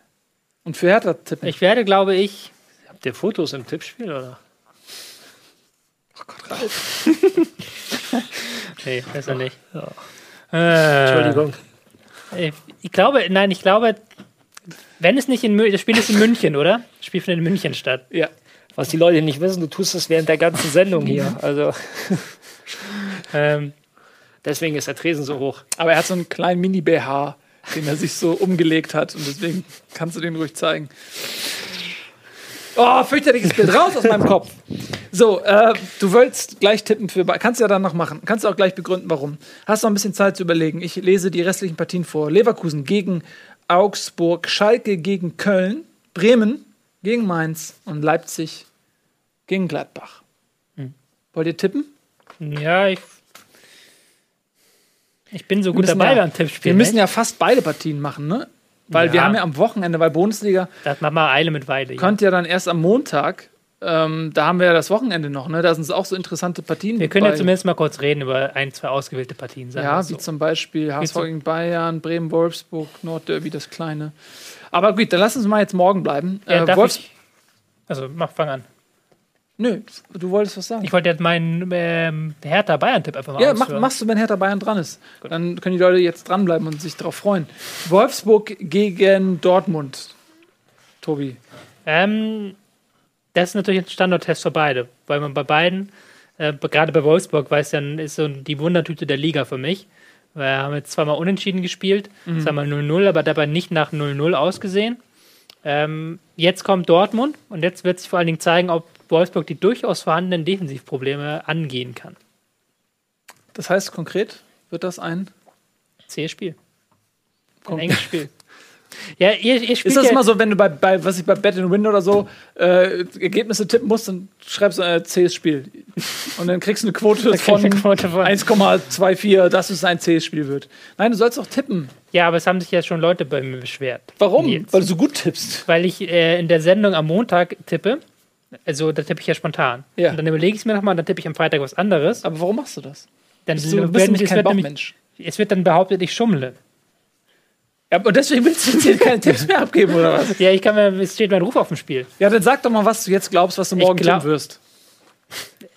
Und für Hertha tippen. Ich werde, glaube ich, Habt ihr Fotos im Tippspiel oder? nee, besser nicht. Äh, Entschuldigung. ich, ich glaube, nein, ich glaube, wenn es nicht in München, das Spiel ist in München, oder? Das Spiel findet in München statt. Ja. Was die Leute nicht wissen, du tust es während der ganzen Sendung hier. Also Ähm, deswegen ist der Tresen so hoch. Aber er hat so einen kleinen Mini-BH, den er sich so umgelegt hat. Und deswegen kannst du den ruhig zeigen. Oh, fürchterliches Bild. Raus aus meinem Kopf. So, äh, du wolltest gleich tippen für. Kannst du ja dann noch machen. Kannst du auch gleich begründen, warum. Hast noch ein bisschen Zeit zu überlegen. Ich lese die restlichen Partien vor. Leverkusen gegen Augsburg, Schalke gegen Köln, Bremen gegen Mainz und Leipzig gegen Gladbach. Wollt ihr tippen? ja, ich, ich bin so gut dabei ja- beim Tippspiel. Wir müssen ja fast beide Partien machen, ne? Weil wir Ja. haben ja am Wochenende, weil Bundesliga Das machen wir Eile mit Weide. Ja. kommt ja dann erst am Montag. Ähm, da haben wir ja das Wochenende noch, ne? Da sind es auch so interessante Partien. Wir können ja bei. zumindest mal kurz reden über ein, zwei ausgewählte Partien. sagen wir Ja, wie so. zum Beispiel HSV gegen Bayern, Bremen, Wolfsburg, Nordderby, das kleine. Aber gut, dann lass uns mal jetzt morgen bleiben. Ja, Äh, darf ich, also, mach, fang an. Nö, du wolltest was sagen. Ich wollte jetzt meinen ähm, Hertha-Bayern-Tipp einfach mal Ja, mach, machst du, wenn Hertha Bayern dran ist. Dann können die Leute jetzt dranbleiben und sich darauf freuen. Wolfsburg gegen Dortmund. Tobi. Ähm, das ist natürlich ein Standardtest für beide, weil man bei beiden, äh, gerade bei Wolfsburg, weiß dann, ist so die Wundertüte der Liga für mich. Wir haben jetzt zweimal unentschieden gespielt, zweimal 0-0, aber dabei nicht nach 0-0 ausgesehen. Ähm, jetzt kommt Dortmund und jetzt wird sich vor allen Dingen zeigen, ob Wolfsburg die durchaus vorhandenen Defensivprobleme angehen kann. Das heißt konkret, wird das ein. Zähes Spiel. Ein enges Spiel. Ja, ihr, ihr Ist das ja, immer so, wenn du bei, bei was ich bei Bet and Win oder so äh, Ergebnisse tippen musst, dann schreibst du äh, CS Spiel. Und dann kriegst du eine Quote von Quote von- 1,24, dass es ein CS Spiel wird. Nein, du sollst auch tippen. Ja, aber es haben sich ja schon Leute bei mir beschwert. Warum? Nils. Weil du so gut tippst. weil ich äh, in der Sendung am Montag tippe. Also da tippe ich ja spontan. Ja. Und dann überlege ich es mir nochmal, dann tippe ich am Freitag was anderes. Aber warum machst du das? Dann Du bist werden- nämlich es, kein wird nämlich, Bauchmensch. es wird dann behauptet, ich schummle. Ja, und deswegen willst du jetzt hier keine Tipps mehr abgeben, oder was? Ja, ich kann mir, es steht mein Ruf auf dem Spiel. Ja, dann sag doch mal, was du jetzt glaubst, was du morgen glaub- tippen wirst.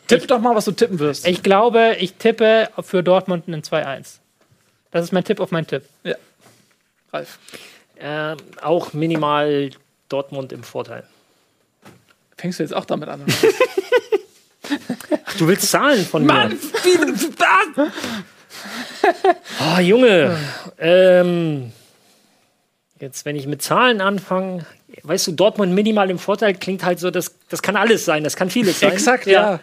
Tipp doch mal, was du tippen wirst. Ich glaube, ich tippe für Dortmund einen 2-1. Das ist mein Tipp auf meinen Tipp. Ralf. Ähm, auch minimal Dortmund im Vorteil. Fängst du jetzt auch damit an? Ach, du willst Zahlen von Mann, mir? wie, was? Oh, Junge. Ähm, jetzt, wenn ich mit Zahlen anfange, weißt du, Dortmund minimal im Vorteil klingt halt so, das, das kann alles sein, das kann vieles sein. Exakt, ja.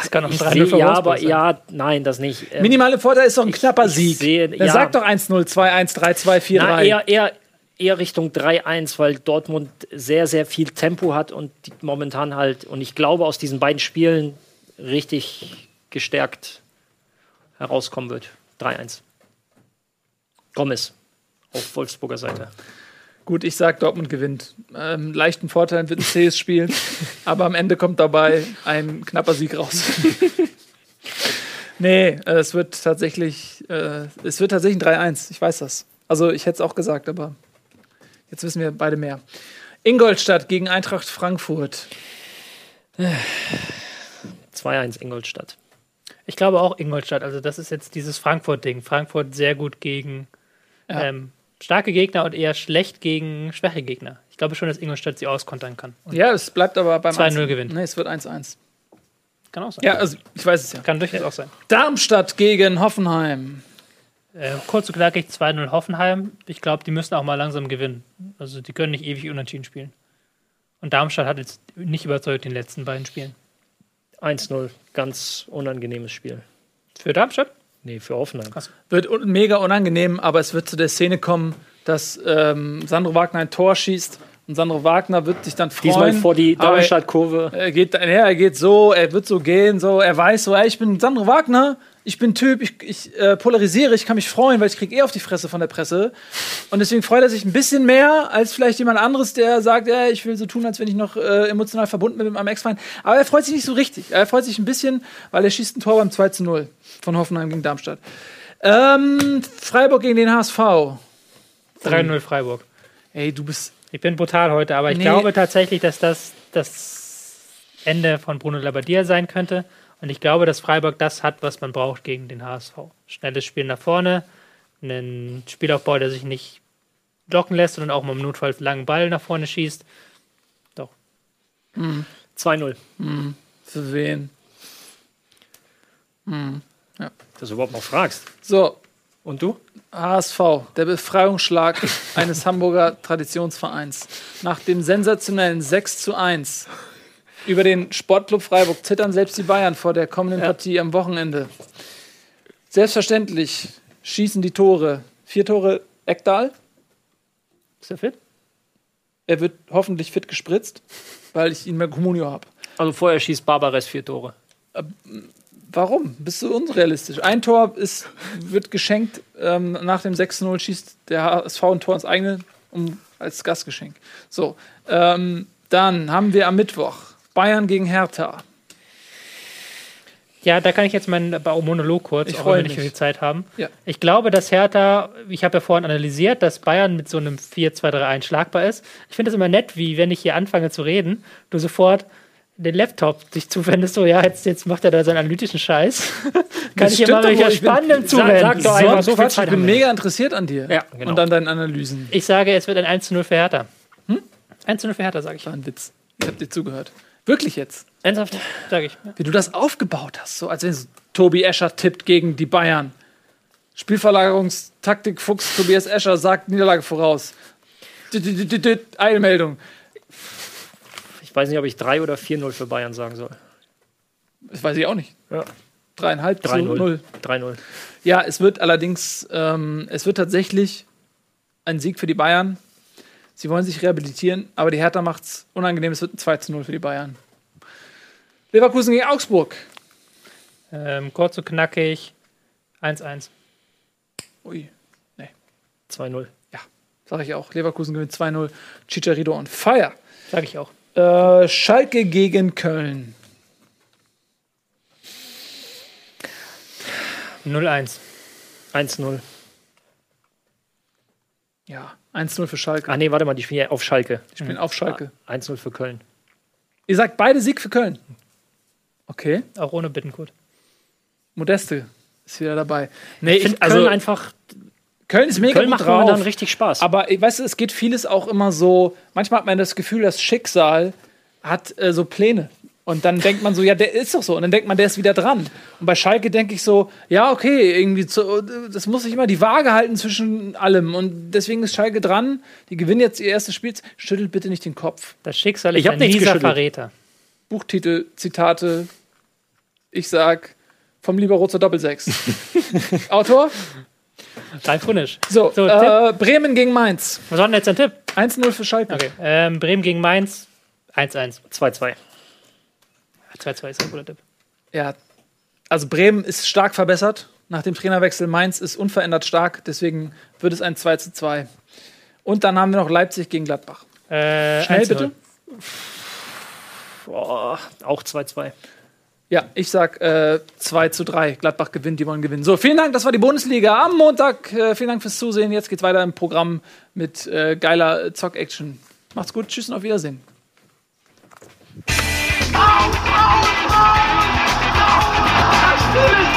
Das kann auch ein Ich 3-0 sehe, für ja, aber sein. ja, nein, das nicht. Ähm, Minimale Vorteil ist doch ein Ich- knapper Sieg. Dann ja. sag doch 1-0, 2-1, 3-2, 4-3. Na, eher, eher, eher Richtung 3-1, weil Dortmund sehr, sehr viel Tempo hat und die momentan halt, und ich glaube, aus diesen beiden Spielen richtig gestärkt herauskommen wird. 3-1. Gomez auf Wolfsburger Seite. Gut, ich sag, Dortmund gewinnt. Ähm, leichten Vorteil wird ein zähes Spiel, aber am Ende kommt dabei ein knapper Sieg raus. nee, äh, es wird tatsächlich, äh, es wird tatsächlich ein 3-1. Ich weiß das. Also ich hätte es auch gesagt, aber jetzt wissen wir beide mehr. Ingolstadt gegen Eintracht Frankfurt. 2-1 Ingolstadt. Ich glaube auch Ingolstadt. Also das ist jetzt dieses Frankfurt-Ding. Frankfurt sehr gut gegen Ja. ähm, starke Gegner und eher schlecht gegen schwache Gegner. Ich glaube schon, dass Ingolstadt sie auskontern kann. Und Ja, es bleibt aber beim 2-0 1. Gewinn. Nee, es wird 1-1. Kann auch sein. Ja, also ich weiß es ja. Kann durchaus auch sein. Darmstadt gegen Hoffenheim. Äh, kurz und knackig 2-0 Hoffenheim. Ich glaube, die müssen auch mal langsam gewinnen. Also die können nicht ewig unentschieden spielen. Und Darmstadt hat jetzt nicht überzeugt in den letzten beiden Spielen. 1-0. Ganz unangenehmes Spiel. Für Darmstadt? Nee, für Hoffenheim. Wird un mega unangenehm, aber es wird zu der Szene kommen, dass ähm, Sandro Wagner ein Tor schießt und Sandro Wagner wird sich dann freuen. Diesmal vor die Darmstadt-Kurve. Er geht, ja, er geht so, er wird so gehen, so, er weiß so, ey, ich bin Sandro Wagner, ich bin Typ, ich, ich äh, polarisiere, ich kann mich freuen, weil ich krieg eh auf die Fresse von der Presse. Und deswegen freut er sich ein bisschen mehr als vielleicht jemand anderes, der sagt, ey, ich will so tun, als wenn ich noch äh, emotional verbunden bin mit meinem Ex-Feind. Aber er freut sich nicht so richtig. Er freut sich ein bisschen, weil er schießt ein Tor beim 2 zu 0 von Hoffenheim gegen Darmstadt. Ähm, Freiburg gegen den HSV. 3-0 Freiburg. Ey, du bist. Ich bin brutal heute, aber ich Nee. glaube tatsächlich, dass das das Ende von Bruno Labbadia sein könnte. Und ich glaube, dass Freiburg das hat, was man braucht gegen den HSV. Schnelles Spiel nach vorne, einen Spielaufbau, der sich nicht locken lässt, sondern auch mal im Notfall einen langen Ball nach vorne schießt. 2-0. Für wen? Dass du überhaupt noch fragst. So, Und du? HSV, der Befreiungsschlag eines Hamburger Traditionsvereins. Nach dem sensationellen 6 zu 1 über den Sportclub Freiburg zittern selbst die Bayern vor der kommenden Partie am Wochenende. Selbstverständlich schießen die Tore. Vier Tore Eckdahl. Ist er fit? Er wird hoffentlich fit gespritzt, weil ich ihn mehr Communio habe. Also vorher schießt Barbares vier Tore. Warum? Bist du unrealistisch? Ein Tor ist, wird geschenkt. Ähm, nach dem 6-0 schießt der HSV ein Tor ins eigene um, als Gastgeschenk. So, ähm, dann haben wir am Mittwoch Bayern gegen Hertha. Ja, da kann ich jetzt meinen Ba- Monolog kurz, Ich auch wenn wir nicht viel Zeit haben. Ja. Ich glaube, dass Hertha, ich habe ja vorhin analysiert, dass Bayern mit so einem 4-2-3-1 schlagbar ist. Ich finde es immer nett, wie wenn ich hier anfange zu reden, du sofort den Laptop sich zuwendest, so ja, jetzt, jetzt macht er da seinen analytischen Scheiß. Kann ich immer doch bin- Spannendem Sag- zuwenden. sag doch So einfach, ein so Quatsch, ich bin mega interessiert an dir Ja, genau. und an deinen Analysen. Ich sage, es wird ein 1 zu 0 für Hertha. Hm? 1 zu 0 für Hertha, sage ich. War ein Witz. Ich hab dir zugehört. Wirklich jetzt. Ernsthaft, sage ich. Wie du das aufgebaut hast, so als wenn so Tobi Escher tippt gegen die Bayern. Spielverlagerungstaktik Fuchs Tobias Escher sagt Niederlage voraus. Eilmeldung. Ich weiß nicht, ob ich 3 oder 4-0 für Bayern sagen soll. Das weiß ich auch nicht. Ja. Dreieinhalb zu 3-0. null. 3-0. Ja, es wird allerdings, ähm, es wird tatsächlich ein Sieg für die Bayern. Sie wollen sich rehabilitieren, aber die Hertha macht's unangenehm. Es wird ein 2 zu 0 für die Bayern. Leverkusen gegen Augsburg. Ähm, kurz und knackig. 1-1. Ui, 2-0. sag ich auch. Leverkusen gewinnt 2-0. Chicharito on fire. Sage ich auch. Äh, Schalke gegen Köln. 0-1. 1-0. Ja, 1-0 für Schalke. Ah, nee, warte mal, die spielen ja auf Schalke. Ich bin auf Schalke. 1-0 für Köln. Ihr sagt beide Sieg für Köln. Okay. Auch ohne Bittenkurt. Modeste ist wieder dabei. Nee, Ich finde also Köln einfach. Köln ist mega Köln gut macht drauf. momentan richtig Spaß. Aber ich weißt du, es geht vieles auch immer so. Manchmal hat man das Gefühl, das Schicksal hat äh, so Pläne. Und dann denkt man so, ja, der ist doch so. Und dann denkt man, der ist wieder dran. Und bei Schalke denke ich so, ja, okay, irgendwie, zu, das muss sich immer die Waage halten zwischen allem. Und deswegen ist Schalke dran. Die gewinnen jetzt ihr erstes Spiel. Schüttelt bitte nicht den Kopf. Das Schicksal Ich ist hab ein mieser. Verräter. Buchtitel, Zitate. Ich sag vom Libero zur Doppelsechs. Autor? Ralf Runisch. So, So, äh, Bremen gegen Mainz. Was war denn jetzt ein Tipp? 1-0 für Schalke. Okay. Ähm, Bremen gegen Mainz. 1-1. 2-2. 2-2 ist ein guter Tipp. Ja, also Bremen ist stark verbessert. Nach dem Trainerwechsel Mainz ist unverändert stark, deswegen wird es ein 2 zu 2. Und dann haben wir noch Leipzig gegen Gladbach. Äh, Schnell 1-0. bitte. Boah, auch 2-2. Ja, ich sag äh, 2 zu 3. Gladbach gewinnt, die wollen gewinnen. So, vielen Dank, das war die Bundesliga am Montag. Äh, vielen Dank fürs Zusehen. Jetzt geht's weiter im Programm mit äh, geiler Zock-Action. Macht's gut, tschüss und auf Wiedersehen. Messi!